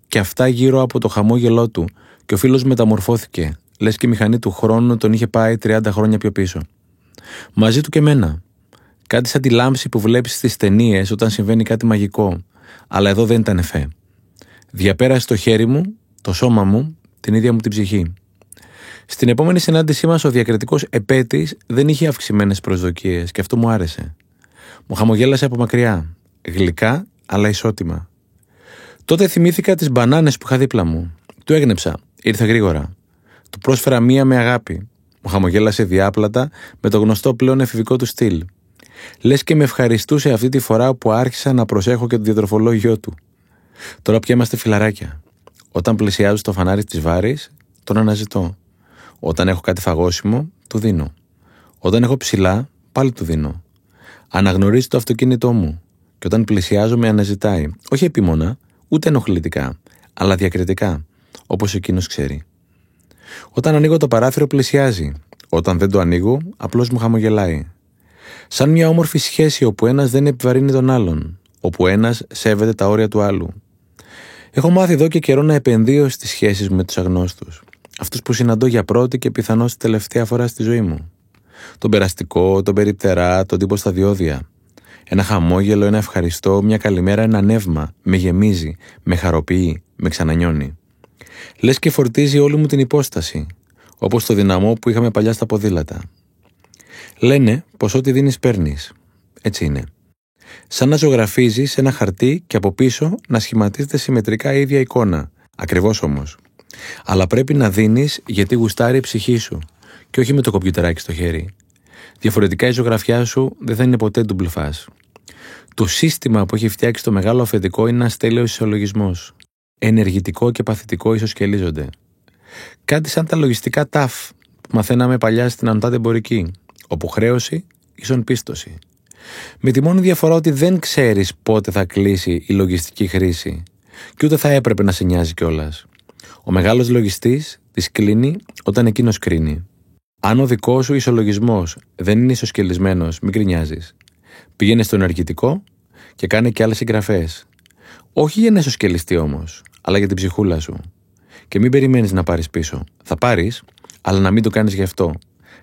και αυτά γύρω από το χαμόγελό του, και ο φίλος μεταμορφώθηκε, λες και η μηχανή του χρόνου τον είχε πάει 30 χρόνια πιο πίσω. Μαζί του και μένα. Κάτι σαν τη λάμψη που βλέπεις στις ταινίες όταν συμβαίνει κάτι μαγικό. Αλλά εδώ δεν ήταν εφέ. Διαπέρασε το χέρι μου, το σώμα μου, την ίδια μου την ψυχή. Στην επόμενη συνάντησή μας, ο διακριτικός επέτης δεν είχε αυξημένες προσδοκίες και αυτό μου άρεσε. Μου χαμογέλασε από μακριά. Γλυκά, αλλά ισότιμα. Τότε θυμήθηκα τις μπανάνες που είχα δίπλα μου. Του έγνεψα. Ήρθε γρήγορα. Του πρόσφερα μία με αγάπη. Μου χαμογέλασε διάπλατα με το γνωστό πλέον εφηβικό του στυλ. Λες και με ευχαριστούσε αυτή τη φορά που άρχισα να προσέχω και το διατροφολόγιο του. Τώρα πια είμαστε φιλαράκια. Όταν πλησιάζω στο φανάρι της Βάρης, τον αναζητώ. Όταν έχω κάτι φαγόσιμο, του δίνω. Όταν έχω ψηλά, πάλι του δίνω. Αναγνωρίζει το αυτοκίνητό μου και όταν πλησιάζω με αναζητάει, όχι επίμονα, ούτε ενοχλητικά, αλλά διακριτικά, όπως εκείνος ξέρει. Όταν ανοίγω το παράθυρο, πλησιάζει. Όταν δεν το ανοίγω, απλώς μου χαμογελάει. Σαν μια όμορφη σχέση όπου ένας δεν επιβαρύνει τον άλλον, όπου ένας σέβεται τα όρια του άλλου. Έχω μάθει εδώ και καιρό να επενδύω στις σχέσεις μου με τους αγνώστους. Αυτούς που συναντώ για πρώτη και πιθανώς τελευταία φορά στη ζωή μου. Τον περαστικό, τον περιπτερά, τον τύπο στα διόδια. Ένα χαμόγελο, ένα ευχαριστώ, μια καλημέρα, ένα νεύμα. Με γεμίζει, με χαροποιεί, με ξανανιώνει. Λες και φορτίζει όλη μου την υπόσταση, όπως το δυναμό που είχαμε παλιά στα ποδήλατα. Λένε πως ό,τι δίνεις παίρνεις. Έτσι είναι. Σαν να ζωγραφίζεις ένα χαρτί και από πίσω να σχηματίζεται συμμετρικά η ίδια εικόνα. Ακριβώς όμως. Αλλά πρέπει να δίνεις γιατί γουστάρει η ψυχή σου και όχι με το κομπιουτεράκι στο χέρι. Διαφορετικά η ζωγραφιά σου δεν θα είναι ποτέ ντουμπλφά. Το σύστημα που έχει φτιάξει το μεγάλο αφεντικό είναι ένας τέλειος ισολογισμός. Ενεργητικό και παθητικό ισοσκελίζονται. Κάτι σαν τα λογιστικά ταφ που μαθαίναμε παλιά στην Αντάτε Εμπορική, όπου χρέωση ίσον πίστοση. Με τη μόνη διαφορά ότι δεν ξέρεις πότε θα κλείσει η λογιστική χρήση και ούτε θα έπρεπε να σε νοιάζει κιόλας. Ο μεγάλος λογιστής τη κλείνει όταν εκείνος κρίνει. Αν ο δικός σου ισολογισμός δεν είναι ισοσκελισμένος, μην κρινιάζει. Πήγαινε στο ενεργητικό και κάνε και άλλες συγγραφές. Όχι για να ισοσκελιστεί όμως, αλλά για την ψυχούλα σου. Και μην περιμένεις να πάρεις πίσω. Θα πάρεις, αλλά να μην το κάνεις γι' αυτό.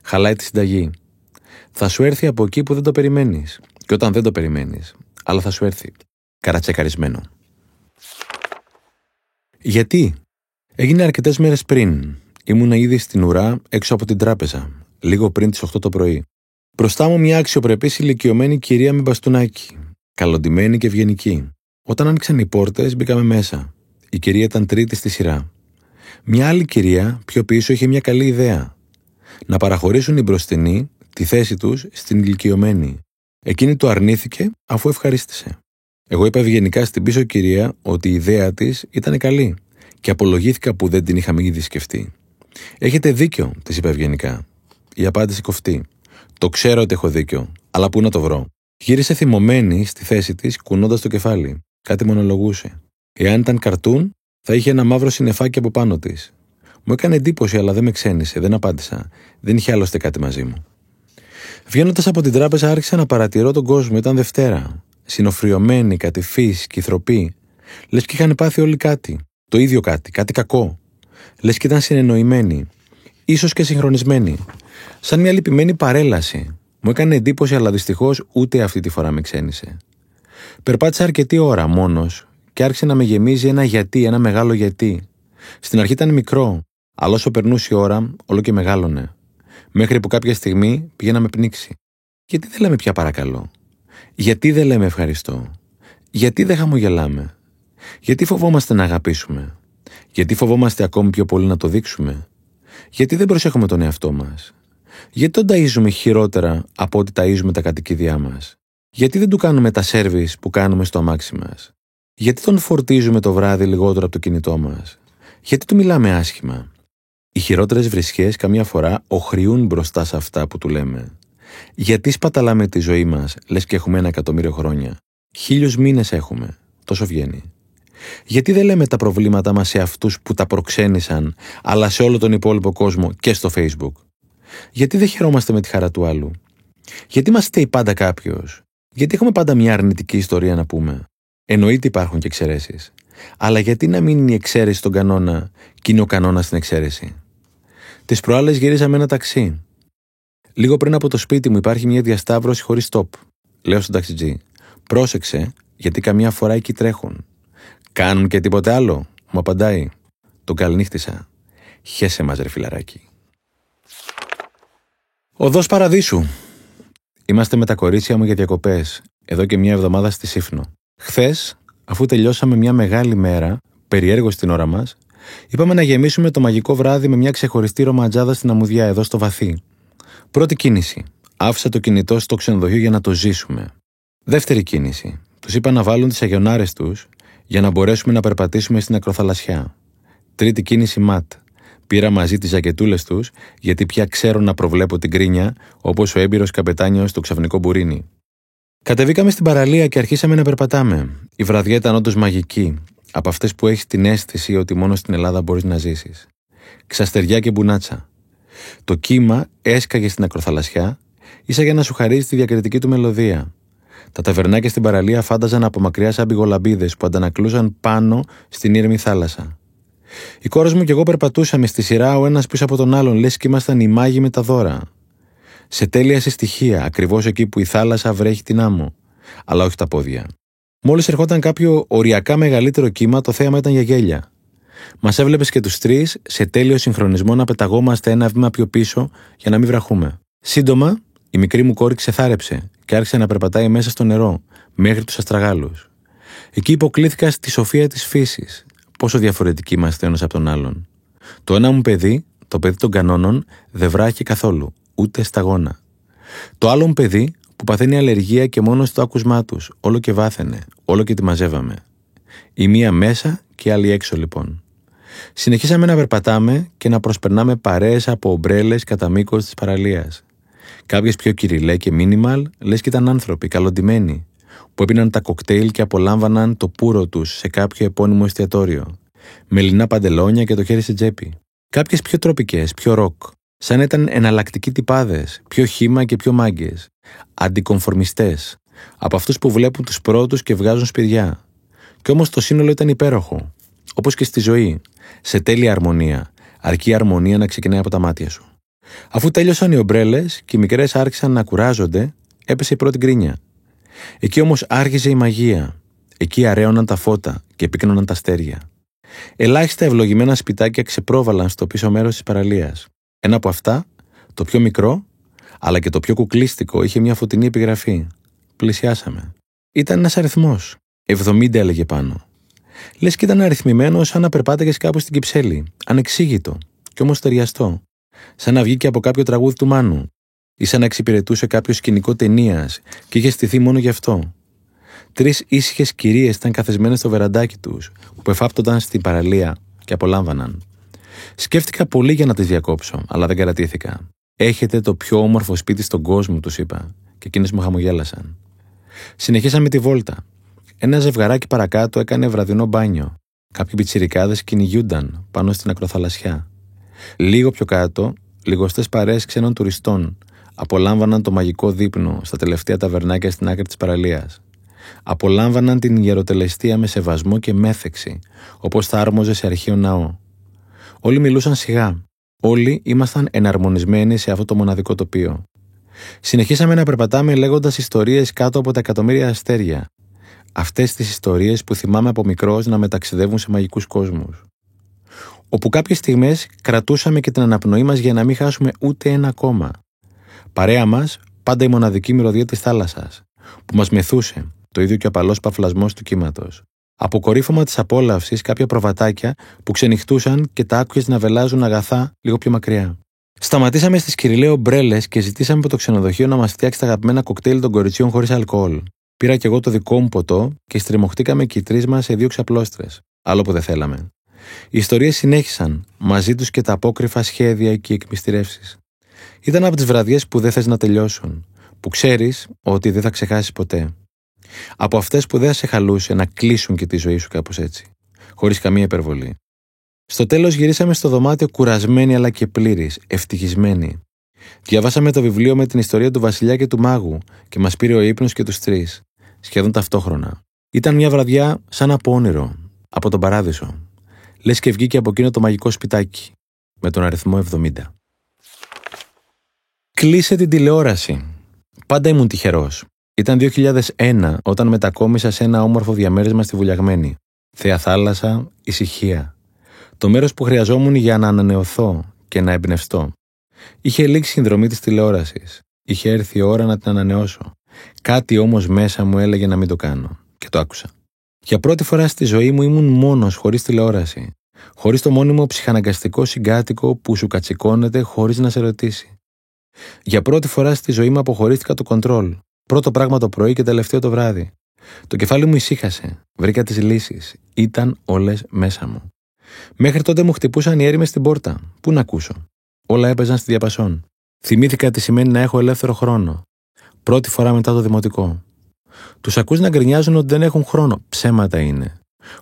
Χαλάει τη συνταγή. Θα σου έρθει από εκεί που δεν το περιμένεις. Και όταν δεν το περιμένεις, αλλά θα σου έρθει. Καρατσεκαρισμένο. Γιατί; Έγινε αρκετές μέρες πριν. Ήμουνα ήδη στην ουρά έξω από την τράπεζα, λίγο πριν τις 8 το πρωί. Μπροστά μου μια αξιοπρεπής ηλικιωμένη κυρία με μπαστούνάκι, καλοντημένη και ευγενική. Όταν άνοιξαν οι πόρτες, μπήκαμε μέσα. Η κυρία ήταν τρίτη στη σειρά. Μια άλλη κυρία πιο πίσω είχε μια καλή ιδέα. Να παραχωρήσουν οι μπροστινοί τη θέση τους στην ηλικιωμένη. Εκείνη το αρνήθηκε αφού ευχαρίστησε. Εγώ είπα ευγενικά στην πίσω κυρία ότι η ιδέα της ήταν καλή και απολογήθηκα που δεν την είχαμε ήδη σκεφτεί. Έχετε δίκιο, της είπα ευγενικά. Η απάντηση κοφτή. Το ξέρω ότι έχω δίκιο, αλλά πού να το βρω. Γύρισε θυμωμένη στη θέση της, κουνώντας το κεφάλι. Κάτι μονολογούσε. Εάν ήταν καρτούν, θα είχε ένα μαύρο συννεφάκι από πάνω της. Μου έκανε εντύπωση, αλλά δεν με ξένησε, δεν απάντησα. Δεν είχε άλλωστε κάτι μαζί μου. Βγαίνοντας από την τράπεζα, άρχισα να παρατηρώ τον κόσμο. Ήταν Δευτέρα. Συνοφριωμένοι, κατηφείς, κυθροποί. Λες και είχαν πάθει όλοι κάτι. Το ίδιο κάτι, κάτι κακό. Λες και ήταν συνεννοημένοι. ίσως και συγχρονισμένοι. Σαν μια λυπημένη παρέλαση. Μου έκανε εντύπωση, αλλά δυστυχώς ούτε αυτή τη φορά με ξένησε. Περπάτησα αρκετή ώρα μόνος και άρχισε να με γεμίζει ένα γιατί, ένα μεγάλο γιατί. Στην αρχή ήταν μικρό, αλλά όσο περνούσε η ώρα, όλο και μεγάλωνε. Μέχρι που κάποια στιγμή πήγε να με πνίξει. Γιατί δεν λέμε πια παρακαλώ; Γιατί δεν λέμε ευχαριστώ; Γιατί δεν χαμογελάμε; Γιατί φοβόμαστε να αγαπήσουμε; Γιατί φοβόμαστε ακόμη πιο πολύ να το δείξουμε; Γιατί δεν προσέχουμε τον εαυτό μας; Γιατί τον ταΐζουμε χειρότερα από ό,τι ταΐζουμε τα κατοικίδια μας; Γιατί δεν του κάνουμε τα σέρβις που κάνουμε στο αμάξι μας; Γιατί τον φορτίζουμε το βράδυ λιγότερο από το κινητό μας; Γιατί του μιλάμε άσχημα; Οι χειρότερες βρισχές καμιά φορά οχριούν μπροστά σε αυτά που του λέμε. Γιατί σπαταλάμε τη ζωή μας, λες και έχουμε ένα εκατομμύριο χρόνια; Χίλιους μήνες έχουμε. Τόσο βγαίνει. Γιατί δεν λέμε τα προβλήματά μας σε αυτούς που τα προξένησαν, αλλά σε όλο τον υπόλοιπο κόσμο και στο Facebook; Γιατί δεν χαιρόμαστε με τη χαρά του άλλου; Γιατί μας στέει πάντα κάποιος; Γιατί έχουμε πάντα μια αρνητική ιστορία να πούμε; Εννοείται υπάρχουν και εξαιρέσεις. Αλλά γιατί να μην είναι η εξαίρεση στον κανόνα και είναι ο κανόνα στην εξαίρεση; Τις προάλλες γυρίζαμε ένα ταξί. Λίγο πριν από το σπίτι μου υπάρχει μια διασταύρωση χωρίς stop. Λέω στον ταξιτζή. Πρόσεξε, γιατί καμιά φορά εκεί τρέχουν. Κάνουν και τίποτε άλλο, μου απαντάει. Τον καληνύχτησα. Χέσε μας ρε φιλαράκι. Οδός Παραδείσου. Είμαστε με τα κορίτσια μου για διακοπές, εδώ και μια εβδομάδα στη Σύφνο. Χθες αφού τελειώσαμε μια μεγάλη μέρα, περιέργως στην ώρα μας, είπαμε να γεμίσουμε το μαγικό βράδυ με μια ξεχωριστή ρομαντζάδα στην αμμουδιά εδώ στο βαθύ. Πρώτη κίνηση. Άφησα το κινητό στο ξενοδοχείο για να το ζήσουμε. Δεύτερη κίνηση. Τους είπα να βάλουν τις αγιονάρες τους για να μπορέσουμε να περπατήσουμε στην ακροθαλασσιά. Τρίτη κίνηση ματ. Πήρα μαζί τις ζακετούλες τους, γιατί πια ξέρω να προβλέπω την κρίνια, όπως ο έμπειρος καπετάνιος στο ξαφνικό μπουρίνι. Κατεβήκαμε στην παραλία και αρχίσαμε να περπατάμε. Η βραδιά ήταν όντως μαγική, από αυτές που έχεις την αίσθηση ότι μόνο στην Ελλάδα μπορείς να ζήσεις. Ξαστεριά και μπουνάτσα. Το κύμα έσκαγε στην ακροθαλασσιά, ίσα για να σου χαρίζει τη διακριτική του μελωδία. Τα ταβερνάκια στην παραλία φάνταζαν από μακριά σαν πηγολαμπίδες που αντανακλούσαν πάνω στην ήρεμη θάλασσα. Η κόρη μου και εγώ περπατούσαμε στη σειρά ο ένας πίσω από τον άλλον, λες και ήμασταν οι μάγοι με τα δώρα. Σε τέλεια συστοιχεία, ακριβώς εκεί που η θάλασσα βρέχει την άμμο, αλλά όχι τα πόδια. Μόλις ερχόταν κάποιο οριακά μεγαλύτερο κύμα, το θέαμα ήταν για γέλια. Μας έβλεπες και τους τρεις σε τέλειο συγχρονισμό να πεταγόμαστε ένα βήμα πιο πίσω για να μην βραχούμε. Σύντομα, η μικρή μου κόρη ξεθάρεψε και άρχισε να περπατάει μέσα στο νερό, μέχρι τους αστραγάλους. Εκεί υποκλήθηκα στη σοφία της φύσης, πόσο διαφορετικοί είμαστε ένας από τον άλλον. Το ένα μου παιδί, το παιδί των κανόνων, δεν βράχει καθόλου, ούτε σταγόνα. Το άλλο μου παιδί, που παθαίνει αλλεργία και μόνο στο άκουσμά τους, όλο και βάθαινε, όλο και τη μαζεύαμε. Η μία μέσα και η άλλη έξω λοιπόν. Συνεχίσαμε να περπατάμε και να προσπερνάμε παρέες από ομπρέλες κατά μήκος της παραλίας. Κάποιες πιο κυριλέ και μίνιμαλ, λες και ήταν άνθρωποι, καλοντημένοι, που έπιναν τα κοκτέιλ και απολάμβαναν το πουρο τους σε κάποιο επώνυμο εστιατόριο. Με λινά παντελόνια και το χέρι σε τσέπη. Κάποιες πιο τροπικές, πιο ροκ, σαν ήταν εναλλακτικοί τυπάδες, πιο χήμα και πιο μάγκες. Αντικομφορμιστές, από αυτούς που βλέπουν τους πρώτους και βγάζουν σπηριά. Κι όμως το σύνολο ήταν υπέροχο. Όπως και στη ζωή, σε τέλεια αρμονία, αρκεί η αρμονία να ξεκινάει από τα μάτια σου. Αφού τέλειωσαν οι ομπρέλες και οι μικρές άρχισαν να κουράζονται, έπεσε η πρώτη γκρίνια. Εκεί όμως άρχισε η μαγεία. Εκεί αραίωναν τα φώτα και πύκνωναν τα αστέρια. Ελάχιστα ευλογημένα σπιτάκια ξεπρόβαλαν στο πίσω μέρος της παραλίας. Ένα από αυτά, το πιο μικρό, αλλά και το πιο κουκλίστικο, είχε μια φωτεινή επιγραφή. Πλησιάσαμε. Ήταν ένας αριθμός. 70 έλεγε πάνω. Λες και ήταν αριθμημένο σαν να περπάταγες κάπου στην Κυψέλη. Ανεξήγητο, κι όμως ταιριαστό. Σαν να βγήκε από κάποιο τραγούδι του Μάνου, ή σαν να εξυπηρετούσε κάποιο σκηνικό ταινίας και είχε στηθεί μόνο γι' αυτό. Τρεις ήσυχες κυρίες ήταν καθισμένε στο βεραντάκι τους, που εφάπτονταν στην παραλία και απολάμβαναν. Σκέφτηκα πολύ για να τις διακόψω, αλλά δεν κρατήθηκα. Έχετε το πιο όμορφο σπίτι στον κόσμο, τους είπα, και εκείνες μου χαμογέλασαν. Συνεχίσαμε τη βόλτα. Ένα ζευγαράκι παρακάτω έκανε βραδινό μπάνιο. Κάποιοι πιτσιρικάδες κυνηγούνταν πάνω στην ακροθαλασσιά. Λίγο πιο κάτω, λιγοστές παρέες ξένων τουριστών απολάμβαναν το μαγικό δείπνο στα τελευταία ταβερνάκια στην άκρη της παραλίας. Απολάμβαναν την ιεροτελεστία με σεβασμό και μέθεξη, όπως θα άρμοζε σε αρχαίο ναό. Όλοι μιλούσαν σιγά. Όλοι ήμασταν εναρμονισμένοι σε αυτό το μοναδικό τοπίο. Συνεχίσαμε να περπατάμε λέγοντας ιστορίες κάτω από τα εκατομμύρια αστέρια. Αυτές τις ιστορίες που θυμάμαι από μικρός να μεταξιδεύουν σε μαγικούς κόσμους όπου κάποιες στιγμές κρατούσαμε και την αναπνοή μας για να μην χάσουμε ούτε ένα κόμμα. Παρέα μας, πάντα η μοναδική μυρωδία της θάλασσας, που μας μεθούσε, το ίδιο και ο απαλός παφλασμός του κύματος. Αποκορύφωμα της απόλαυσης κάποια προβατάκια που ξενυχτούσαν και τα άκουγες να βελάζουν αγαθά λίγο πιο μακριά. Σταματήσαμε στις κυριλαίο μπρέλες και ζητήσαμε από το ξενοδοχείο να μας φτιάξει τα αγαπημένα κοκτέιλ των κοριτσιών χωρίς αλκοόλ. Πήρα κι εγώ το δικό μου ποτό και στριμωχτήκαμε και οι τρεις μας σε δύο ξαπλώστρες. Άλλο που δεν θέλαμε. Οι ιστορίες συνέχισαν, μαζί τους και τα απόκρυφα σχέδια και οι εκμυστηρεύσεις. Ήταν από τις βραδιές που δεν θες να τελειώσουν, που ξέρεις ότι δεν θα ξεχάσεις ποτέ. Από αυτές που δεν θα σε χαλούσε να κλείσουν και τη ζωή σου κάπως έτσι, χωρίς καμία υπερβολή. Στο τέλος γυρίσαμε στο δωμάτιο κουρασμένοι αλλά και πλήρη, ευτυχισμένοι. Διαβάσαμε το βιβλίο με την ιστορία του Βασιλιά και του Μάγου και μας πήρε ο ύπνος και τους τρεις, σχεδόν ταυτόχρονα. Ήταν μια βραδιά σαν από όνειρο, από τον παράδεισο. Λες και βγήκε από εκείνο το μαγικό σπιτάκι, με τον αριθμό 70. Κλείσε την τηλεόραση. Πάντα ήμουν τυχερός. Ήταν 2001 όταν μετακόμισα σε ένα όμορφο διαμέρισμα στη Βουλιαγμένη. Θέα θάλασσα, ησυχία. Το μέρος που χρειαζόμουν για να ανανεωθώ και να εμπνευστώ. Είχε λήξει η συνδρομή της τηλεόρασης. Είχε έρθει η ώρα να την ανανεώσω. Κάτι όμως μέσα μου έλεγε να μην το κάνω. Και το άκουσα. Για πρώτη φορά στη ζωή μου ήμουν μόνος χωρίς τηλεόραση. Χωρίς το μόνιμο ψυχαναγκαστικό συγκάτοικο που σου κατσικώνεται χωρίς να σε ρωτήσει. Για πρώτη φορά στη ζωή μου αποχωρίστηκα το κοντρόλ. Πρώτο πράγμα το πρωί και τελευταίο το βράδυ. Το κεφάλι μου ησύχασε. Βρήκα τις λύσεις. Ήταν όλες μέσα μου. Μέχρι τότε μου χτυπούσαν οι έρημες στην πόρτα. Πού να ακούσω; Όλα έπαιζαν στη διαπασόν. Θυμήθηκα τι σημαίνει να έχω ελεύθερο χρόνο. Πρώτη φορά μετά το δημοτικό. Τους ακούς να γκρινιάζουν ότι δεν έχουν χρόνο. Ψέματα είναι.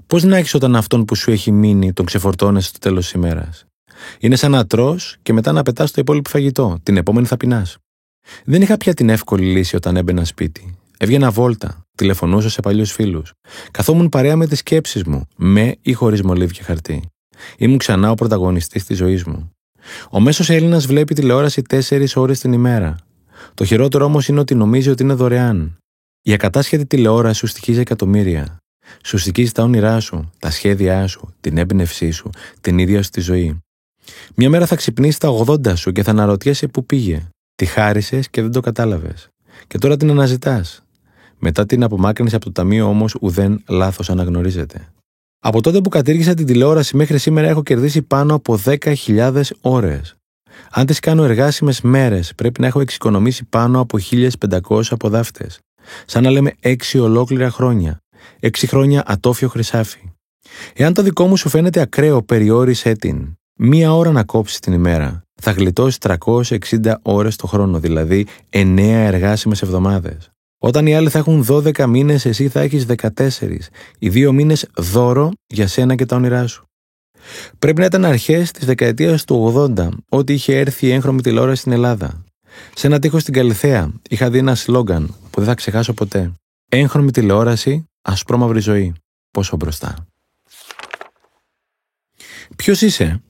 Πώς να έχεις όταν αυτόν που σου έχει μείνει τον ξεφορτώνεσαι στο τέλος της ημέρας; Είναι σαν να τρώ και μετά να πετάς το υπόλοιπο φαγητό. Την επόμενη θα πεινάς. Δεν είχα πια την εύκολη λύση όταν έμπαινα σπίτι. Έβγαινα βόλτα, τηλεφωνούσα σε παλιούς φίλους. Καθόμουν παρέα με τις σκέψεις μου, με ή χωρίς μολύβι και χαρτί. Ήμουν ξανά ο πρωταγωνιστής της ζωής μου. Ο μέσος Έλληνας βλέπει τηλεόραση 4 ώρες την ημέρα. Το χειρότερο όμως είναι ότι νομίζει ότι είναι δωρεάν. Η ακατάσχετη τηλεόραση σου στοιχίζει εκατομμύρια. Σου στοιχίζει τα όνειρά σου, τα σχέδιά σου, την έμπνευσή σου, την ίδια σου τη ζωή. Μια μέρα θα ξυπνήσεις τα 80 σου και θα αναρωτιέσαι πού πήγε. Τη χάρισες και δεν το κατάλαβες. Και τώρα την αναζητάς. Μετά την απομάκρυνση από το ταμείο όμως ουδέν λάθος αναγνωρίζεται. Από τότε που κατήργησα την τηλεόραση μέχρι σήμερα έχω κερδίσει πάνω από 10.000 ώρες. Αν τις κάνω εργάσιμες μέρες, πρέπει να έχω εξοικονομήσει πάνω από 1.500 αποδάφτε. Σαν να λέμε 6 ολόκληρα χρόνια. 6 χρόνια ατόφιο χρυσάφι. Εάν το δικό μου σου φαίνεται ακραίο, περιόρισέ την. Μία ώρα να κόψεις την ημέρα. Θα γλιτώσεις 360 ώρες το χρόνο, δηλαδή 9 εργάσιμες εβδομάδες. Όταν οι άλλοι θα έχουν 12 μήνες, εσύ θα έχεις 14. Οι δύο μήνες δώρο για σένα και τα όνειρά σου. Πρέπει να ήταν αρχές της δεκαετίας του 80, ότι είχε έρθει η έγχρωμη τηλεόραση στην Ελλάδα. Σε ένα τοίχο στην Καλλιθέα είχα δει ένα σλόγκαν που δεν θα ξεχάσω ποτέ. Έγχρωμη τηλεόραση, ασπρόμαυρη ζωή. Πόσο μπροστά. Ποιος είσαι,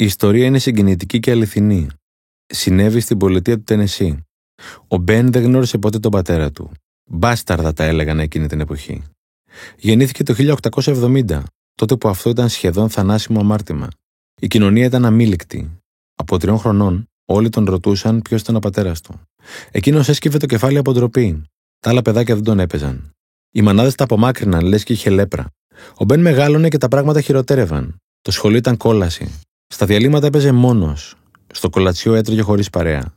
η ιστορία είναι συγκινητική και αληθινή. Συνέβη στην πολιτεία του Τενεσί. Ο Μπεν δεν γνώρισε ποτέ τον πατέρα του. Μπάσταρδα τα έλεγαν εκείνη την εποχή. Γεννήθηκε το 1870, τότε που αυτό ήταν σχεδόν θανάσιμο αμάρτημα. Η κοινωνία ήταν αμήλικτη. Από τριών χρονών, όλοι τον ρωτούσαν ποιος ήταν ο πατέρας του. Εκείνος έσκυβε το κεφάλι από ντροπή. Τα άλλα παιδάκια δεν τον έπαιζαν. Οι μανάδες τα απομάκρυναν, λες και είχε λέπρα. Ο Μπεν μεγάλωνε και τα πράγματα χειροτέρευαν. Το σχολείο ήταν κόλαση. Στα διαλύματα έπαιζε μόνος. Στο κολατσιό έτρωγε χωρίς παρέα.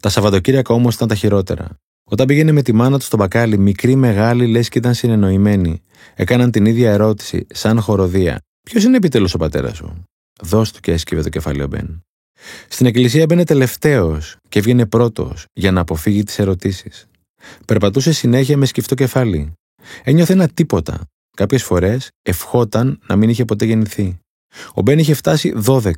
Τα Σαββατοκύριακα όμως ήταν τα χειρότερα. Όταν πήγαινε με τη μάνα του στο μπακάλι, μικρή μεγάλη λες και ήταν συνεννοημένοι. Έκαναν την ίδια ερώτηση, σαν χοροδία. Ποιος είναι επιτέλους ο πατέρας σου; Δώσ' του και έσκυβε το κεφάλι ο Μπεν. Στην εκκλησία μπαίνε τελευταίος και έβγαινε πρώτος για να αποφύγει τις ερωτήσεις. Περπατούσε συνέχεια με σκυφτό κεφάλι. Ένιωθε ένα τίποτα. Κάποιες φορές ευχόταν να μην είχε ποτέ γεννηθεί. Ο Μπεν είχε φτάσει 12.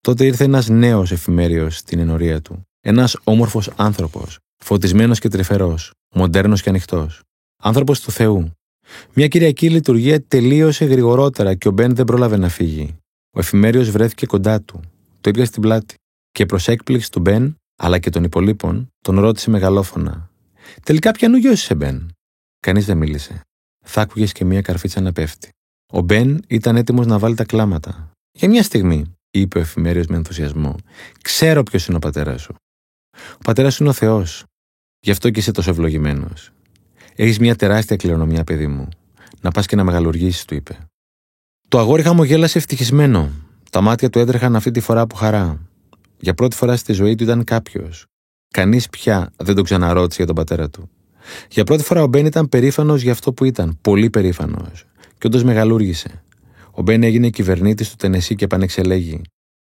Τότε ήρθε ένας νέος εφημέριο στην ενορία του. Ένας όμορφος άνθρωπος, φωτισμένος και τρυφερός, μοντέρνος και ανοιχτός. Άνθρωπος του Θεού. Μια κυριακή λειτουργία τελείωσε γρηγορότερα και ο Μπεν δεν πρόλαβε να φύγει. Ο εφημέριο βρέθηκε κοντά του. Το ήπια στην πλάτη. Και προς έκπληξη του Μπεν, αλλά και των υπολείπων, τον ρώτησε μεγαλόφωνα. Τελικά ποιανού σε Μπεν; Κανείς δεν μίλησε. Θα άκουγες και μια καρφίτσα να πέφτει. Ο Μπεν ήταν έτοιμος να βάλει τα κλάματα. Για μια στιγμή, είπε ο εφημέριο με ενθουσιασμό, ξέρω ποιος είναι ο πατέρας σου. Ο πατέρας σου είναι ο Θεός. Γι' αυτό και είσαι τόσο ευλογημένος. Έχεις μια τεράστια κληρονομιά, παιδί μου. Να πας και να μεγαλουργήσεις, του είπε. Το αγόρι χαμογέλασε ευτυχισμένο. Τα μάτια του έτρεχαν αυτή τη φορά από χαρά. Για πρώτη φορά στη ζωή του ήταν κάποιος. Κανείς πια δεν τον ξαναρώτησε για τον πατέρα του. Για πρώτη φορά ο Μπεν ήταν περήφανος για αυτό που ήταν, πολύ περήφανος. Και όντως μεγαλούργησε. Ο Μπεν έγινε κυβερνήτης του Τενεσί και επανεξελέγει.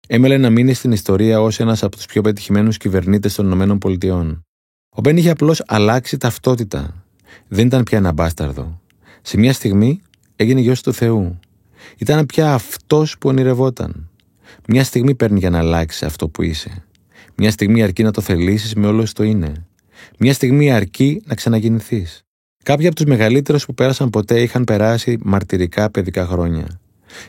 Έμελε να μείνει στην ιστορία ως ένας από τους πιο πετυχημένους κυβερνήτες των ΗΠΑ. Ο Μπεν είχε απλώς αλλάξει ταυτότητα. Δεν ήταν πια ένα μπάσταρδο. Σε μια στιγμή έγινε γιος του Θεού. Ήταν πια αυτός που ονειρευόταν. Μια στιγμή παίρνει για να αλλάξει αυτό που είσαι. Μια στιγμή αρκεί να το θελήσεις με όλο το είναι. Μια στιγμή αρκεί να ξαναγεννηθείς. Κάποιοι από τους μεγαλύτερους που πέρασαν ποτέ είχαν περάσει μαρτυρικά παιδικά χρόνια.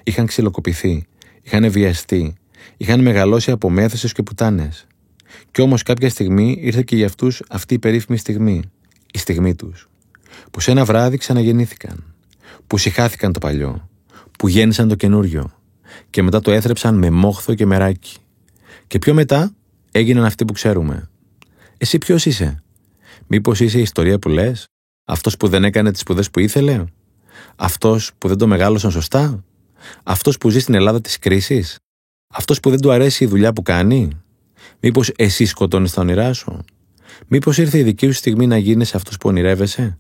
Είχαν ξυλοκοπηθεί, είχαν βιαστεί, είχαν μεγαλώσει από μέθεσες και πουτάνες. Κι όμως κάποια στιγμή ήρθε και για αυτούς αυτή η περίφημη στιγμή, η στιγμή τους. Που σε ένα βράδυ ξαναγεννήθηκαν. Που συχάθηκαν το παλιό. Που γέννησαν το καινούριο. Και μετά το έθρεψαν με μόχθο και μεράκι. Και πιο μετά έγιναν αυτοί που ξέρουμε. Εσύ ποιος είσαι, Μήπως είσαι η ιστορία που λες, αυτός που δεν έκανε τις σπουδές που ήθελε, Αυτός που δεν το μεγάλωσαν σωστά, αυτός που ζει στην Ελλάδα της κρίσης, αυτός που δεν του αρέσει η δουλειά που κάνει, Μήπως εσύ σκοτώνεις τα όνειρά σου, Μήπως ήρθε η δική σου στιγμή να γίνεις αυτός που ονειρεύεσαι,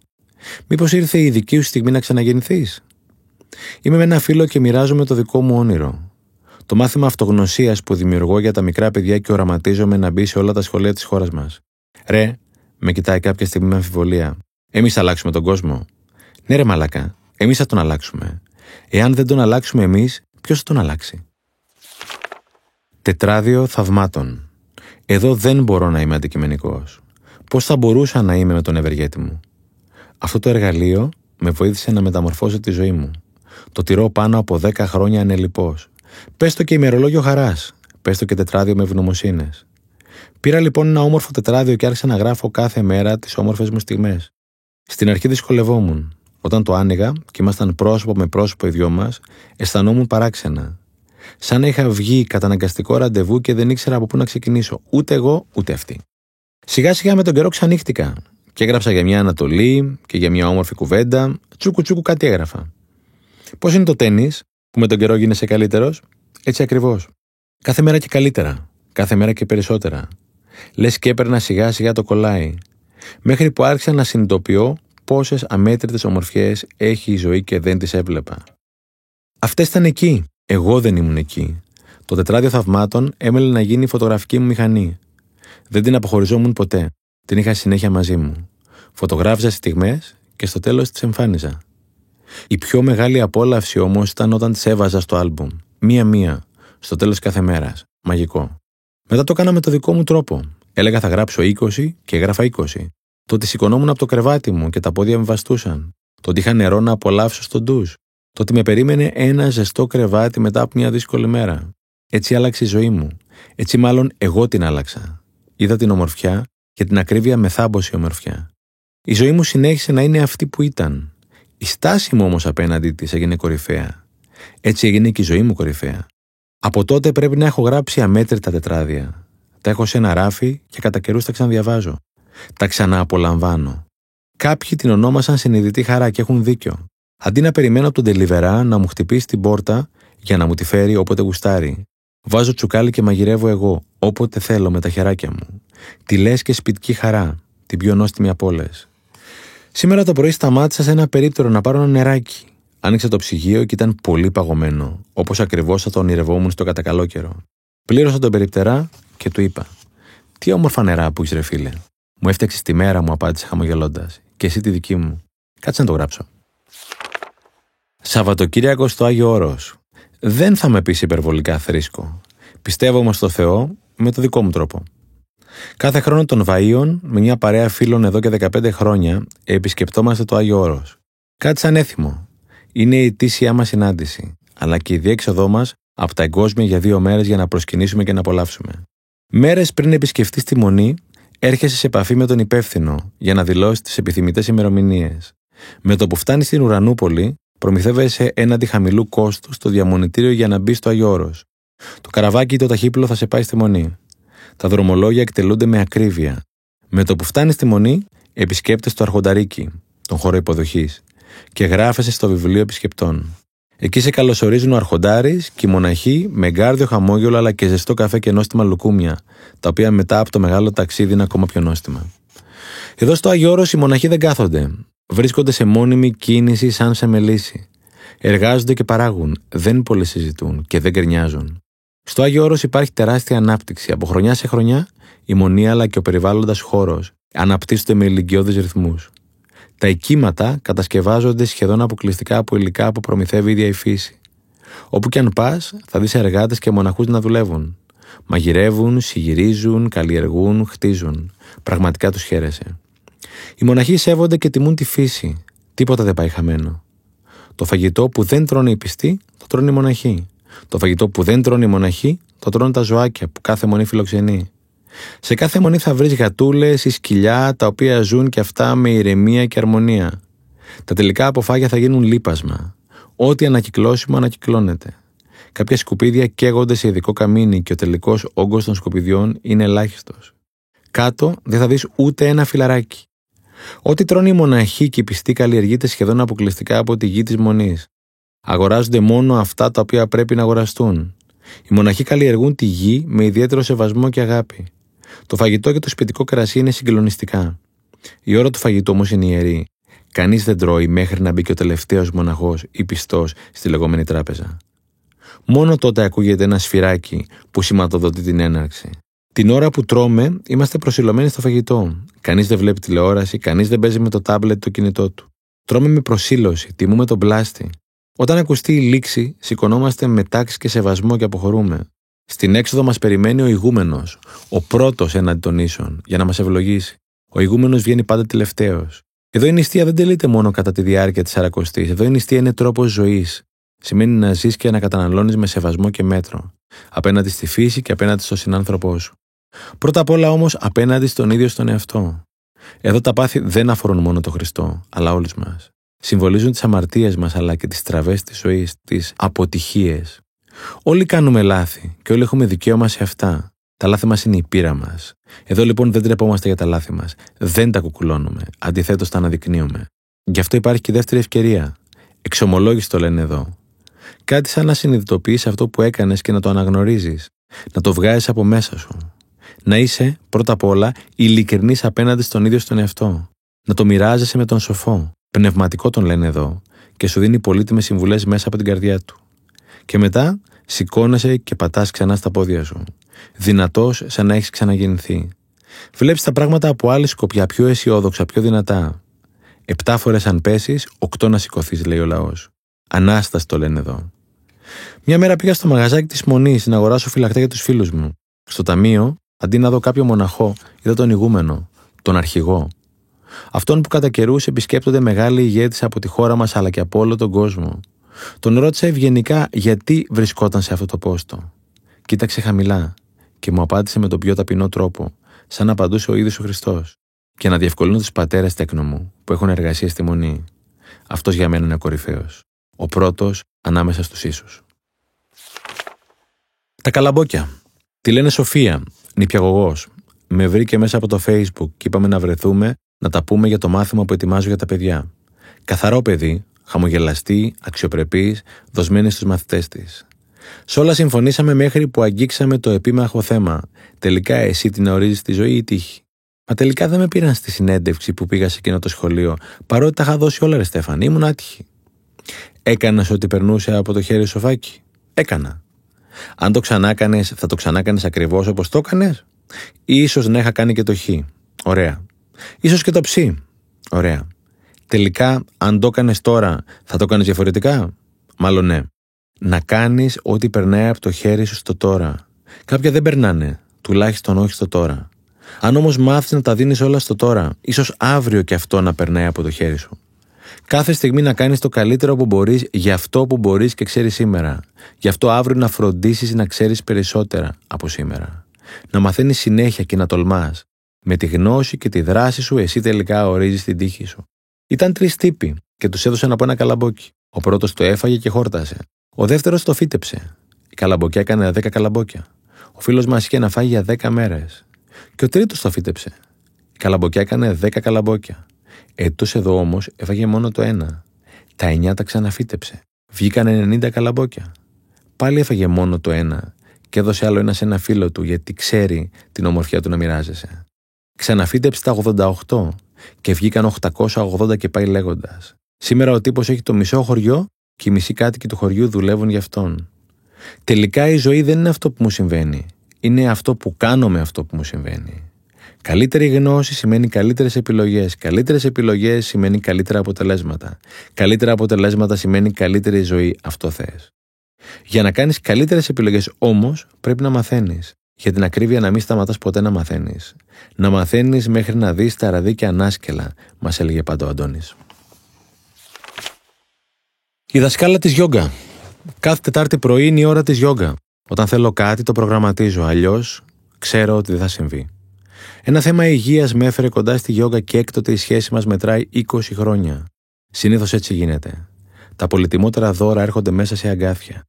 Μήπως ήρθε η δική σου στιγμή να ξαναγεννηθείς; Είμαι με ένα φίλο και μοιράζομαι το δικό μου όνειρο. Το μάθημα αυτογνωσίας που δημιουργώ για τα μικρά παιδιά και οραματίζομαι να μπει σε όλα τα σχολεία της χώρας μας. Ρε, με κοιτάει κάποια στιγμή με αμφιβολία. Εμείς θα αλλάξουμε τον κόσμο. Ναι, ρε Μαλακά, εμείς θα τον αλλάξουμε. Εάν δεν τον αλλάξουμε εμείς, ποιος θα τον αλλάξει; Τετράδιο θαυμάτων. Εδώ δεν μπορώ να είμαι αντικειμενικός. Πώς θα μπορούσα να είμαι με τον ευεργέτη μου; Αυτό το εργαλείο με βοήθησε να μεταμορφώσω τη ζωή μου. Το τηρώ πάνω από 10 χρόνια ανελειπώ. Πες το και ημερολόγιο χαράς. Πες το και τετράδιο με ευγνωμοσύνες. Πήρα λοιπόν ένα όμορφο τετράδιο και άρχισα να γράφω κάθε μέρα τις όμορφες μου στιγμές. Στην αρχή δυσκολευόμουν. Όταν το άνοιγα και ήμασταν πρόσωπο με πρόσωπο οι δυο μας, αισθανόμουν παράξενα. Σαν να είχα βγει καταναγκαστικό ραντεβού και δεν ήξερα από πού να ξεκινήσω. Ούτε εγώ, ούτε αυτή. Σιγά σιγά με τον καιρό ξανύχτηκα και έγραψα για μια Ανατολή και για μια όμορφη κουβέντα. Τσούκου τσούκου κάτι έγραφα. Πώς είναι το τέννη, που με τον καιρό γίνεσαι καλύτερος, έτσι ακριβώς. Κάθε μέρα και καλύτερα. Κάθε μέρα και περισσότερα. Λες και έπαιρνα σιγά σιγά το κολλάει. Μέχρι που άρχισα να συνειδητοποιώ πόσες αμέτρητες ομορφιές έχει η ζωή και δεν τις έβλεπα. Αυτές ήταν εκεί. Εγώ δεν ήμουν εκεί. Το τετράδιο θαυμάτων έμελε να γίνει η φωτογραφική μου μηχανή. Δεν την αποχωριζόμουν ποτέ. Την είχα συνέχεια μαζί μου. Φωτογράφιζα στιγμές και στο τέλος τις εμφάνιζα. Η πιο μεγάλη απόλαυση όμως ήταν όταν τις έβαζα στο άλμπουμ. Μία-μία, στο τέλος κάθε μέρας. Μαγικό. Μετά το έκανα με το δικό μου τρόπο. Έλεγα θα γράψω 20 και έγραφα 20. Το ότι σηκωνόμουν από το κρεβάτι μου και τα πόδια με βαστούσαν. Το ότι είχα νερό να απολαύσω στον ντουζ. Το ότι με περίμενε ένα ζεστό κρεβάτι μετά από μια δύσκολη μέρα. Έτσι άλλαξε η ζωή μου. Έτσι μάλλον εγώ την άλλαξα. Είδα την ομορφιά και την ακρίβεια μεθάμποση ομορφιά. Η ζωή μου συνέχισε να είναι αυτή που ήταν. Η στάση μου όμως απέναντί της έγινε κορυφαία. Έτσι έγινε και η ζωή μου κορυφαία. Από τότε πρέπει να έχω γράψει αμέτρητα τετράδια. Τα έχω σε ένα ράφι και κατά καιρούς τα ξαναδιαβάζω. Τα ξανααπολαμβάνω. Κάποιοι την ονόμασαν συνειδητή χαρά και έχουν δίκιο. Αντί να περιμένω από τον τελιβερά να μου χτυπήσει την πόρτα για να μου τη φέρει όποτε γουστάρει, βάζω τσουκάλι και μαγειρεύω εγώ, όποτε θέλω με τα χεράκια μου. Τη λες και σπιτική χαρά, την πιο νόστιμη από όλες. Σήμερα το πρωί σταμάτησα σε ένα περίπτερο να πάρω ένα νεράκι. Άνοιξα το ψυγείο και ήταν πολύ παγωμένο, όπως ακριβώς θα το ονειρευόμουν στο κατακαλό καιρό. Πλήρωσα τον περιπτερά και του είπα: Τι όμορφα νερά που έχεις, ρε φίλε. Μου έφτιαξες τη μέρα, μου απάντησε χαμογελώντας. Και εσύ τη δική μου. Κάτσε να το γράψω. Σαββατοκύριακο στο Άγιο Όρος. Δεν θα με πει υπερβολικά θρήσκο. Πιστεύω όμως στο Θεό με το δικό μου τρόπο. Κάθε χρόνο των Βαΐων, με μια παρέα φίλων εδώ και 15 χρόνια, επισκεπτόμαστε το Άγιο Όρος. Κάτι σαν έθιμο. Είναι η τήσια μας συνάντηση, αλλά και η διέξοδό μας από τα εγκόσμια για δύο μέρες για να προσκυνήσουμε και να απολαύσουμε. Μέρες πριν επισκεφτείς τη μονή, έρχεσαι σε επαφή με τον υπεύθυνο για να δηλώσεις τις επιθυμητές ημερομηνίες. Με το που φτάνεις στην Ουρανούπολη, προμηθεύεσαι έναντι χαμηλού κόστου στο διαμονητήριο για να μπει στο Αγιώρο. Το καραβάκι ή το ταχύπλο θα σε πάει στη μονή. Τα δρομολόγια εκτελούνται με ακρίβεια. Με το που φτάνεις στη μονή, επισκέπτε το Αρχονταρίκι, τον χώρο υποδοχής, και γράφεσαι στο βιβλίο επισκεπτών. Εκεί σε καλωσορίζουν ο Αρχοντάρης και οι μοναχοί με γκάρδιο χαμόγελο αλλά και ζεστό καφέ και νόστιμα λουκούμια, τα οποία μετά από το μεγάλο ταξίδι είναι ακόμα πιο νόστιμα. Εδώ στο Άγιο Όρος οι μοναχοί δεν κάθονται. Βρίσκονται σε μόνιμη κίνηση σαν σε μελίση. Εργάζονται και παράγουν, δεν πολύ συζητούν και δεν γκρινιάζουν. Στο Άγιο Όρος υπάρχει τεράστια ανάπτυξη. Από χρονιά σε χρονιά, η μονή αλλά και ο περιβάλλοντας χώρος αναπτύσσονται με ηλικιώδεις ρυθμούς. Τα οικήματα κατασκευάζονται σχεδόν αποκλειστικά από υλικά που προμηθεύει η ίδια η φύση. Όπου και αν πας, θα δεις εργάτες και μοναχούς να δουλεύουν. Μαγειρεύουν, συγυρίζουν, καλλιεργούν, χτίζουν. Πραγματικά τους χαίρεσαι. Οι μοναχοί σέβονται και τιμούν τη φύση. Τίποτα δεν πάει χαμένο. Το φαγητό που δεν τρώνε οι πιστοί, το τρώνε οι μοναχοί. Το φαγητό που δεν τρώνε οι μοναχοί, το τρώνε τα ζωάκια που κάθε μονή φιλοξενεί. Σε κάθε μονή θα βρεις γατούλες ή σκυλιά τα οποία ζουν και αυτά με ηρεμία και αρμονία. Τα τελικά αποφάγια θα γίνουν λίπασμα. Ό,τι ανακυκλώσιμο ανακυκλώνεται. Κάποια σκουπίδια καίγονται σε ειδικό καμίνι και ο τελικός όγκος των σκουπιδιών είναι ελάχιστος. Κάτω δεν θα δεις ούτε ένα φιλαράκι. Ό,τι τρώνε οι μοναχοί και οι πιστοί καλλιεργείται σχεδόν αποκλειστικά από τη γη της μονής. Αγοράζονται μόνο αυτά τα οποία πρέπει να αγοραστούν. Οι μοναχοί καλλιεργούν τη γη με ιδιαίτερο σεβασμό και αγάπη. Το φαγητό και το σπιτικό κρασί είναι συγκλονιστικά. Η ώρα του φαγητού όμως είναι ιερή. Κανείς δεν τρώει μέχρι να μπει και ο τελευταίος μοναχός ή πιστός στη λεγόμενη τράπεζα. Μόνο τότε ακούγεται ένα σφυράκι που σηματοδοτεί την έναρξη. Την ώρα που τρώμε, είμαστε προσιλωμένοι στο φαγητό. Κανείς δεν βλέπει τηλεόραση, κανείς δεν παίζει με το τάμπλετ το κινητό του. Τρώμε με προσήλωση, τιμούμε τον πλάστη. Όταν ακουστεί η λήξη, σηκωνόμαστε με τάξη και σεβασμό και αποχωρούμε. Στην έξοδο μας περιμένει ο ηγούμενος, ο πρώτος έναντι των ίσων, για να μας ευλογήσει. Ο ηγούμενος βγαίνει πάντα τελευταίος. Εδώ η νηστεία δεν τελείται μόνο κατά τη διάρκεια της Αρακοστή. Εδώ η νηστεία είναι τρόπος ζωής. Σημαίνει να ζεις και να καταναλώνεις με σεβασμό και μέτρο. Απέναντι στη φύση και απέναντι στον συνάνθρωπό σου. Πρώτα απ' όλα όμως απέναντι στον ίδιο στον εαυτό. Εδώ τα πάθη δεν αφορούν μόνο τον Χριστό, αλλά όλους μας. Συμβολίζουν τις αμαρτίες μας αλλά και τις τραβές της ζωής, τις αποτυχίες. Όλοι κάνουμε λάθη και όλοι έχουμε δικαίωμα σε αυτά. Τα λάθη μας είναι η πείρα μας. Εδώ λοιπόν δεν τρεπόμαστε για τα λάθη μας. Δεν τα κουκουλώνουμε. Αντιθέτως τα αναδεικνύουμε. Γι' αυτό υπάρχει και η δεύτερη ευκαιρία. Εξομολόγηση το λένε εδώ. Κάτι σαν να συνειδητοποιείς αυτό που έκανες και να το αναγνωρίζεις. Να το βγάζεις από μέσα σου. Να είσαι, πρώτα απ' όλα, ειλικρινής απέναντι στον ίδιο στον εαυτό. Να το μοιράζεσαι με τον σοφό. Πνευματικό τον λένε εδώ, και σου δίνει πολύτιμες συμβουλές μέσα από την καρδιά του. Και μετά σηκώνεσαι και πατάς ξανά στα πόδια σου. Δυνατός σαν να έχεις ξαναγεννηθεί. Βλέπεις τα πράγματα από άλλη σκοπιά, πιο αισιόδοξα, πιο δυνατά. Επτά φορές αν πέσεις, οκτώ να σηκωθείς, λέει ο λαός. Ανάσταση το λένε εδώ. Μια μέρα πήγα στο μαγαζάκι της Μονής να αγοράσω φυλακτά για τους φίλους μου. Στο ταμείο, αντί να δω κάποιο μοναχό, είδα τον ηγούμενο, τον αρχηγό. Αυτόν που κατά καιρούς επισκέπτονται μεγάλοι ηγέτες από τη χώρα μας αλλά και από όλο τον κόσμο. Τον ρώτησα ευγενικά γιατί βρισκόταν σε αυτό το πόστο. Κοίταξε χαμηλά και μου απάντησε με τον πιο ταπεινό τρόπο, σαν να απαντούσε ο ίδιος ο Χριστός. Και να διευκολύνω τους πατέρες τέκνο μου που έχουν εργασία στη μονή. Αυτός για μένα είναι ο κορυφαίος. Ο πρώτος ανάμεσα στους ίσου. Τα καλαμπόκια. Τη λένε Σοφία, νηπιαγωγός. Με βρήκε μέσα από το Facebook και είπαμε να βρεθούμε να τα πούμε για το μάθημα που ετοιμάζω για τα παιδιά. Καθαρό παιδί, χαμογελαστή, αξιοπρεπής, δοσμένη στους μαθητές της. Σ' όλα συμφωνήσαμε μέχρι που αγγίξαμε το επίμαχο θέμα. Τελικά εσύ την ορίζεις τη ζωή ή τύχη; Μα τελικά δεν με πήραν στη συνέντευξη που πήγα σε εκείνο το σχολείο, παρότι τα είχα δώσει όλα, ρε Στέφανη, ήμουν άτυχη. Έκανα ό,τι περνούσε από το χέρι σοφάκι. Έκανα. Αν το ξανάκανες, θα το ξανάκανες ακριβώς όπως το έκανες, ή ίσως να είχα κάνει και το χ. Ωραία. Ίσως και το ψ. Ωραία. Τελικά, αν το έκανες τώρα, θα το έκανες διαφορετικά; Μάλλον ναι. Να κάνεις ό,τι περνάει από το χέρι σου στο τώρα. Κάποια δεν περνάνε, τουλάχιστον όχι στο τώρα. Αν όμως μάθεις να τα δίνεις όλα στο τώρα, ίσως αύριο και αυτό να περνάει από το χέρι σου. Κάθε στιγμή να κάνεις το καλύτερο που μπορείς για αυτό που μπορείς και ξέρεις σήμερα. Γι' αυτό αύριο να φροντίσεις να ξέρεις περισσότερα από σήμερα. Να μαθαίνεις συνέχεια και να τολμάς. Με τη γνώση και τη δράση σου, εσύ τελικά ορίζεις την τύχη σου. Ήταν τρεις τύποι και τους έδωσαν από ένα καλαμπόκι. Ο πρώτος το έφαγε και χόρτασε. Ο δεύτερος το φύτεψε. Η καλαμποκιά έκανε δέκα καλαμπόκια. Ο φίλος μας είχε να φάει για δέκα μέρες. Και ο τρίτος το φύτεψε. Η καλαμποκιά έκανε δέκα καλαμπόκια. Έτος εδώ όμως έφαγε μόνο το ένα. Τα εννιά τα ξαναφύτεψε. Βγήκαν 90 καλαμπόκια. Πάλι έφαγε μόνο το ένα και έδωσε άλλο ένα σε ένα φίλο του γιατί ξέρει την ομορφιά του να μοιράζεσαι. Ξαναφύτεψε τα 88 και βγήκαν 880 και πάει λέγοντας. Σήμερα ο τύπος έχει το μισό χωριό και οι μισοί κάτοικοι του χωριού δουλεύουν για αυτόν. Τελικά η ζωή δεν είναι αυτό που μου συμβαίνει. Είναι αυτό που κάνω με αυτό που μου συμβαίνει. Καλύτερη γνώση σημαίνει καλύτερες επιλογές. Καλύτερες επιλογές σημαίνει καλύτερα αποτελέσματα. Καλύτερα αποτελέσματα σημαίνει καλύτερη ζωή. Αυτό θες. Για να κάνεις καλύτερες επιλογές όμως πρέπει να μαθαίνεις. Για την ακρίβεια να μην σταματάς ποτέ να μαθαίνεις. Να μαθαίνεις μέχρι να δεις τα ραδίκια ανάσκελα, μας έλεγε πάντα ο Αντώνης. Η δασκάλα της γιόγκα. Κάθε Τετάρτη πρωί είναι η ώρα της γιόγκα. Όταν θέλω κάτι το προγραμματίζω, αλλιώς ξέρω ότι δεν θα συμβεί. Ένα θέμα υγείας με έφερε κοντά στη γιόγκα και έκτοτε η σχέση μας μετράει 20 χρόνια. Συνήθως έτσι γίνεται. Τα πολυτιμότερα δώρα έρχονται μέσα σε αγκάθια,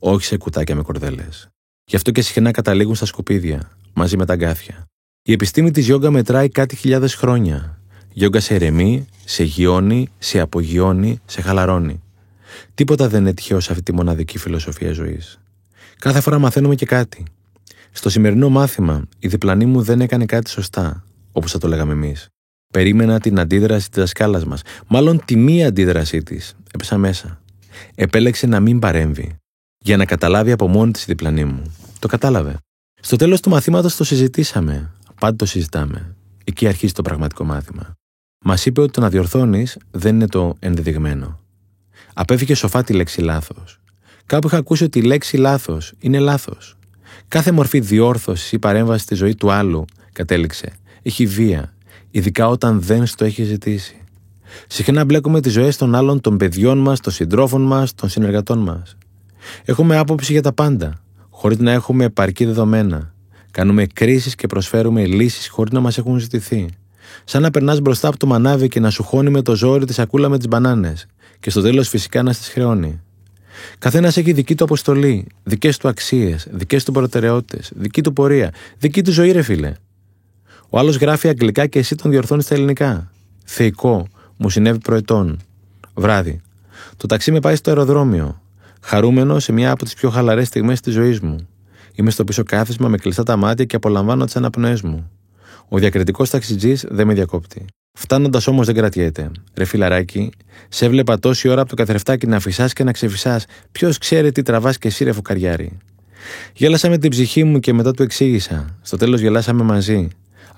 όχι σε κουτάκια με κορδέλες. Γι' αυτό και συχνά καταλήγουν στα σκουπίδια, μαζί με τα αγκάθια. Η επιστήμη της γιόγκα μετράει κάτι χιλιάδες χρόνια. Γιόγκα σε ερεμεί, σε γιώνει, σε απογειώνει, σε χαλαρώνει. Τίποτα δεν είναι τυχαίο σε αυτή τη μοναδική φιλοσοφία ζωής. Κάθε φορά μαθαίνουμε και κάτι. Στο σημερινό μάθημα, η διπλανή μου δεν έκανε κάτι σωστά, όπως θα το λέγαμε εμείς. Περίμενα την αντίδραση της δασκάλας μας, μάλλον τη μία αντίδρασή της. Έπεσα μέσα. Επέλεξε να μην παρέμβει, για να καταλάβει από μόνη της η διπλανή μου. Το κατάλαβε. Στο τέλος του μαθήματος το συζητήσαμε. Πάντα το συζητάμε. Εκεί αρχίζει το πραγματικό μάθημα. Μας είπε ότι το να διορθώνεις δεν είναι το ενδεδειγμένο. Απέφυγε σοφά τη λέξη λάθος. Κάπου είχα ακούσει ότι η λέξη λάθος είναι λάθος. Κάθε μορφή διόρθωσης ή παρέμβασης στη ζωή του άλλου, κατέληξε, έχει βία, ειδικά όταν δεν στο έχει ζητήσει. Συχνά μπλέκουμε τις ζωές των άλλων, των παιδιών μας, των συντρόφων μας, των συνεργατών μας. Έχουμε άποψη για τα πάντα, χωρίς να έχουμε επαρκή δεδομένα. Κάνουμε κρίσεις και προσφέρουμε λύσεις χωρίς να μας έχουν ζητηθεί. Σαν να περνάς μπροστά από το μανάβι και να σου χώνει με το ζόρι τη σακούλα με τις μπανάνες, και στο τέλος φυσικά να στις χρεώνει. Καθένας έχει δική του αποστολή, δικές του αξίες, δικές του προτεραιότητες, δική του πορεία, δική του ζωή, ρε φίλε. Ο άλλος γράφει αγγλικά και εσύ τον διορθώνεις στα ελληνικά. Θεϊκό, μου συνέβη προετών. Βράδυ. Το ταξί με πάει στο αεροδρόμιο. Χαρούμενος σε μια από τις πιο χαλαρές στιγμές της ζωής μου. Είμαι στο πίσω κάθισμα με κλειστά τα μάτια και απολαμβάνω τις αναπνοές μου. Ο διακριτικός ταξιτζής δεν με διακόπτει. Φτάνοντας όμως δεν κρατιέται. Ρε φιλαράκι, σε έβλεπα τόση ώρα από το καθρεφτάκι να φυσάς και να ξεφυσάς. Ποιος ξέρει τι τραβάς και εσύ, ρε φουκαριάρι. Γέλασα με την ψυχή μου και μετά του εξήγησα. Στο τέλος γελάσαμε μαζί.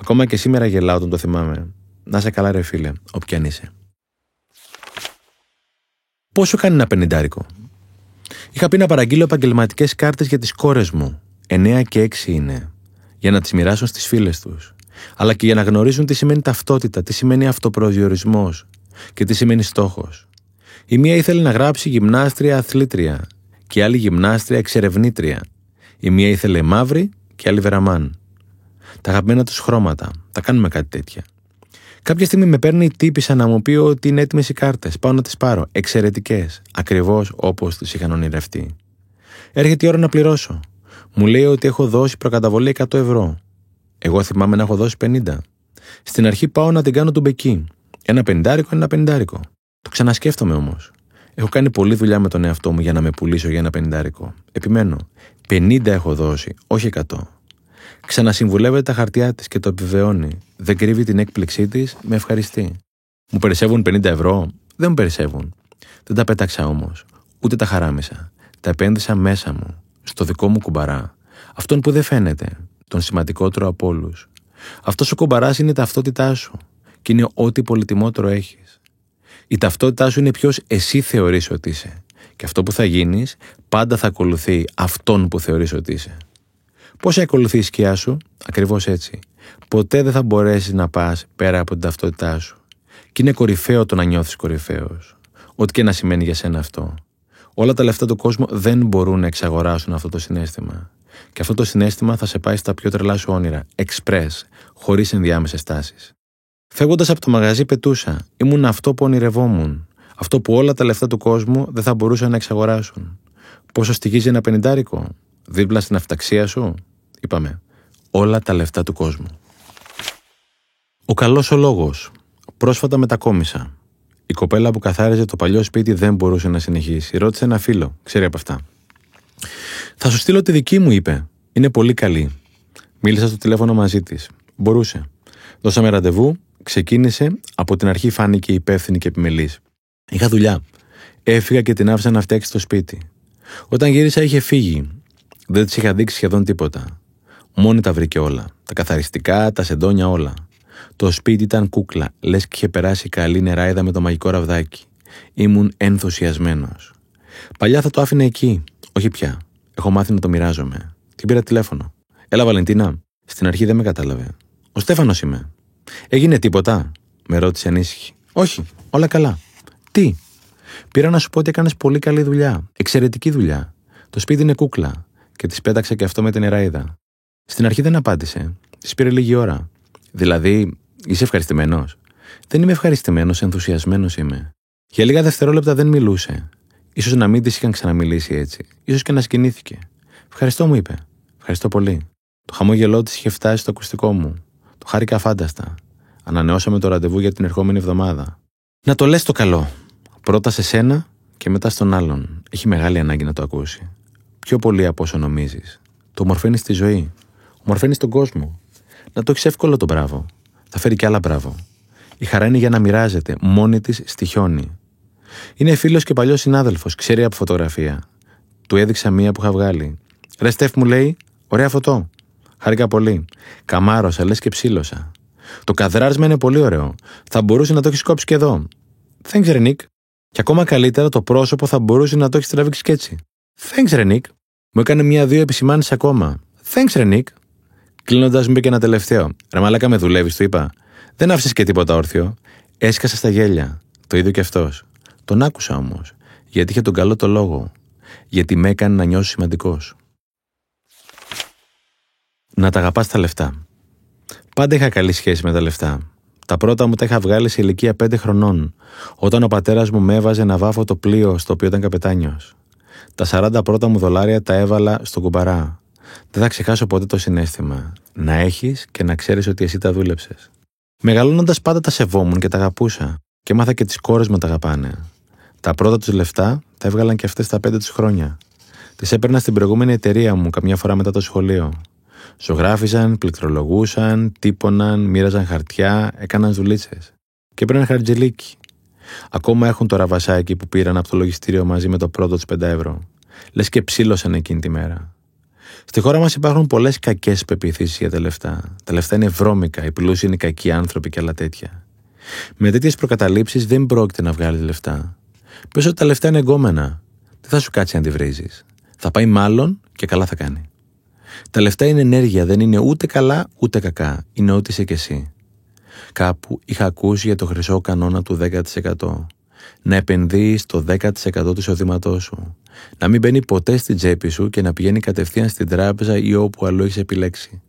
Ακόμα και σήμερα γελάω όταν το θυμάμαι. Να σε καλά, ρε φίλε, όποια είσαι. Πόσο κάνει ένα πενιντάρικο; Είχα πει να παραγγείλω επαγγελματικές κάρτες για τις κόρες μου. 9 και 6 είναι. Για να τις μοιράσω στις φίλες τους αλλά και για να γνωρίζουν τι σημαίνει ταυτότητα, τι σημαίνει αυτοπροσδιορισμό και τι σημαίνει στόχος. Η μία ήθελε να γράψει γυμνάστρια αθλήτρια και η άλλη γυμνάστρια εξερευνήτρια. Η μία ήθελε μαύρη και η άλλη βεραμάν. Τα αγαπημένα τους χρώματα. Τα κάνουμε κάτι τέτοια. Κάποια στιγμή με παίρνει η τύπησα να μου πει ότι είναι έτοιμες οι κάρτες. Πάω να τις πάρω. Εξαιρετικές. Ακριβώς όπως τις είχαν ονειρευτεί. Έρχεται η ώρα να πληρώσω. Μου λέει ότι έχω δώσει προκαταβολή 100 ευρώ. Εγώ θυμάμαι να έχω δώσει 50. Στην αρχή πάω να την κάνω του μπεκί. Ένα πεντάρικο, ένα πεντάρικο. Το ξανασκέφτομαι όμως. Έχω κάνει πολλή δουλειά με τον εαυτό μου για να με πουλήσω για ένα πεντάρικο. Επιμένω. 50 έχω δώσει, όχι 100. Ξανασυμβουλεύεται τα χαρτιά της και το επιβεβαιώνει. Δεν κρύβει την έκπληξή της, με ευχαριστεί. Μου περισσεύουν 50 ευρώ. Δεν μου περισσεύουν. Δεν τα πέταξα όμως. Ούτε τα χαράμισα. Τα επένδυσα μέσα μου. Στο δικό μου κουμπαρά. Αυτόν που δεν φαίνεται τον σημαντικότερο από όλους. Αυτός ο κομπαρά είναι η ταυτότητά σου και είναι ό,τι πολυτιμότερο έχεις. Η ταυτότητά σου είναι ποιος εσύ θεωρείς ότι είσαι. Και αυτό που θα γίνεις πάντα θα ακολουθεί αυτόν που θεωρείς ότι είσαι. Πώς θα ακολουθεί η σκιά σου, ακριβώς έτσι. Ποτέ δεν θα μπορέσεις να πας πέρα από την ταυτότητά σου. Και είναι κορυφαίο το να νιώθεις κορυφαίος. Ό,τι και να σημαίνει για σένα αυτό. Όλα τα λεφτά του κόσμου δεν μπορούν να εξαγοράσουν αυτό το συνέστημα. Και αυτό το συνέστημα θα σε πάει στα πιο τρελά σου όνειρα, express, χωρίς ενδιάμεσες τάσεις. Φεύγοντας από το μαγαζί, πετούσα. Ήμουν αυτό που ονειρευόμουν. Αυτό που όλα τα λεφτά του κόσμου δεν θα μπορούσαν να εξαγοράσουν. Πόσο στοιχίζει ένα πενιντάρικο, δίπλα στην αυταξία σου; Είπαμε, όλα τα λεφτά του κόσμου. Ο καλός ο λόγος. Πρόσφατα μετακόμισα. Η κοπέλα που καθάριζε το παλιό σπίτι δεν μπορούσε να συνεχίσει. Ρώτησε ένα φίλο, ξέρει από αυτά. Θα σου στείλω τη δική μου, είπε. Είναι πολύ καλή. Μίλησα στο τηλέφωνο μαζί της. Μπορούσε. Δώσαμε ραντεβού, ξεκίνησε, από την αρχή φάνηκε υπεύθυνη και επιμελής. Είχα δουλειά. Έφυγα και την άφησα να φτιάξει το σπίτι. Όταν γύρισα είχε φύγει. Δεν της είχα δείξει σχεδόν τίποτα. Μόνη τα βρήκε όλα. Τα καθαριστικά, τα σεντόνια όλα. Το σπίτι ήταν κούκλα, λες και είχε περάσει καλή νεράιδα με το μαγικό ραβδάκι. Ήμουν ενθουσιασμένος. Παλιά θα το άφηνε εκεί, όχι πια. Έχω μάθει να το μοιράζομαι. Την πήρα τηλέφωνο. Έλα, Βαλεντίνα. Στην αρχή δεν με κατάλαβε. Ο Στέφανος είμαι. Έγινε τίποτα, με ρώτησε ανήσυχη. Όχι, όλα καλά. Τι; Πήρα να σου πω ότι έκανες πολύ καλή δουλειά. Εξαιρετική δουλειά. Το σπίτι είναι κούκλα. Και της πέταξε και αυτό με την εράιδα. Στην αρχή δεν απάντησε. Της πήρε λίγη ώρα. Δηλαδή, είσαι ευχαριστημένος; Δεν είμαι ευχαριστημένος, ενθουσιασμένος είμαι. Για λίγα δευτερόλεπτα δεν μιλούσε σω να μην της είχαν ξαναμιλήσει έτσι. σω και να σκηνήθηκε. Ευχαριστώ, μου είπε. Ευχαριστώ πολύ. Το χαμόγελό της είχε φτάσει στο ακουστικό μου. Το χάρηκα φάνταστα. Ανανεώσαμε το ραντεβού για την ερχόμενη εβδομάδα. Να το λες το καλό. Πρώτα σε σένα και μετά στον άλλον. Έχει μεγάλη ανάγκη να το ακούσει. Πιο πολύ από όσο νομίζεις. Το μορφαίνεις στη ζωή. Μορφαίνεις τον κόσμο. Να το έχεις εύκολο το μπράβο. Θα φέρει κι άλλα μπράβο. Η χαρά είναι για να μοιράζεται. Μόνη της στοιχιώνει. Είναι φίλος και παλιός συνάδελφος. Ξέρει από φωτογραφία. Του έδειξα μία που είχα βγάλει. Ρε Στεφ μου λέει, ωραία φωτό. Χάρηκα πολύ. Καμάρωσα, λες και ψήλωσα. Το καδράρισμα είναι πολύ ωραίο. Θα μπορούσε να το έχεις κόψει και εδώ. Thanks, ρε Νίκ. Και ακόμα καλύτερα το πρόσωπο θα μπορούσε να το έχεις τραβήξει και έτσι. Thanks, ρε Νίκ. Μου έκανε μία-δύο επισημάνει ακόμα. Thanks, ρε Νίκ. Κλείνοντας, μου είπε και ένα τελευταίο. Ρε Μαλάκα με δουλεύεις, του είπα. Δεν άφησες και τίποτα όρθιο. Έσκασα στα γέλια. Το ίδιο και αυτός. Τον άκουσα όμως. Γιατί είχε τον καλό το λόγο. Γιατί με έκανε να νιώσω σημαντικός. Να τα αγαπάς τα λεφτά. Πάντα είχα καλή σχέση με τα λεφτά. Τα πρώτα μου τα είχα βγάλει σε ηλικία 5 χρονών, όταν ο πατέρας μου με έβαζε να βάφω το πλοίο στο οποίο ήταν καπετάνιος. Τα 40 πρώτα μου δολάρια τα έβαλα στο κουμπαρά. Δεν θα ξεχάσω ποτέ το συνέστημα. Να έχεις και να ξέρεις ότι εσύ τα δούλεψες. Μεγαλώνοντας πάντα τα σεβόμουν και τα αγαπούσα. Και μάθα και τις κόρες μου τα αγαπάνε. Τα πρώτα τους λεφτά τα έβγαλαν και αυτές τα 5 τους χρόνια. Τις έπαιρνα στην προηγούμενη εταιρεία μου καμιά φορά μετά το σχολείο. Ζωγράφιζαν, πληκτρολογούσαν, τύπωναν, μοίραζαν χαρτιά, έκαναν δουλίτσες. Και έπαιρναν χαρτζελίκι. Ακόμα έχουν το ραβασάκι που πήραν από το λογιστήριο μαζί με το πρώτο τους 5 ευρώ. Λες και ψήλωσαν εκείνη τη μέρα. Στη χώρα μας υπάρχουν πολλές κακές πεπιθήσεις για τα λεφτά. Τα λεφτά είναι βρώμικα, οι πλούσιοι είναι κακοί άνθρωποι και άλλα τέτοια. Με τέτοιες προκαταλήψεις δεν πρόκειται να βγάλει λεφτά. Πες ότι τα λεφτά είναι εγκόμενα. Τι θα σου κάτσει αν τη βρίζεις. Θα πάει μάλλον και καλά θα κάνει. Τα λεφτά είναι ενέργεια, δεν είναι ούτε καλά ούτε κακά. Είναι ό,τι είσαι κι εσύ. Κάπου είχα ακούσει για το χρυσό κανόνα του 10%. Να επενδύεις το 10% του εισοδήματός σου. Να μην μπαίνει ποτέ στην τσέπη σου και να πηγαίνει κατευθείαν στην τράπεζα ή όπου αλλού έχεις επιλέξει.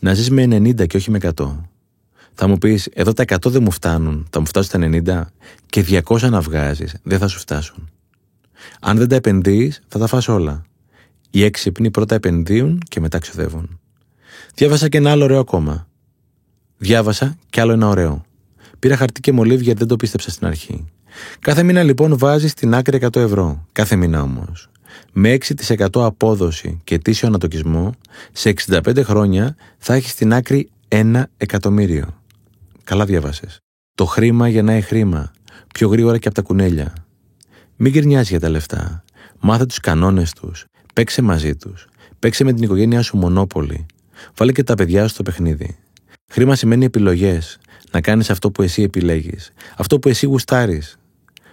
Να ζεις με 90 και όχι με 100. Θα μου πεις, εδώ τα 100 δεν μου φτάνουν, θα μου φτάσουν τα 90 και 200 να βγάζεις, δεν θα σου φτάσουν. Αν δεν τα επενδύεις, θα τα φας όλα. Οι έξυπνοι πρώτα επενδύουν και μετά ξοδεύουν. Διάβασα και ένα άλλο ωραίο ακόμα. Διάβασα κι άλλο ένα ωραίο. Πήρα χαρτί και μολύβι γιατί δεν το πίστεψα στην αρχή. Κάθε μήνα λοιπόν βάζει στην άκρη 100 ευρώ. Κάθε μήνα όμως. Με 6% απόδοση και τίσιο ανατοκισμό, σε 65 χρόνια θα έχεις στην άκρη ένα εκατομμύριο. Καλά διάβασες. Το χρήμα γεννάει χρήμα. Πιο γρήγορα και από τα κουνέλια. Μην γυρνιάζει για τα λεφτά. Μάθε τους κανόνες τους. Παίξε μαζί τους. Παίξε με την οικογένειά σου μονόπολη. Βάλε και τα παιδιά σου στο παιχνίδι. Χρήμα σημαίνει επιλογές. Να κάνεις αυτό που εσύ επιλέγεις. Αυτό που εσύ γουστάρεις.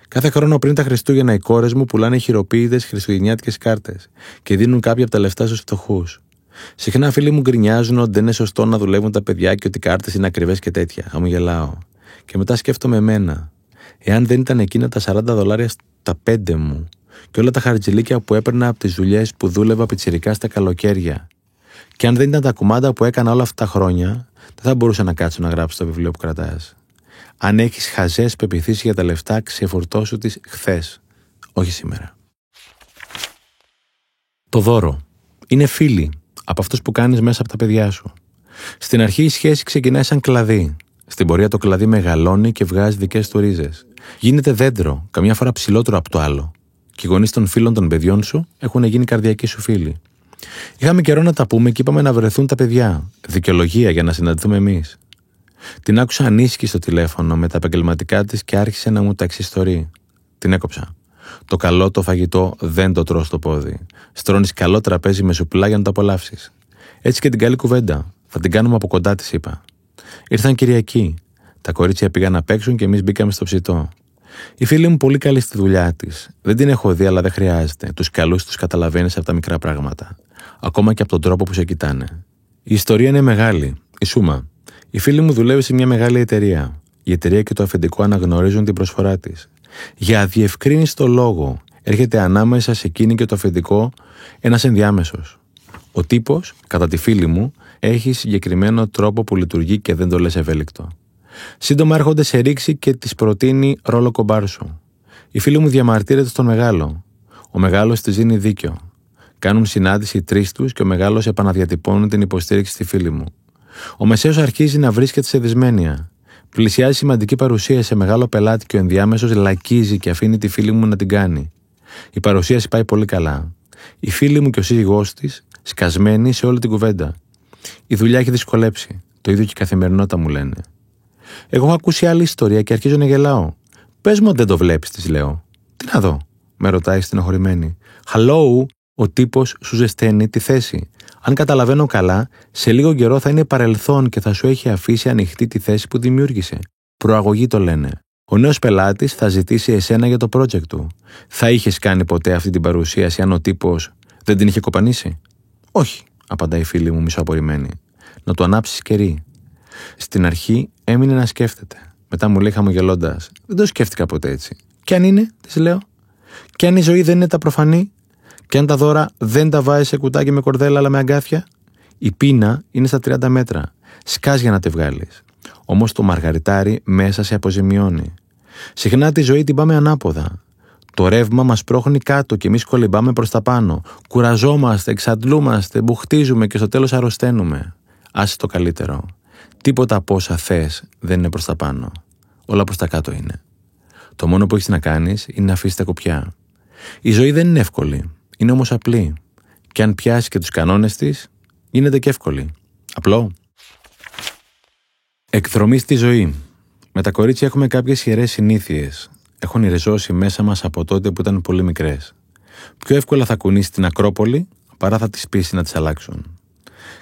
Κάθε χρόνο πριν τα Χριστούγεννα, οι κόρες μου πουλάνε χειροποίητε χριστουγεννιάτικες κάρτες και δίνουν κάποια από τα λεφτά στους φτωχούς. Συχνά φίλοι μου γκρινιάζουν ότι δεν είναι σωστό να δουλεύουν τα παιδιά και ότι οι κάρτες είναι ακριβές και τέτοια. Χαμογελάω. Και μετά σκέφτομαι εμένα. Εάν δεν ήταν εκείνα τα 40 δολάρια στα πέντε μου και όλα τα χαρτζηλίκια που έπαιρνα από τις δουλειές που δούλευα πιτσιρικά στα καλοκαίρια. Και αν δεν ήταν τα κουμάντα που έκανα όλα αυτά τα χρόνια, δεν θα μπορούσα να κάτσω να γράψω το βιβλίο που κρατάς. Αν έχεις χαζές πεπιθήσεις για τα λεφτά, ξεφορτώσου τις χθες, όχι σήμερα. Το δώρο. Είναι φίλοι από αυτούς που κάνεις μέσα από τα παιδιά σου. Στην αρχή η σχέση ξεκινάει σαν κλαδί. Στην πορεία το κλαδί μεγαλώνει και βγάζει δικές του ρίζες. Γίνεται δέντρο, καμιά φορά ψηλότερο από το άλλο και οι γονείς των φίλων των παιδιών σου έχουν γίνει καρδιακοί σου φίλοι. Είχαμε καιρό να τα πούμε και είπαμε να βρεθούν τα παιδιά. Δικαιολογία για να συναντηθούμε εμείς. Την άκουσα ανήσυχη στο τηλέφωνο με τα επαγγελματικά της και άρχισε να μου τα εξιστορεί. Την έκοψα. Το καλό το φαγητό δεν το τρώ στο πόδι. Στρώνεις καλό τραπέζι με σουπλά για να το απολαύσεις. Έτσι και την καλή κουβέντα. Θα την κάνουμε από κοντά, της είπα. Ήρθαν Κυριακή. Τα κορίτσια πήγαν να παίξουν και εμείς μπήκαμε στο ψητό. Η φίλη μου πολύ καλή στη δουλειά της. Δεν την έχω δει, αλλά δεν χρειάζεται. Τους καλούς τους καταλαβαίνεις από τα μικρά πράγματα. Ακόμα και από τον τρόπο που σε κοιτάνε. Η ιστορία είναι μεγάλη. Η Σούμα. Η φίλη μου δουλεύει σε μια μεγάλη εταιρεία. Η εταιρεία και το αφεντικό αναγνωρίζουν την προσφορά της. Για αδιευκρίνηστο λόγο έρχεται ανάμεσα σε εκείνη και το αφεντικό ένας ενδιάμεσος. Ο τύπος, κατά τη φίλη μου, έχει συγκεκριμένο τρόπο που λειτουργεί και δεν το λες ευέλικτο. Σύντομα έρχονται σε ρήξη και της προτείνει ρόλο κομπάρσου. Η φίλη μου διαμαρτύρεται στον μεγάλο. Ο μεγάλος της δίνει δίκιο. Κάνουν συνάντηση οι τρεις τους και ο μεγάλος επαναδιατυπώνει την υποστήριξη στη φίλη μου. Ο μεσαίος αρχίζει να βρίσκεται σε δυσμένεια. Πλησιάζει σημαντική παρουσία σε μεγάλο πελάτη και ο ενδιάμεσος λακίζει και αφήνει τη φίλη μου να την κάνει. Η παρουσίαση πάει πολύ καλά. Η φίλη μου και ο σύζυγός της σκασμένοι σε όλη την κουβέντα. Η δουλειά έχει δυσκολέψει. Το ίδιο και η καθημερινότητα μου λένε. Εγώ έχω ακούσει άλλη ιστορία και αρχίζω να γελάω. Πες μου δεν το βλέπεις, της λέω. Τι να δω, με ρωτάει στενοχωρημένη. Hello, ο τύπος σου ζεσταίνει τη θέση. Αν καταλαβαίνω καλά, σε λίγο καιρό θα είναι παρελθόν και θα σου έχει αφήσει ανοιχτή τη θέση που δημιούργησε. Προαγωγή το λένε. Ο νέος πελάτης θα ζητήσει εσένα για το project του. Θα είχες κάνει ποτέ αυτή την παρουσίαση αν ο τύπος δεν την είχε κοπανίσει; Όχι, απαντάει η φίλη μου μισοαπορημένη. Να το ανάψεις κερί. Στην αρχή έμεινε να σκέφτεται. Μετά μου λέει χαμογελώντας: Δεν το σκέφτηκα ποτέ έτσι. Κι αν είναι, της λέω. Κι αν η ζωή δεν είναι τα προφανή, και αν τα δώρα δεν τα βάζει σε κουτάκι με κορδέλα αλλά με αγκάθια. Η πείνα είναι στα 30 μέτρα. Σκάς για να τη βγάλεις. Όμως το μαργαριτάρι μέσα σε αποζημιώνει. Συχνά τη ζωή την πάμε ανάποδα. Το ρεύμα μας πρόχνει κάτω και εμείς κολυμπάμε προς τα πάνω. Κουραζόμαστε, εξαντλούμαστε, μπουχτίζουμε και στο τέλος αρρωσταίνουμε. Άσε το καλύτερο. Τίποτα από όσα θες δεν είναι προς τα πάνω. Όλα προς τα κάτω είναι. Το μόνο που έχεις να κάνεις είναι να αφήσεις τα κοπιά. Η ζωή δεν είναι εύκολη. Είναι όμως απλή. Και αν πιάσει και τους κανόνες της, γίνεται και εύκολη. Απλό. Εκδρομή στη ζωή. Με τα κορίτσια έχουμε κάποιες ιερές συνήθειες. Έχουν ριζώσει μέσα μας από τότε που ήταν πολύ μικρές. Πιο εύκολα θα κουνήσει την Ακρόπολη παρά θα τις πείσει να τις αλλάξουν.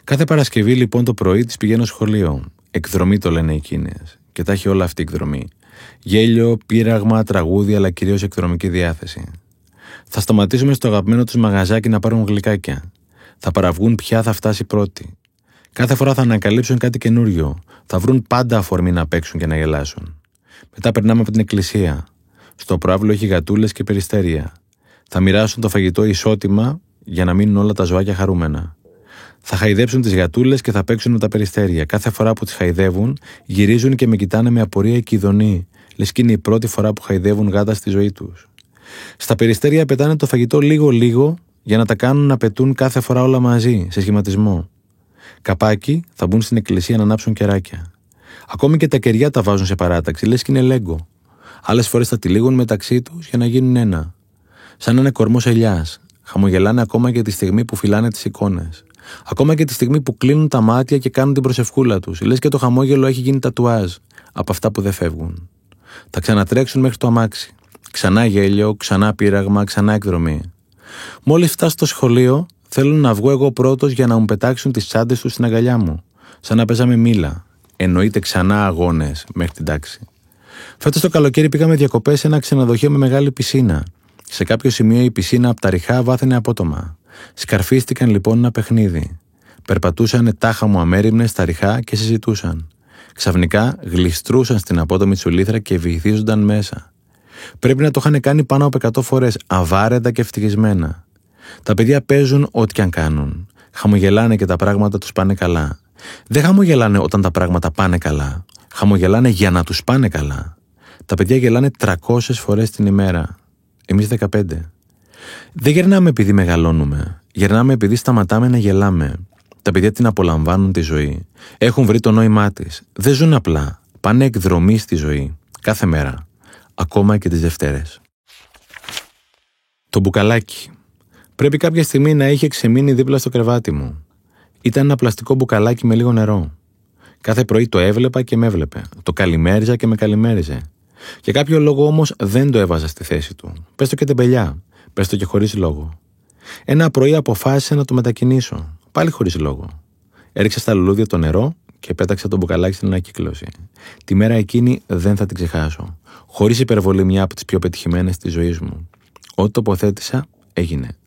Κάθε Παρασκευή λοιπόν το πρωί της πηγαίνω σχολείο. Εκδρομή το λένε εκείνες. Και τα έχει όλα αυτή η εκδρομή. Γέλιο, πείραγμα, τραγούδι, αλλά κυρίως εκδρομική διάθεση. Θα σταματήσουμε στο αγαπημένο τους μαγαζάκι να πάρουν γλυκάκια. Θα παραβγούν ποια θα φτάσει πρώτη. Κάθε φορά θα ανακαλύψουν κάτι καινούριο. Θα βρουν πάντα αφορμή να παίξουν και να γελάσουν. Μετά περνάμε από την εκκλησία. Στο προάβλο έχει γατούλες και περιστέρια. Θα μοιράσουν το φαγητό ισότιμα για να μείνουν όλα τα ζωάκια χαρούμενα. Θα χαϊδέψουν τις γατούλες και θα παίξουν με τα περιστέρια. Κάθε φορά που τις χαϊδεύουν, γυρίζουν και με κοιτάνε με απορία και ειδονή, λες και είναι η πρώτη φορά που χαϊδεύουν γάτα στη ζωή τους. Στα περιστέρια πετάνε το φαγητό λίγο-λίγο για να τα κάνουν να πετούν κάθε φορά όλα μαζί, σε σχηματισμό. Καπάκι θα μπουν στην εκκλησία να ανάψουν κεράκια. Ακόμη και τα κεριά τα βάζουν σε παράταξη, λες και είναι λέγκο. Άλλες φορές τα τυλίγουν μεταξύ τους για να γίνουν ένα. Σαν να είναι κορμός ελιάς. Χαμογελάνε ακόμα και τη στιγμή που φυλάνε τις εικόνες. Ακόμα και τη στιγμή που κλείνουν τα μάτια και κάνουν την προσευχούλα τους. Λες και το χαμόγελο έχει γίνει τατουάζ από αυτά που δεν φεύγουν. Θα ξανατρέξουν μέχρι το αμάξι. Ξανά γέλιο, ξανά πείραγμα, ξανά εκδρομή. Μόλις φτάσω στο σχολείο, θέλουν να βγω εγώ πρώτος για να μου πετάξουν τις τσάντες τους στην αγκαλιά μου. Σαν να παίζαμε μήλα. Εννοείται ξανά αγώνες μέχρι την τάξη. Φέτος το καλοκαίρι πήγαμε διακοπές σε ένα ξενοδοχείο με μεγάλη πισίνα. Σε κάποιο σημείο η πισίνα από τα ριχά βάθαινε απότομα. Σκαρφίστηκαν λοιπόν ένα παιχνίδι. Περπατούσαν τάχα μου αμέριμνες στα ριχά και συζητούσαν. Ξαφνικά γλιστρούσαν στην απότομη τσουλήθρα και βυθίζονταν μέσα. Πρέπει να το είχαν κάνει πάνω από 100 φορές, αβάρετα και ευτυχισμένα. Τα παιδιά παίζουν ό,τι και αν κάνουν. Χαμογελάνε και τα πράγματα τους πάνε καλά. Δεν χαμογελάνε όταν τα πράγματα πάνε καλά. Χαμογελάνε για να τους πάνε καλά. Τα παιδιά γελάνε 300 φορές την ημέρα. Εμείς 15. Δεν γερνάμε επειδή μεγαλώνουμε. Γερνάμε επειδή σταματάμε να γελάμε. Τα παιδιά την απολαμβάνουν τη ζωή. Έχουν βρει το νόημά της. Δεν ζουν απλά. Πάνε εκδρομή στη ζωή. Κάθε μέρα ακόμα και τις Δευτέρες. Το μπουκαλάκι. Πρέπει κάποια στιγμή να είχε ξεμείνει δίπλα στο κρεβάτι μου. Ήταν ένα πλαστικό μπουκαλάκι με λίγο νερό. Κάθε πρωί το έβλεπα και με έβλεπε. Το καλημέριζα και με καλημέριζε. Για κάποιο λόγο όμως δεν το έβαζα στη θέση του. Πες το και τεμπελιά. Πες το και χωρίς λόγο. Ένα πρωί αποφάσισα να το μετακινήσω. Πάλι χωρίς λόγο. Έριξα στα λουλούδια το νερό και πέταξα το μπουκαλάκι στην ανακύκλωση. Τη μέρα εκείνη δεν θα την ξεχάσω. Χωρίς υπερβολή, μια από τις πιο πετυχημένες της ζωής μου. Ό,τι τοποθέτησα, έγινε.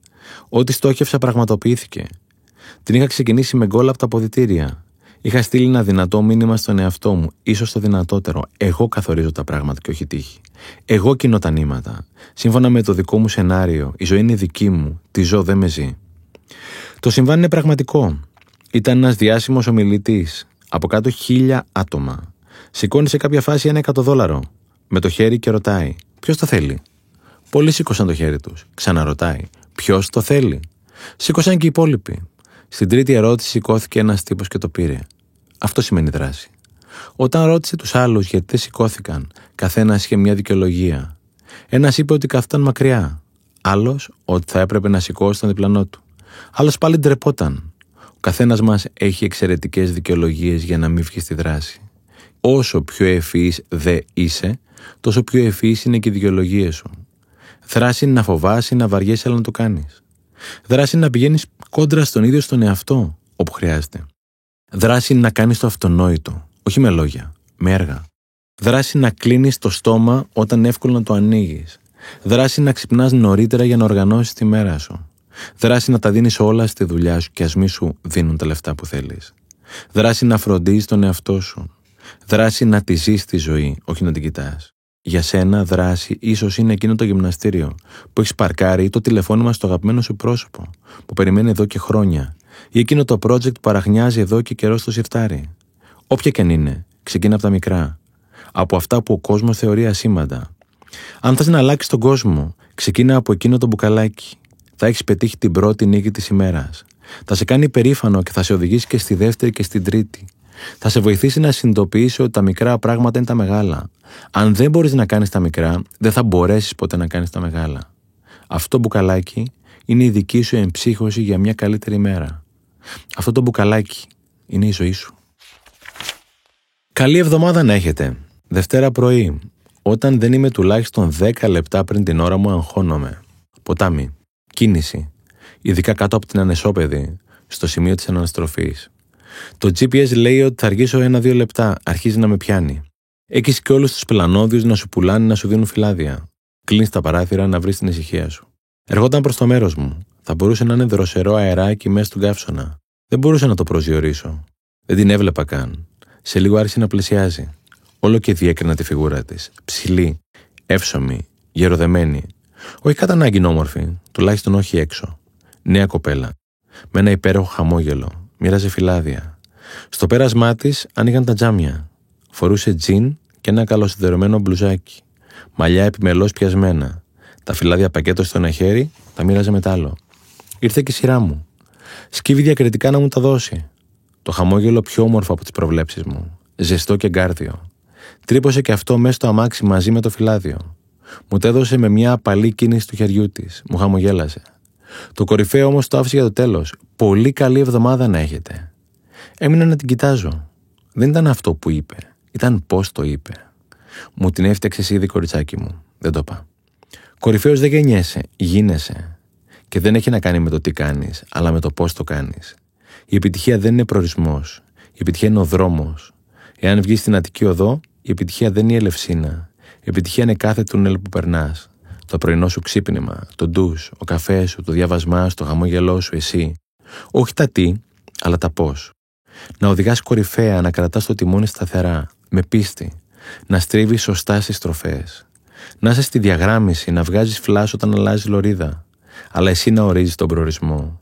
Ό,τι στόχευσα, πραγματοποιήθηκε. Την είχα ξεκινήσει με γκολ από τα αποδητήρια. Είχα στείλει ένα δυνατό μήνυμα στον εαυτό μου, ίσως το δυνατότερο. Εγώ καθορίζω τα πράγματα και όχι τύχη. Εγώ κοινώ τα νήματα. Σύμφωνα με το δικό μου σενάριο, η ζωή είναι δική μου. Τη ζω, δεν με ζει. Το συμβάν είναι πραγματικό. Ήταν ένας διάσημος ομιλητής. Από κάτω χίλια άτομα. Σηκώνει σε κάποια φάση ένα εκατοδόλαρο με το χέρι και ρωτάει: Ποιος το θέλει; Πολλοί σήκωσαν το χέρι τους. Ξαναρωτάει: Ποιος το θέλει; Σήκωσαν και οι υπόλοιποι. Στην τρίτη ερώτηση σηκώθηκε ένας τύπος και το πήρε. Αυτό σημαίνει δράση. Όταν ρώτησε τους άλλους γιατί δεν σηκώθηκαν, καθένας είχε μια δικαιολογία. Ένας είπε ότι καθόταν μακριά. Άλλος ότι θα έπρεπε να σηκώσει τον διπλανό του. Άλλος πάλι ντρεπόταν. Ο καθένας μας έχει εξαιρετικές δικαιολογίες για να μην βγει στη δράση. Όσο πιο ευφυής δε είσαι, τόσο πιο ευφυή είναι και οι δικαιολογίες σου. Δράση είναι να φοβάσαι να βαριέσαι, αλλά να το κάνεις. Δράση είναι να πηγαίνεις κόντρα στον ίδιο στον εαυτό, όπου χρειάζεται. Δράση είναι να κάνεις το αυτονόητο, όχι με λόγια, με έργα. Δράση να κλείνεις το στόμα όταν εύκολο να το ανοίγεις. Δράση να ξυπνάς νωρίτερα για να οργανώσεις τη μέρα σου. Δράση να τα δίνεις όλα στη δουλειά σου και α μη σου δίνουν τα λεφτά που θέλεις. Δράση να φροντίζεις τον εαυτό σου. Δράση να τη ζεις τη ζωή, όχι να την κοιτάς. Για σένα, δράση ίσως είναι εκείνο το γυμναστήριο που έχεις παρκάρει ή το τηλεφώνημα στο αγαπημένο σου πρόσωπο που περιμένει εδώ και χρόνια ή εκείνο το project που παραχνιάζει εδώ και καιρός στο σιρτάρι. Όποια και αν είναι, ξεκινά από τα μικρά. Από αυτά που ο κόσμος θεωρεί ασήμαντα. Αν θες να αλλάξεις τον κόσμο, ξεκίνα από εκείνο το μπουκαλάκι. Θα έχεις πετύχει την πρώτη νίκη της ημέρας. Θα σε κάνει περήφανο και θα σε οδηγήσει και στη δεύτερη και στην τρίτη. Θα σε βοηθήσει να συνειδητοποιήσει ότι τα μικρά πράγματα είναι τα μεγάλα. Αν δεν μπορείς να κάνεις τα μικρά, δεν θα μπορέσεις ποτέ να κάνεις τα μεγάλα. Αυτό το μπουκαλάκι είναι η δική σου εμψύχωση για μια καλύτερη μέρα. Αυτό το μπουκαλάκι είναι η ζωή σου. Καλή εβδομάδα να έχετε. Δευτέρα πρωί, όταν δεν είμαι τουλάχιστον 10 λεπτά πριν την ώρα μου, αγχώνομαι. Ποτάμι. Κίνηση. Ειδικά κάτω από την ανεσόπεδη, στο σημείο της αναστροφής. Το GPS λέει ότι θα αργήσω ένα-δύο λεπτά, αρχίζει να με πιάνει. Έχεις και όλους τους πλανόδιου να σου πουλάνε να σου δίνουν φυλάδια. Κλείνεις τα παράθυρα να βρεις την ησυχία σου. Ερχόταν προς το μέρος μου. Θα μπορούσε να είναι δροσερό αεράκι μέσα στον καύσωνα. Δεν μπορούσα να το προσδιορίσω. Δεν την έβλεπα καν. Σε λίγο άρχισε να πλησιάζει. Όλο και διέκρινα τη φιγούρα της. Ψηλή, εύσωμη, γεροδεμένη. Όχι κατά ανάγκη όμορφη, τουλάχιστον όχι έξω. Νέα κοπέλα. Με ένα υπέροχο χαμόγελο. Μοίραζε φυλάδια. Στο πέρασμά της άνοιγαν τα τζάμια. Φορούσε τζιν και ένα καλοσυνδερωμένο μπλουζάκι. Μαλλιά επιμελώς πιασμένα. Τα φυλάδια πακέτο στο ένα χέρι, τα μοίραζε με άλλο. Ήρθε και η σειρά μου. Σκύβει διακριτικά να μου τα δώσει. Το χαμόγελο πιο όμορφο από τις προβλέψεις μου. Ζεστό και γκάρδιο. Τρύπωσε και αυτό μέσα στο αμάξι μαζί με το φυλάδιο. Μου το έδωσε με μια απαλή κίνηση του χεριού της. Μου χαμογέλασε. Το κορυφαίο όμως το άφησε για το τέλος. Πολύ καλή εβδομάδα να έχετε. Έμεινα να την κοιτάζω. Δεν ήταν αυτό που είπε. Ήταν πώς το είπε. Μου την έφτιαξε ήδη κοριτσάκι μου. Δεν το είπα. Κορυφαίος δεν γεννιέσαι, γίνεσαι. Και δεν έχει να κάνει με το τι κάνεις, αλλά με το πώς το κάνεις. Η επιτυχία δεν είναι προορισμός. Η επιτυχία είναι ο δρόμος. Εάν βγεις στην Αττική Οδό, η επιτυχία δεν είναι η Ελευσίνα. Η επιτυχία είναι κάθε τούνελ που περνάς. Το πρωινό σου ξύπνημα, το ντους, ο καφές σου, το διάβασμά σου, το χαμόγελό σου, εσύ. Όχι τα τι, αλλά τα πώς. Να οδηγάς κορυφαία, να κρατάς το τιμόνι σταθερά, με πίστη. Να στρίβεις σωστά στις στροφέ. Να είσαι στη διαγράμμιση, να βγάζεις φλάσ όταν αλλάζει λωρίδα. Αλλά εσύ να ορίζεις τον προορισμό.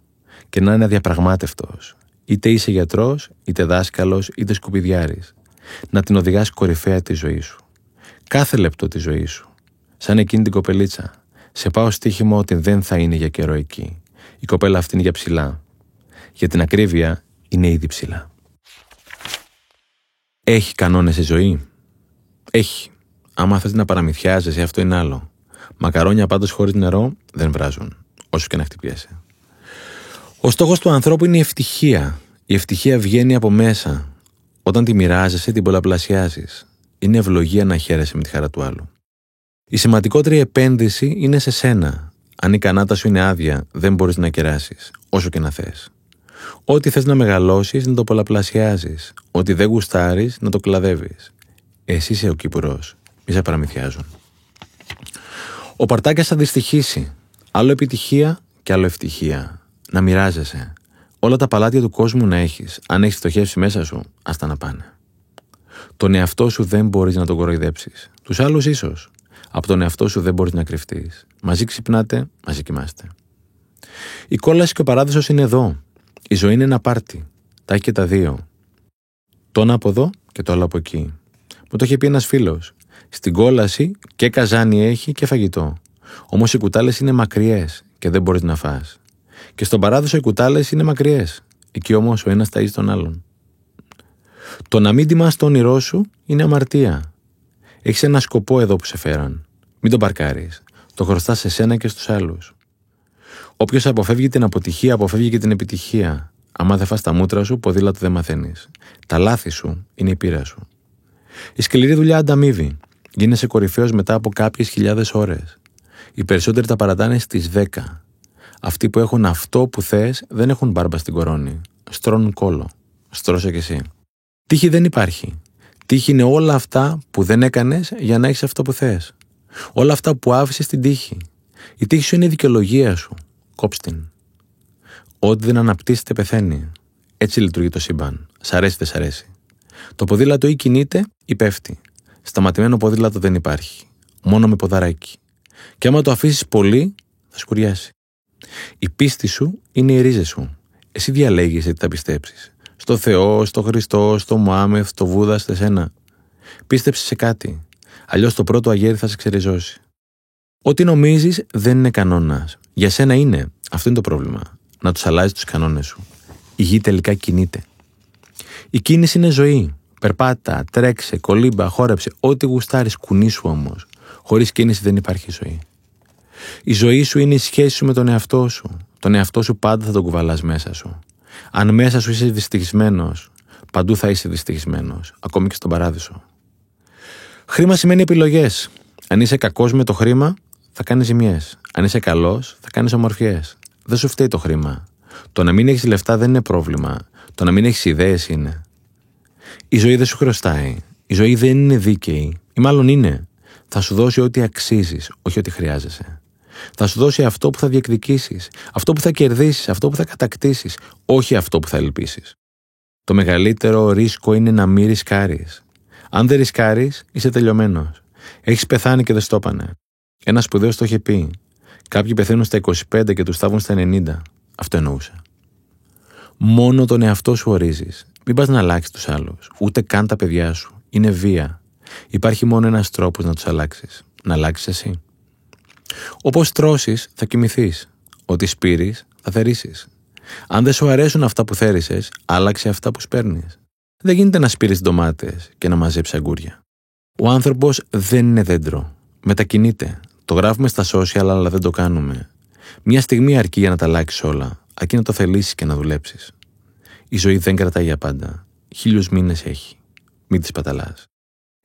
Και να είναι αδιαπραγμάτευτος. Είτε είσαι γιατρός, είτε δάσκαλος, είτε σκουπιδιάρης. Να την οδηγάς κορυφαία τη ζωή σου. Κάθε λεπτό της ζωής σου. Σαν εκείνη την κοπελίτσα. Σε πάω στοίχημα ότι δεν θα είναι για καιρό εκεί. Η κοπέλα αυτή είναι για ψηλά. Για την ακρίβεια είναι ήδη ψηλά. Έχει κανόνες η ζωή; Έχει. Άμα θες να παραμυθιάζεσαι, αυτό είναι άλλο. Μακαρόνια πάντως χωρίς νερό δεν βράζουν, όσο και να χτυπιέσαι. Ο στόχος του ανθρώπου είναι η ευτυχία. Η ευτυχία βγαίνει από μέσα. Όταν τη μοιράζεσαι, την πολλαπλασιάζεις. Είναι ευλογία να χαίρεσαι με τη χαρά του άλλου. Η σημαντικότερη επένδυση είναι σε σένα. Αν η κανάτα σου είναι άδεια, δεν μπορείς να κεράσεις, όσο και να θες. Ό,τι θες να μεγαλώσεις, να το πολλαπλασιάζεις. Ό,τι δεν γουστάρεις, να το κλαδεύεις. Εσύ είσαι ο Κύπουρο. Μη σε παραμυθιάζουν. Ο Παρτάκιας θα δυστυχήσει. Άλλο επιτυχία και άλλο ευτυχία. Να μοιράζεσαι. Όλα τα παλάτια του κόσμου να έχεις. Αν έχεις φτωχεύσει μέσα σου, άστα να πάνε. Τον εαυτό σου δεν μπορείς να τον κοροϊδέψεις. Τους άλλους ίσως. Από τον εαυτό σου δεν μπορείς να κρυφτείς. Μαζί ξυπνάτε, μαζί κοιμάστε. Η κόλαση και ο παράδεισος είναι εδώ. Η ζωή είναι ένα πάρτι. Τα έχει και τα δύο. Το ένα από εδώ και το άλλο από εκεί. Μου το είχε πει ένας φίλος. Στην κόλαση και καζάνι έχει και φαγητό. Όμως οι κουτάλες είναι μακριές και δεν μπορείς να φας. Και στον παράδεισο οι κουτάλες είναι μακριές. Εκεί όμως ο ένας ταζει τον άλλον. Το να μην τιμάς το όνειρό σου είναι αμαρτία. Έχεις ένα σκοπό εδώ που σε φέραν. Μην τον παρκάρεις. Το χρωστάς σε σένα και στους άλλους. Όποιος αποφεύγει την αποτυχία, αποφεύγει και την επιτυχία. Άμα δεν φας τα μούτρα σου, ποδήλατο δεν μαθαίνεις. Τα λάθη σου είναι η πείρα σου. Η σκληρή δουλειά ανταμείβει. Γίνεσαι κορυφαίος μετά από κάποιες χιλιάδες ώρες. Οι περισσότεροι τα παρατάνε στις 10. Αυτοί που έχουν αυτό που θες δεν έχουν μπάρμπα στην κορώνη. Στρώνουν κόλο. Στρώσε κι εσύ. Τύχη δεν υπάρχει. Τύχη είναι όλα αυτά που δεν έκανες για να έχεις αυτό που θες. Όλα αυτά που άφησες στην τύχη. Η τύχη σου είναι η δικαιολογία σου. Κόψ την. Ό,τι δεν αναπτύσσεται πεθαίνει. Έτσι λειτουργεί το σύμπαν. Σ' αρέσει, δεν σ' αρέσει. Το ποδήλατο ή κινείται ή πέφτει. Σταματημένο ποδήλατο δεν υπάρχει. Μόνο με ποδαράκι. Και άμα το αφήσεις πολύ, θα σκουριάσει. Η πίστη σου είναι οι ρίζες σου. Εσύ διαλέγεις τι θα πιστέψεις. Στο Θεό, στο Χριστό, στο Μωάμεθ, στο Βούδα, σε σένα. Πίστεψε σε κάτι. Αλλιώς το πρώτο αγέρι θα σε ξεριζώσει. Ό,τι νομίζεις δεν είναι κανόνας. Για σένα είναι. Αυτό είναι το πρόβλημα. Να τους αλλάζεις τους κανόνες σου. Η γη τελικά κινείται. Η κίνηση είναι ζωή. Περπάτα, τρέξε, κολύμπα, χόρεψε. Ό,τι γουστάρεις, κουνήσου όμως. Χωρίς κίνηση δεν υπάρχει ζωή. Η ζωή σου είναι η σχέση σου με τον εαυτό σου. Τον εαυτό σου πάντα θα τον κουβαλάς μέσα σου. Αν μέσα σου είσαι δυστυχισμένος, παντού θα είσαι δυστυχισμένος, ακόμη και στον παράδεισο. Χρήμα σημαίνει επιλογές. Αν είσαι κακός με το χρήμα, θα κάνει ζημιές. Αν είσαι καλός, θα κάνεις ομορφιές. Δεν σου φταίει το χρήμα. Το να μην έχεις λεφτά δεν είναι πρόβλημα. Το να μην έχεις ιδέες είναι. Η ζωή δεν σου χρωστάει. Η ζωή δεν είναι δίκαιη. Ή μάλλον είναι. Θα σου δώσει ό,τι αξίζεις, όχι ό,τι χρειάζεσαι. Θα σου δώσει αυτό που θα διεκδικήσεις, αυτό που θα κερδίσεις, αυτό που θα κατακτήσεις, όχι αυτό που θα ελπίσεις. Το μεγαλύτερο ρίσκο είναι να μην ρισκάρεις. Αν δεν ρισκάρεις, είσαι τελειωμένος. Έχεις πεθάνει και δεν στο έπανε. Ένας σπουδαίος το είχε πει. Κάποιοι πεθαίνουν στα 25 και τους στάβουν στα 90. Αυτό εννοούσε. Μόνο τον εαυτό σου ορίζεις. Μην πας να αλλάξεις τους άλλους, ούτε καν τα παιδιά σου. Είναι βία. Υπάρχει μόνο ένας τρόπος να τους αλλάξεις. Να αλλάξεις εσύ. Όπως τρώσεις, θα κοιμηθείς. Ό,τι σπείρεις, θα θερήσεις. Αν δεν σου αρέσουν αυτά που θέρισες, άλλαξε αυτά που σπέρνεις. Δεν γίνεται να σπείρεις ντομάτες και να μαζέψεις αγκούρια. Ο άνθρωπος δεν είναι δέντρο. Μετακινείται. Το γράφουμε στα social, αλλά δεν το κάνουμε. Μια στιγμή αρκεί για να τα αλλάξεις όλα, αρκεί να το θελήσεις και να δουλέψεις. Η ζωή δεν κρατάει για πάντα. Χίλιους μήνες έχει. Μην τη παταλάς.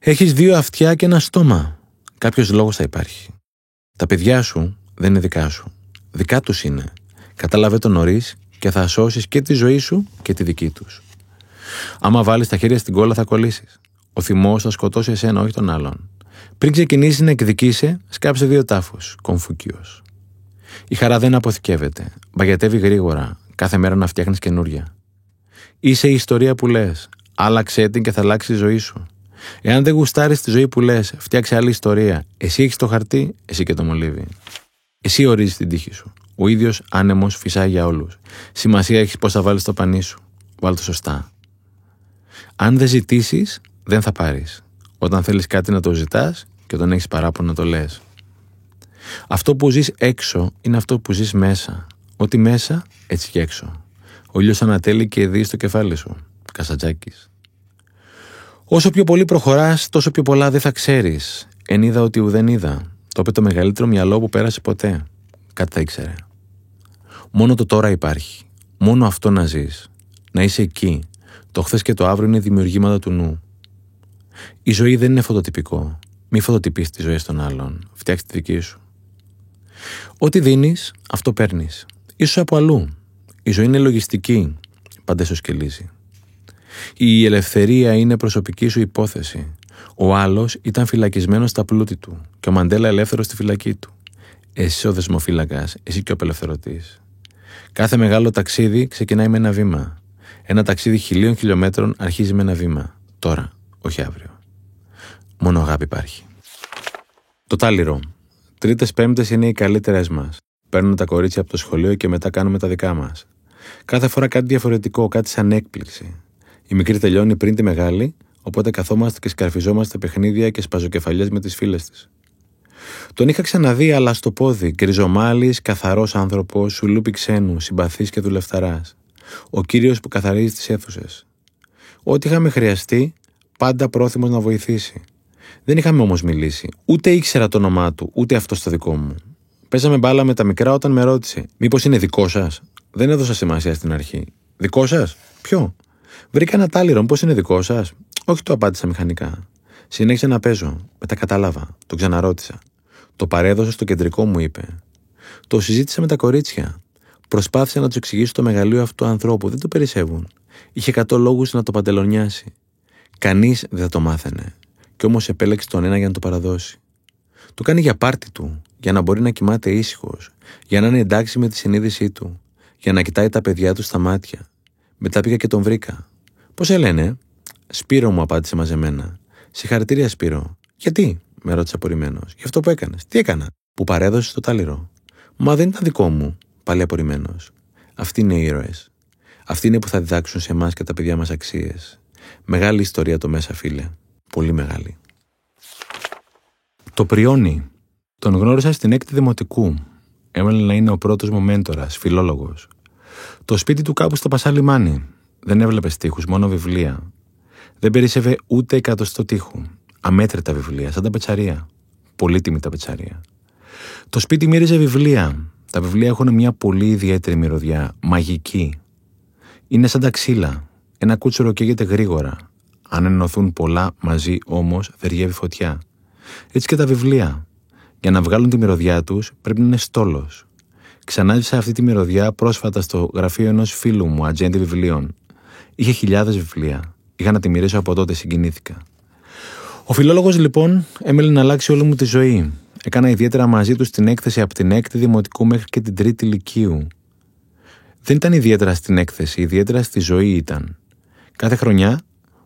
Έχεις δύο αυτιά και ένα στόμα. Κάποιος λόγος θα υπάρχει. Τα παιδιά σου δεν είναι δικά σου. Δικά τους είναι. Κατάλαβε το νωρίς και θα σώσεις και τη ζωή σου και τη δική τους. Άμα βάλεις τα χέρια στην κόλλα, θα κολλήσεις. Ο θυμός θα σκοτώσει εσένα, όχι τον άλλον. Πριν ξεκινήσει να εκδικήσει, σκάψε δύο τάφους. Κομφούκιος. Η χαρά δεν αποθηκεύεται. Μπαγιατεύει γρήγορα. Κάθε μέρα να φτιάχνεις καινούρια. Είσαι η ιστορία που λες. Άλλαξε την και θα αλλάξει η ζωή σου. Εάν δεν γουστάρεις τη ζωή που λες, φτιάξε άλλη ιστορία. Εσύ έχεις το χαρτί, εσύ και το μολύβι. Εσύ ορίζεις την τύχη σου. Ο ίδιος άνεμος φυσάει για όλους. Σημασία έχεις πώς θα βάλεις το πανί σου. Βάλ το σωστά. Αν δεν ζητήσεις, δεν θα πάρεις. Όταν θέλεις κάτι να το ζητάς και όταν έχεις παράπονο να το λες. Αυτό που ζεις έξω είναι αυτό που ζεις μέσα. Ό,τι μέσα, έτσι και έξω. Ο ήλιος ανατέλει και δει στο κεφάλι σου. Κασατζάκης. Όσο πιο πολύ προχωράς, τόσο πιο πολλά δεν θα ξέρεις. Εν είδα ότι ουδέν είδα. Το είπε το μεγαλύτερο μυαλό που πέρασε ποτέ. Κάτι θα ήξερε. Μόνο το τώρα υπάρχει. Μόνο αυτό να ζεις. Να είσαι εκεί. Το χθες και το αύριο είναι δημιουργήματα του νου. Η ζωή δεν είναι φωτοτυπικό. Μη φωτοτυπείς τη ζωή των άλλων. Φτιάξε τη δική σου. Ό,τι δίνεις, αυτό παίρνεις. σω από αλλού. Η ζωή είναι λογιστική. Πάντα σκελίζει. Η ελευθερία είναι προσωπική σου υπόθεση. Ο άλλος ήταν φυλακισμένος στα πλούτη του και ο Μαντέλα ελεύθερος στη φυλακή του. Εσύ ο δεσμοφύλακας, εσύ και ο απελευθερωτής. Κάθε μεγάλο ταξίδι ξεκινάει με ένα βήμα. Ένα ταξίδι χιλίων χιλιόμετρων αρχίζει με ένα βήμα. Τώρα, όχι αύριο. Μόνο αγάπη υπάρχει. Το τάλιρο. Τρίτες Πέμπτες είναι οι καλύτερες μας. Παίρνουμε τα κορίτσια από το σχολείο και μετά κάνουμε τα δικά μας. Κάθε φορά κάτι διαφορετικό, κάτι σαν έκπληξη. Η μικρή τελειώνει πριν τη μεγάλη, οπότε καθόμαστε και σκαρφιζόμαστε παιχνίδια και σπαζοκεφαλιές με τις φίλες της. Τον είχα ξαναδεί, αλλά στο πόδι, γκριζομάλης, καθαρός άνθρωπος, σουλούπι ξένου, συμπαθής και δουλευταράς. Ο κύριος που καθαρίζει τις αίθουσες. Ό,τι είχαμε χρειαστεί, πάντα πρόθυμος να βοηθήσει. Δεν είχαμε όμως μιλήσει. Ούτε ήξερα το όνομά του, ούτε αυτό το δικό μου. Παίζαμε μπάλα με τα μικρά όταν με ρώτησε: Μήπως είναι δικό σας; Δεν έδωσα σημασία στην αρχή. Δικό σας; Ποιο; Βρήκα ένα τάλιρο, πώ είναι δικό σας; Όχι, το απάντησα μηχανικά. Συνέχισε να παίζω. Μετά κατάλαβα. Το ξαναρώτησα. Το παρέδωσε στο κεντρικό μου, είπε. Το συζήτησα με τα κορίτσια. Προσπάθησα να τους εξηγήσω το μεγαλείο αυτού του ανθρώπου. Δεν το περισσεύουν. Είχε εκατό λόγους να το παντελονιάσει. Κανείς δεν θα το μάθαινε. Κι όμως επέλεξε τον ένα για να το παραδώσει. Το κάνει για πάρτι του, για να μπορεί να κοιμάται ήσυχος, για να είναι εντάξει με τη συνείδησή του, για να κοιτάει τα παιδιά του στα μάτια. Μετά πήγα και τον βρήκα. Πώς σε λένε, Σπύρο μου, απάντησε μαζεμένα. Συγχαρητήρια, Σπύρο. Γιατί, με ρώτησε απορριμμένος. Γι' αυτό που έκανες. Τι έκανα, που παρέδωσε το τάλιρο. Μα δεν ήταν δικό μου, πάλι απορριμμένος. Αυτοί είναι οι ήρωες. Αυτοί είναι που θα διδάξουν σε εμάς και τα παιδιά μας αξίες. Μεγάλη ιστορία το μέσα, φίλε. Πολύ μεγάλη. Το Πριόνι. Τον γνώρισα στην έκτη δημοτικού. Έμελε να είναι ο πρώτος μου μέντορας, φιλόλογος. Το σπίτι του κάπου στο Πασά Λιμάνι. Δεν έβλεπε τείχου, μόνο βιβλία. Δεν περίσευε ούτε εκατοστό τείχου. Αμέτρητα βιβλία, σαν τα πετσαρία. Πολύτιμη τα πετσαρία. Το σπίτι μύριζε βιβλία. Τα βιβλία έχουν μια πολύ ιδιαίτερη μυρωδιά, μαγική. Είναι σαν τα ξύλα. Ένα κούτσουρο καίγεται γρήγορα. Αν ενωθούν πολλά μαζί όμως, δεριεύει φωτιά. Έτσι και τα βιβλία. Για να βγάλουν τη μυρωδιά τους, πρέπει να είναι στόλος. Ξανάζησα αυτή τη μυρωδιά πρόσφατα στο γραφείο ενός φίλου μου, ατζέντη βιβλίων. Είχε χιλιάδες βιβλία. Είχα να τη μυρίσω από τότε, συγκινήθηκα. Ο φιλόλογος λοιπόν έμελε να αλλάξει όλη μου τη ζωή. Έκανα ιδιαίτερα μαζί τους την έκθεση από την έκτη δημοτικού μέχρι και την τρίτη ηλικίου. Δεν ήταν ιδιαίτερα στην έκθεση, ιδιαίτερα στη ζωή ήταν. Κάθε χρονιά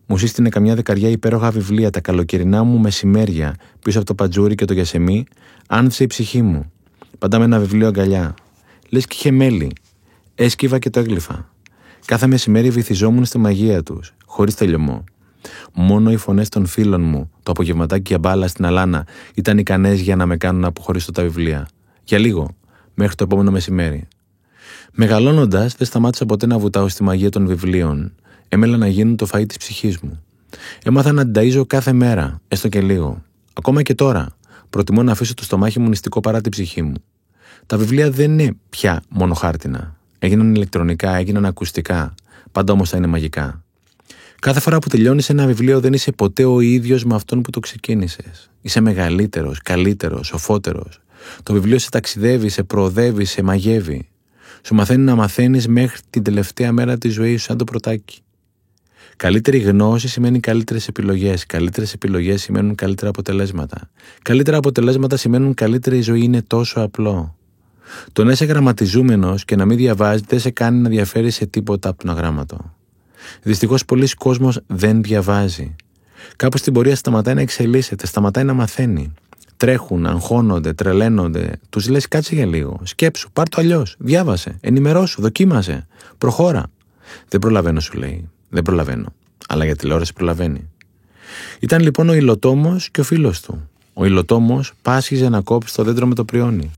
μου σύστηνε καμιά δεκαριά υπέροχα βιβλία τα καλοκαιρινά μου μεσημέρια πίσω από το πατζούρι και το γιασεμί, άνθησε η ψυχή μου. Πάντα με ένα βιβλίο αγκαλιά. Λες και είχε μέλη. Έσκυβα και το έγλυφα. Κάθε μεσημέρι βυθιζόμουν στη μαγεία τους, χωρίς τελειωμό. Μόνο οι φωνές των φίλων μου, το απογευματάκι για μπάλα στην Αλάνα, ήταν ικανές για να με κάνουν να αποχωρήσω τα βιβλία. Για λίγο, μέχρι το επόμενο μεσημέρι. Μεγαλώνοντας, δεν σταμάτησα ποτέ να βουτάω στη μαγεία των βιβλίων. Έμελα να γίνουν το φαΐ της ψυχής μου. Έμαθα να την κάθε μέρα, έστω και λίγο. Ακόμα και τώρα, προτιμώ να αφήσω το στομάχι μου νηστικό παρά την ψυχή μου. Τα βιβλία δεν είναι πια μόνο χάρτινα. Έγιναν ηλεκτρονικά, έγιναν ακουστικά. Πάντα όμως θα είναι μαγικά. Κάθε φορά που τελειώνει ένα βιβλίο, δεν είσαι ποτέ ο ίδιος με αυτόν που το ξεκίνησες. Είσαι μεγαλύτερος, καλύτερος, σοφότερος. Το βιβλίο σε ταξιδεύει, σε προοδεύει, σε μαγεύει. Σου μαθαίνει να μαθαίνεις μέχρι την τελευταία μέρα της ζωής σου, σαν το πρωτάκι. Καλύτερη γνώση σημαίνει καλύτερες επιλογές. Καλύτερες επιλογές σημαίνουν καλύτερα αποτελέσματα. Καλύτερα αποτελέσματα σημαίνουν καλύτερη ζωή. Είναι τόσο απλό. Το να είσαι γραμματιζούμενος και να μην διαβάζεις δεν σε κάνει να διαφέρεις σε τίποτα από τον αγράμματο. Δυστυχώς πολλοί κόσμοι δεν διαβάζει. Κάπου στην πορεία σταματάει να εξελίσσεται, σταματάει να μαθαίνει. Τρέχουν, αγχώνονται, τρελαίνονται. Τους λες: Κάτσε για λίγο. Σκέψου, πάρ το αλλιώς. Διάβασε, ενημερώσου, δοκίμασε. Προχώρα. Δεν προλαβαίνω, σου λέει. Δεν προλαβαίνω. Αλλά για τηλεόραση προλαβαίνει. Ήταν λοιπόν ο υλοτόμος και ο φίλος του. Ο υλοτόμος πάσχιζε να κόψει το δέντρο με το πριόνι.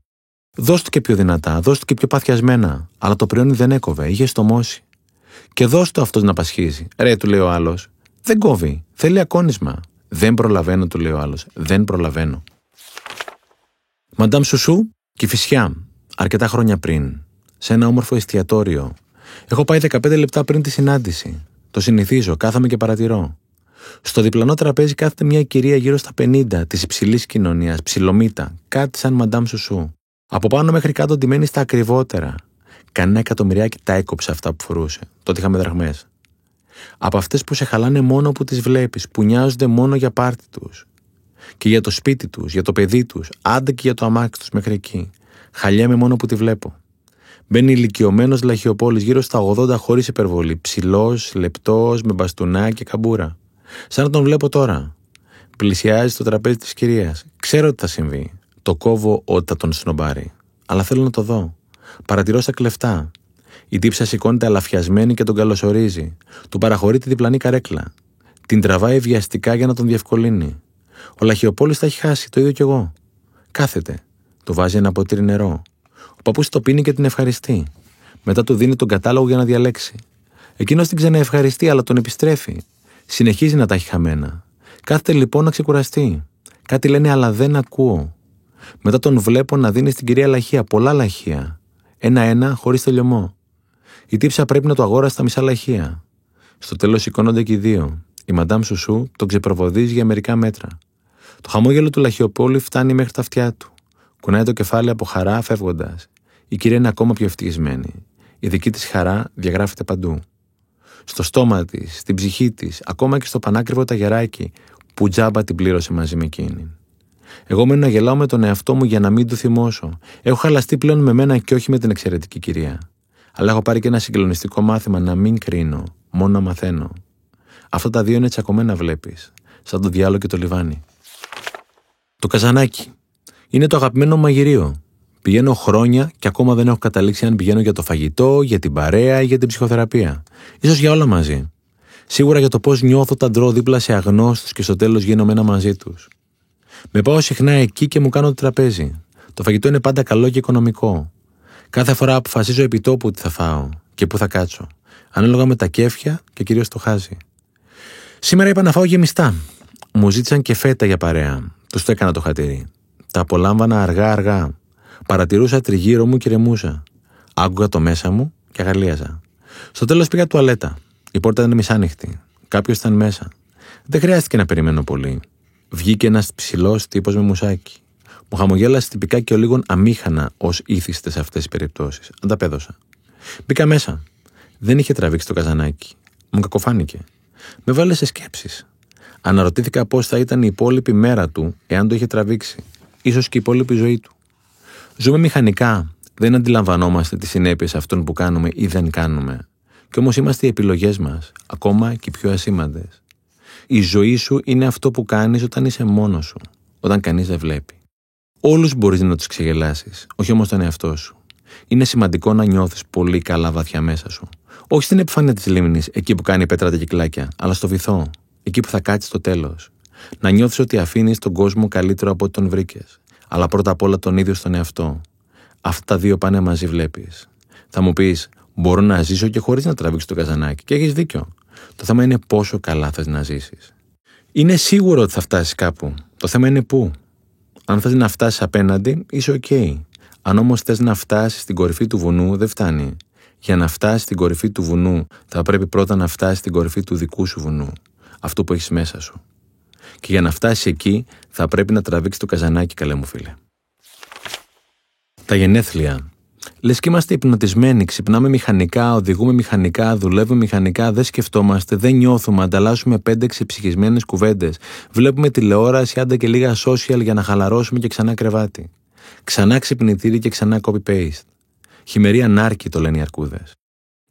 Δώσ' του και πιο δυνατά, δώσ' του και πιο παθιασμένα. Αλλά το πριόνι δεν έκοβε, είχε στομώσει. Και δώσ' του αυτός να πασχίζει. Ρε, του λέει ο άλλος. Δεν κόβει. Θέλει ακόνισμα. Δεν προλαβαίνω, του λέει ο άλλος. Δεν προλαβαίνω. Μαντάμ Σουσού, Κηφισιά, αρκετά χρόνια πριν, σε ένα όμορφο εστιατόριο. Έχω πάει 15 λεπτά πριν τη συνάντηση. Το συνηθίζω, κάθαμε και παρατηρώ. Στο διπλανό τραπέζι κάθεται μια κυρία γύρω στα 50 της υψηλής κοινωνίας, ψιλομίτα, κάτι σαν Μαντάμ Σουσού. Από πάνω μέχρι κάτω ντυμένη στα ακριβότερα. Κανένα εκατομμυριάκι τα έκοψε αυτά που φορούσε. Τότε είχαμε δραχμές. Από αυτές που σε χαλάνε μόνο που τις βλέπεις, που νοιάζονται μόνο για πάρτι τους. Και για το σπίτι τους, για το παιδί τους, άντε και για το αμάξι τους μέχρι εκεί. Χαλιέμαι μόνο που τη βλέπω. Μπαίνει ηλικιωμένος λαχιοπόλης γύρω στα 80 χωρίς υπερβολή. Ψηλός, λεπτός, με μπαστούνά και καμπούρα. Σαν να τον βλέπω τώρα. Πλησιάζει στο τραπέζι της κυρίας. Ξέρω τι θα συμβεί. Το κόβω όταν τον σνομπάρει. Αλλά θέλω να το δω. Παρατηρώ στα κλεφτά. Η τύψα σηκώνεται αλαφιασμένη και τον καλωσορίζει. Του παραχωρεί τη διπλανή καρέκλα. Την τραβάει βιαστικά για να τον διευκολύνει. Ο Λαχιοπόλης τα έχει χάσει, το ίδιο κι εγώ. Κάθεται. Του βάζει ένα ποτήρι νερό. Ο παππούς το πίνει και την ευχαριστεί. Μετά του δίνει τον κατάλογο για να διαλέξει. Εκείνος την ξαναευχαριστεί, αλλά τον επιστρέφει. Συνεχίζει να τα έχει χαμένα. Κάθεται λοιπόν να ξεκουραστεί. Κάτι λένε, αλλά δεν ακούω. Μετά τον βλέπω να δίνει στην κυρία λαχεία, πολλά λαχεία. Ένα-ένα, χωρίς τελειωμό. Η τύψα πρέπει να το αγόρασε στα μισά λαχεία. Στο τέλος σηκώνονται και οι δύο. Η μαντάμ Σουσού τον ξεπροβοδίζει για μερικά μέτρα. Το χαμόγελο του Λαχιοπόλη φτάνει μέχρι τα αυτιά του. Κουνάει το κεφάλι από χαρά φεύγοντας. Η κυρία είναι ακόμα πιο ευτυχισμένη. Η δική της χαρά διαγράφεται παντού. Στο στόμα της, στην ψυχή της, ακόμα και στο πανάκριβο ταγεράκι που τζάμπα την πλήρωσε μαζί με εκείνη. Εγώ μένω να γελάω με τον εαυτό μου για να μην του θυμώσω. Έχω χαλαστεί πλέον με μένα και όχι με την εξαιρετική κυρία. Αλλά έχω πάρει και ένα συγκλονιστικό μάθημα να μην κρίνω, μόνο να μαθαίνω. Αυτά τα δύο είναι τσακωμένα, βλέπεις, σαν το διάλογο και το λιβάνι. Το καζανάκι. Είναι το αγαπημένο μαγειρίο. Πηγαίνω χρόνια και ακόμα δεν έχω καταλήξει αν πηγαίνω για το φαγητό, για την παρέα ή για την ψυχοθεραπεία. σω για όλα μαζί. Σίγουρα για το πώς νιώθω όταν τρώω δίπλα σε αγνώστους και στο τέλος γίνομαι ένα μαζί τους. Με πάω συχνά εκεί και μου κάνω το τραπέζι. Το φαγητό είναι πάντα καλό και οικονομικό. Κάθε φορά αποφασίζω επί τόπου τι θα φάω και πού θα κάτσω. Ανάλογα με τα κέφια και κυρίως το χάζι. Σήμερα είπα να φάω γεμιστά. Μου ζήτησαν και φέτα για παρέα. Τους το έκανα το χατήρι. Τα απολάμβανα αργά-αργά. Παρατηρούσα τριγύρω μου και ρεμούσα. Άκουγα το μέσα μου και αγαλίαζα. Στο τέλος πήγα τουαλέτα. Η πόρτα ήταν μισάνοιχτη. Κάποιος ήταν μέσα. Δεν χρειάστηκε να περιμένω πολύ. Βγήκε ένας ψηλός τύπος με μουσάκι. Μου χαμογέλασε τυπικά και ο λίγο αμήχανα ως ήθιστες σε αυτές τι περιπτώσεις. Ανταπέδωσα. Μπήκα μέσα. Δεν είχε τραβήξει το καζανάκι. Μου κακοφάνηκε. Με βάλε σε σκέψεις. Αναρωτήθηκα πώς θα ήταν η υπόλοιπη μέρα του εάν το είχε τραβήξει. Ίσως και η υπόλοιπη ζωή του. Ζούμε μηχανικά. Δεν αντιλαμβανόμαστε τις συνέπειες αυτών που κάνουμε ή δεν κάνουμε. Κι όμως είμαστε οι επιλογές μας, ακόμα και οι πιο ασήμαντες. Η ζωή σου είναι αυτό που κάνεις όταν είσαι μόνος σου, όταν κανείς δεν βλέπει. Όλους μπορείς να τους ξεγελάσεις, όχι όμως τον εαυτό σου. Είναι σημαντικό να νιώθεις πολύ καλά βαθιά μέσα σου. Όχι στην επιφάνεια της λίμνης, εκεί που κάνει πέτρα τα κυκλάκια, αλλά στο βυθό, εκεί που θα κάτσεις στο τέλος. Να νιώθεις ότι αφήνεις τον κόσμο καλύτερο από ό,τι τον βρήκες. Αλλά πρώτα απ' όλα τον ίδιο στον εαυτό. Αυτά τα δύο πάνε μαζί, βλέπεις. Θα μου πεις, Μπορώ να ζήσω και χωρίς να τραβήξω το καζανάκι. Και έχεις δίκιο. Το θέμα είναι πόσο καλά θες να ζήσεις. Είναι σίγουρο ότι θα φτάσεις κάπου. Το θέμα είναι πού. Αν θες να φτάσεις απέναντι, είσαι οκ. Αν όμως θες να φτάσεις στην κορυφή του βουνού, δεν φτάνει. Για να φτάσεις στην κορυφή του βουνού, θα πρέπει πρώτα να φτάσεις στην κορυφή του δικού σου βουνού. Αυτό που έχεις μέσα σου. Και για να φτάσει εκεί, θα πρέπει να τραβήξει το καζανάκι, καλέ μου φίλε. Τα γενέθλια. Λες και είμαστε υπνοτισμένοι, ξυπνάμε μηχανικά, οδηγούμε μηχανικά, δουλεύουμε μηχανικά, δεν σκεφτόμαστε, δεν νιώθουμε, ανταλλάσσουμε πέντε ξεψυχισμένες κουβέντες. Βλέπουμε τηλεόραση, άντα και λίγα social για να χαλαρώσουμε και ξανά κρεβάτι. Ξανά ξυπνητήρι και ξανά copy-paste. Χειμερή ανάρκη το λένε οι αρκούδες.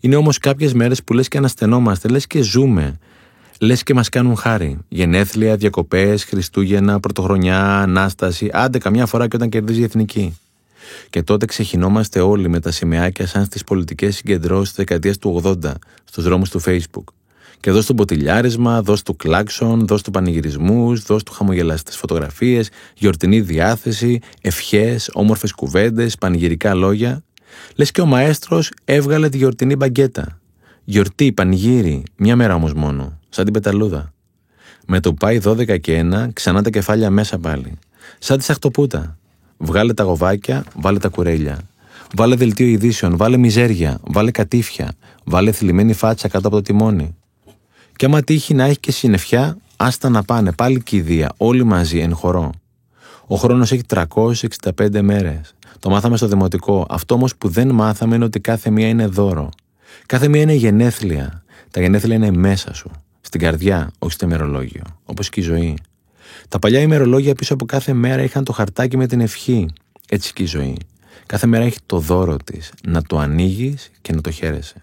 Είναι όμως κάποιες μέρες που λες και αναστενόμαστε, λες και ζούμε. Λες και μας κάνουν χάρη. Γενέθλια, διακοπές, Χριστούγεννα, Πρωτοχρονιά, Ανάσταση, άντε καμιά φορά και όταν κερδίζει η εθνική. Και τότε ξεχυνόμαστε όλοι με τα σημαίακια σαν στις πολιτικές συγκεντρώσεις της δεκαετίας του 80 στους δρόμους του Facebook. Και δώσ' του μποτιλιάρισμα, δώσ' του κλάξον, δώσ' του πανηγυρισμούς, δώσ' του χαμογελαστές φωτογραφίες, γιορτινή διάθεση, ευχές, όμορφες κουβέντες, πανηγυρικά λόγια. Λες και ο μαέστρος έβγαλε τη γιορτινή μπαγκέτα. Γιορτή, πανηγύρι, μια μέρα όμως μόνο, σαν την πεταλούδα. Με το πάει 12 και 1, ξανά τα κεφάλια μέσα πάλι. Σαν τη αχτοπούτα. Βγάλε τα γοβάκια, βάλε τα κουρέλια. Βάλε δελτίο ειδήσεων, βάλε μιζέρια, βάλε κατήφια, βάλε θλιμμένη φάτσα κάτω από το τιμόνι. Και άμα τύχει να έχει και συννεφιά, άστα να πάνε πάλι κηδεία, όλοι μαζί, εν χορό. Ο χρόνος έχει 365 μέρες. Το μάθαμε στο δημοτικό. Αυτό όμως που δεν μάθαμε είναι ότι κάθε μία είναι δώρο. Κάθε μία είναι γενέθλια. Τα γενέθλια είναι μέσα σου. Στην καρδιά, όχι στο ημερολόγιο. Όπως και η ζωή. Τα παλιά ημερολόγια πίσω από κάθε μέρα είχαν το χαρτάκι με την ευχή. Έτσι και η ζωή. Κάθε μέρα έχει το δώρο της. Να το ανοίγεις και να το χαίρεσαι.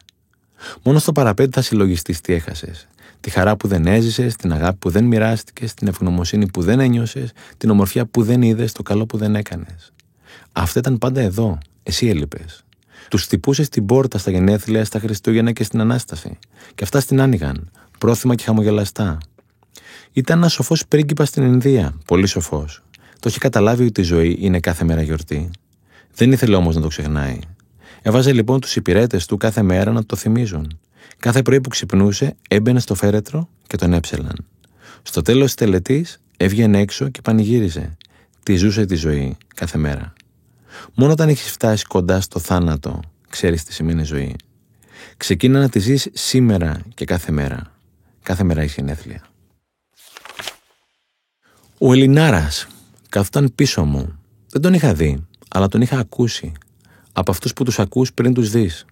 Μόνο στο παραπέντε θα συλλογιστείς τι έχασες. Τη χαρά που δεν έζησες, την αγάπη που δεν μοιράστηκες, την ευγνωμοσύνη που δεν ένιωσες, την ομορφιά που δεν είδες, το καλό που δεν έκανες. Αυτά ήταν πάντα εδώ. Εσύ έλειπες. Τους τυπούσε στην πόρτα στα γενέθλια, στα Χριστούγεννα και στην ανάσταση. Και αυτά στην άνοιγαν, πρόθυμα και χαμογελαστά. Ήταν ένας σοφός πρίγκιπας στην Ινδία, πολύ σοφός. Το είχε καταλάβει ότι η ζωή είναι κάθε μέρα γιορτή. Δεν ήθελε όμως να το ξεχνάει. Έβαζε λοιπόν τους υπηρέτες του κάθε μέρα να το θυμίζουν. Κάθε πρωί που ξυπνούσε, έμπαινε στο φέρετρο και τον έψελαν. Στο τέλος της τελετής έβγαινε έξω και πανηγύριζε. Τη ζούσε τη ζωή κάθε μέρα. Μόνο όταν έχεις φτάσει κοντά στο θάνατο, ξέρεις τι σημαίνει ζωή. Ξεκίνα να τη ζεις σήμερα και κάθε μέρα. Κάθε μέρα έχεις γενέθλια. Ο Ελληνάρας καθόταν πίσω μου. Δεν τον είχα δει, αλλά τον είχα ακούσει. Από αυτούς που τους ακούς πριν τους δεις.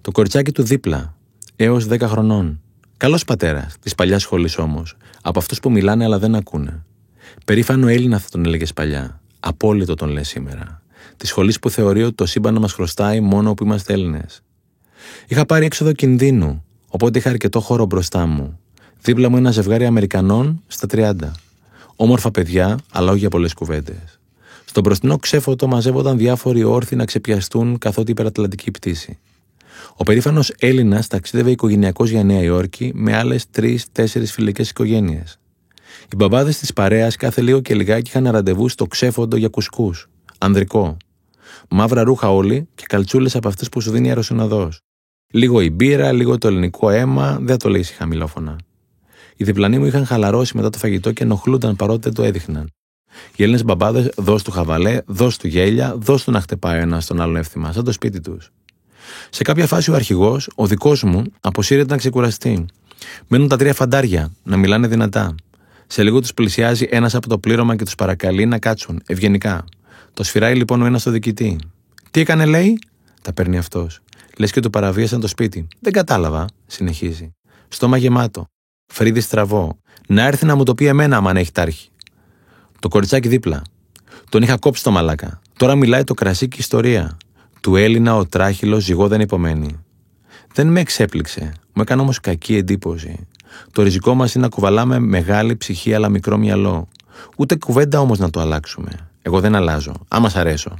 Το κοριτσάκι του δίπλα, έως 10 χρονών. Καλός πατέρας, της παλιάς σχολής όμως. Από αυτούς που μιλάνε αλλά δεν ακούνε. Περήφανο Έλληνα θα τον έλεγες παλιά. Απόλυτο τον λες σήμερα. Της σχολής που θεωρεί ότι το σύμπαν μας χρωστάει μόνο που είμαστε Έλληνες. Είχα πάρει έξοδο κινδύνου, οπότε είχα αρκετό χώρο μπροστά μου. Δίπλα μου ένα ζευγάρι Αμερικανών στα 30. Όμορφα παιδιά, αλλά όχι για πολλές κουβέντες. Στο μπροστινό ξέφωτο μαζεύονταν διάφοροι όρθιοι να ξεπιαστούν καθότι υπερατλαντική πτήση. Ο περήφανος Έλληνας ταξίδευε οικογενειακό για Νέα Υόρκη με άλλες τρει-τέσσερι φιλικές οικογένειες. Οι μπαμπάδες της παρέας κάθε λίγο και λιγάκι είχαν ραντεβού στο ξέφοντο για κουσκούς. Ανδρικό. Μαύρα ρούχα όλοι και καλτσούλες από αυτές που σου δίνει αεροσυνοδός. Λίγο η μπύρα, λίγο το ελληνικό αίμα, δεν το λέει χαμηλόφωνα. Οι διπλανοί μου είχαν χαλαρώσει μετά το φαγητό και ενοχλούνταν παρότι δεν το έδειχναν. Οι Έλληνες μπαμπάδες, δώσ' του χαβαλέ, δώσ' του γέλια, δώσ' του να χτεπάει ένας τον άλλον εύθυμα, σαν το σπίτι τους. Σε κάποια φάση ο αρχηγός, ο δικός μου, αποσύρεται να ξεκουραστεί. Μένουν τα τρία φαντάρια, να μιλάνε δυνατά. Σε λίγο τους πλησιάζει ένας από το πλήρωμα και τους παρακαλεί να κάτσουν, ευγενικά. Το σφυράει λοιπόν ο ένας στο διοικητή. Τι έκανε, λέει, τα παίρνει αυτός. Λες και του παραβίασαν το σπίτι. Δεν κατάλαβα, συνεχίζει. Στόμα γεμάτο. Φρύδι στραβό. Να έρθει να μου το πει εμένα, αν έχει τάρχη. Το κοριτσάκι δίπλα. Τον είχα κόψει το μαλάκα. Τώρα μιλάει το κρασί και ιστορία. Του Έλληνα ο τράχυλος ζυγό δεν υπομένει. Δεν με εξέπληξε. Μου έκανε όμως κακή εντύπωση. Το ριζικό μας είναι να κουβαλάμε μεγάλη ψυχή αλλά μικρό μυαλό. Ούτε κουβέντα όμως να το αλλάξουμε. Εγώ δεν αλλάζω. Άμα σ' αρέσω.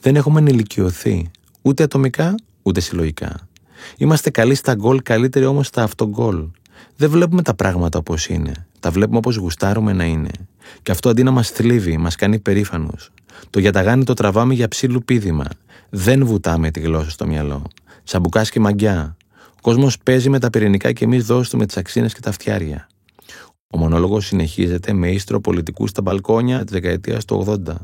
Δεν έχουμε ενηλικιωθεί. Ούτε ατομικά, ούτε συλλογικά. Είμαστε καλοί στα γκολ, καλύτεροι όμως στα αυτογκολ. Δεν βλέπουμε τα πράγματα όπως είναι. Τα βλέπουμε όπως γουστάρουμε να είναι. Και αυτό αντί να μας θλίβει, μας κάνει περήφανους. Το γιαταγάνι το τραβάμε για ψήλου πίδημα. Δεν βουτάμε τη γλώσσα στο μυαλό. Σαμπουκάς και μαγκιά. Ο κόσμος παίζει με τα πυρηνικά και εμείς δώσουμε τις αξίνες και τα φτιάρια. Ο μονόλογος συνεχίζεται με ίστρο πολιτικούς στα μπαλκόνια τη δεκαετία του 80.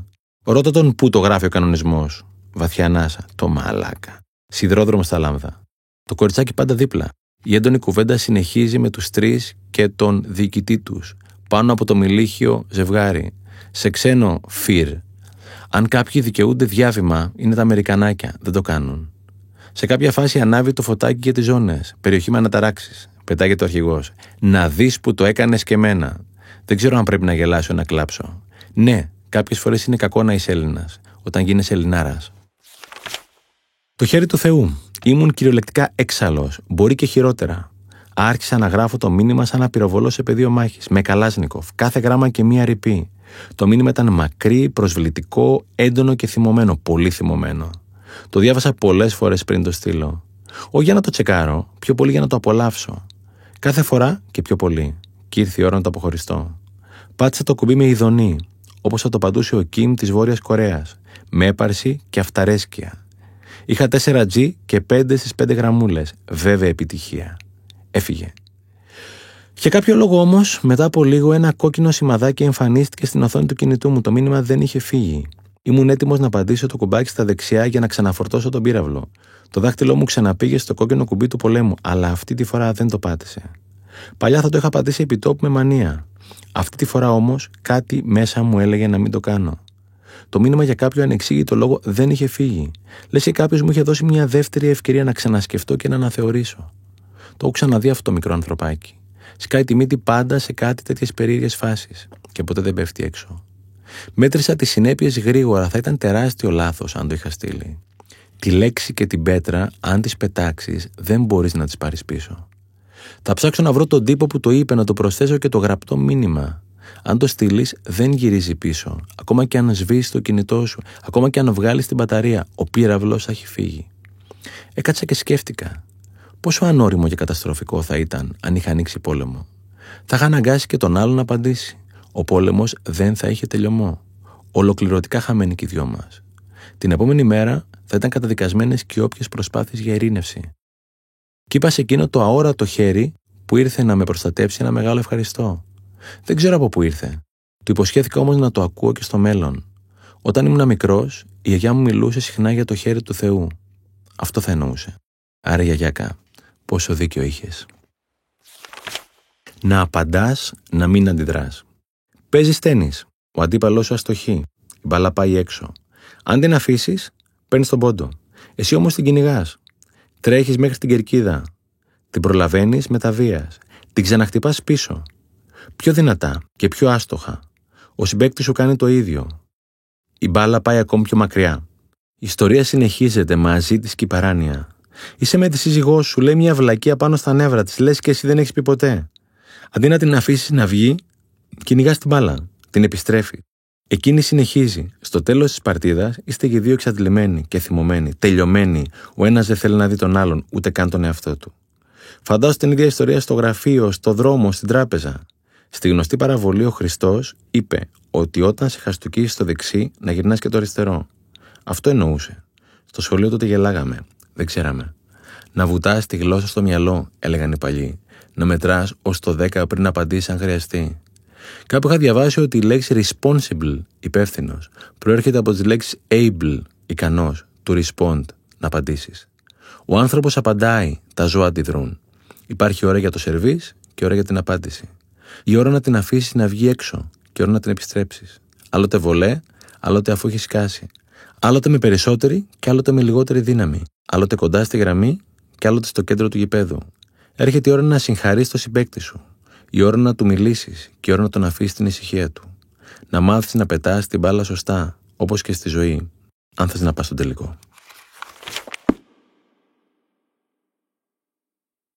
Ρώτα τον πού το γράφει ο κανονισμός. Βαθιά ανάσα. Το μαλάκα. Σιδρόδρομο στα λάμδα. Το κοριτσάκι πάντα δίπλα. Η έντονη κουβέντα συνεχίζει με τους τρεις και τον διοικητή τους, πάνω από το μιλίχιο ζευγάρι. Σε ξένο φυρ. Αν κάποιοι δικαιούνται διάβημα, είναι τα Αμερικανάκια. Δεν το κάνουν. Σε κάποια φάση ανάβει το φωτάκι για τις ζώνες. Περιοχή με αναταράξεις. Πετάγεται ο αρχηγός. Να δεις που το έκανες και εμένα. Δεν ξέρω αν πρέπει να γελάσω ή να κλάψω. Ναι, κάποιες φορές είναι κακό να είσαι Έλληνας, όταν γίνεσαι Ελληνάρας. Το χέρι του Θεού. Ήμουν κυριολεκτικά έξαλλος. Μπορεί και χειρότερα. Άρχισα να γράφω το μήνυμα σαν να πυροβολώ σε πεδίο μάχης. Με καλάσνικοφ. Κάθε γράμμα και μία ρηπή. Το μήνυμα ήταν μακρύ, προσβλητικό, έντονο και θυμωμένο. Πολύ θυμωμένο. Το διάβασα πολλές φορές πριν το στείλω. Όχι για να το τσεκάρω, πιο πολύ για να το απολαύσω. Κάθε φορά και πιο πολύ. Και ήρθε η ώρα να το αποχωριστώ. Πάτησα το κουμπί με ειδονή, όπως θα το παντούσε ο Κιμ της Βόρειας Κορέας, με έπαρση και αυταρέσκεια. Είχα 4G και 5 στις 5 γραμμούλες. Βέβαια επιτυχία. Έφυγε. Για κάποιο λόγο όμως, μετά από λίγο, ένα κόκκινο σημαδάκι εμφανίστηκε στην οθόνη του κινητού μου. Το μήνυμα δεν είχε φύγει. Ήμουν έτοιμος να πατήσω το κουμπάκι στα δεξιά για να ξαναφορτώσω τον πύραυλο. Το δάχτυλό μου ξαναπήγε στο κόκκινο κουμπί του πολέμου, αλλά αυτή τη φορά δεν το πάτησε. Παλιά θα το είχα πατήσει επί τόπου με μανία. Αυτή τη φορά όμως κάτι μέσα μου έλεγε να μην το κάνω. Το μήνυμα για κάποιο ανεξήγητο λόγο δεν είχε φύγει. Λες και κάποιος μου είχε δώσει μια δεύτερη ευκαιρία να ξανασκεφτώ και να αναθεωρήσω. Το έχω ξαναδεί αυτό το μικρό ανθρωπάκι. Σκάει τη μύτη πάντα σε κάτι τέτοιες περίεργες φάσεις και ποτέ δεν πέφτει έξω. Μέτρησα τις συνέπειες γρήγορα, θα ήταν τεράστιο λάθος αν το είχα στείλει. Τη λέξη και την πέτρα, αν τις πετάξεις, δεν μπορείς να τις πάρεις πίσω. Θα ψάξω να βρω τον τύπο που το είπε, να το προσθέσω και το γραπτό μήνυμα. Αν το στείλεις, δεν γυρίζει πίσω. Ακόμα και αν σβήσεις το κινητό σου, ακόμα και αν βγάλεις την μπαταρία, ο πύραυλος θα έχει φύγει. Έκατσα και σκέφτηκα. Πόσο ανώριμο και καταστροφικό θα ήταν αν είχα ανοίξει πόλεμο. Θα είχα αναγκάσει και τον άλλον να απαντήσει. Ο πόλεμος δεν θα είχε τελειωμό. Ολοκληρωτικά χαμένοι και οι δυο μας. Την επόμενη μέρα θα ήταν καταδικασμένες και όποιες προσπάθειες για ειρήνευση. Και είπα σε εκείνο το αόρατο χέρι που ήρθε να με προστατέψει ένα μεγάλο ευχαριστώ. Δεν ξέρω από πού ήρθε. Του υποσχέθηκα όμως να το ακούω και στο μέλλον. Όταν ήμουν μικρός, η γιαγιά μου μιλούσε συχνά για το χέρι του Θεού. Αυτό θα εννοούσε. Άρα, γιαγιάκα, πόσο δίκιο είχες. Να απαντάς, να μην αντιδράς. Παίζεις τέννη. Ο αντίπαλός σου αστοχεί. Η μπαλά πάει έξω. Αν την αφήσεις, παίρνεις τον πόντο. Εσύ όμως την κυνηγάς. Τρέχεις μέχρι την κερκίδα. Την προλαβαίνεις με τα βίας. Την ξαναχτυπάς πίσω. Πιο δυνατά και πιο άστοχα. Ο συμπέκτη σου κάνει το ίδιο. Η μπάλα πάει ακόμη πιο μακριά. Η ιστορία συνεχίζεται μαζί της και η παράνοια. Είσαι με τη σύζυγό σου, λέει μια βλακία πάνω στα νεύρα της, λες και εσύ δεν έχεις πει ποτέ. Αντί να την αφήσεις να βγει, κυνηγάς την μπάλα. Την επιστρέφει. Εκείνη συνεχίζει. Στο τέλος της παρτίδας είστε και δύο εξαντλημένοι και θυμωμένοι, τελειωμένοι. Ο ένας δεν θέλει να δει τον άλλον, ούτε καν τον εαυτό του. Φαντάζομαι την ίδια ιστορία στο γραφείο, στο δρόμο, στην τράπεζα. Στη γνωστή παραβολή ο Χριστός είπε ότι όταν σε χαστούκίσει στο δεξί, να γυρνάς και το αριστερό. Αυτό εννοούσε. Στο σχολείο τότε γελάγαμε. Δεν ξέραμε. Να βουτάς τη γλώσσα στο μυαλό, έλεγαν οι παλιοί. Να μετράς ως το 10 πριν απαντήσει αν χρειαστεί. Κάπου είχα διαβάσει ότι η λέξη responsible, υπεύθυνος, προέρχεται από τις λέξεις able, ικανός, to respond, να απαντήσεις. Ο άνθρωπος απαντάει, τα ζώα αντιδρούν. Υπάρχει ώρα για το σερβίς και ώρα για την απάντηση. Η ώρα να την αφήσεις να βγει έξω και ώρα να την επιστρέψεις. Άλλοτε βολέ, άλλοτε αφού έχεις σκάσει. Άλλοτε με περισσότερη και άλλοτε με λιγότερη δύναμη. Άλλοτε κοντά στη γραμμή και άλλοτε στο κέντρο του γηπέδου. Έρχεται η ώρα να συγχαρείς το συμπέκτη σου. Η ώρα να του μιλήσεις και η ώρα να τον αφήσεις την ησυχία του. Να μάθεις να πετάς την μπάλα σωστά, όπως και στη ζωή, αν θες να πας στον τελικό.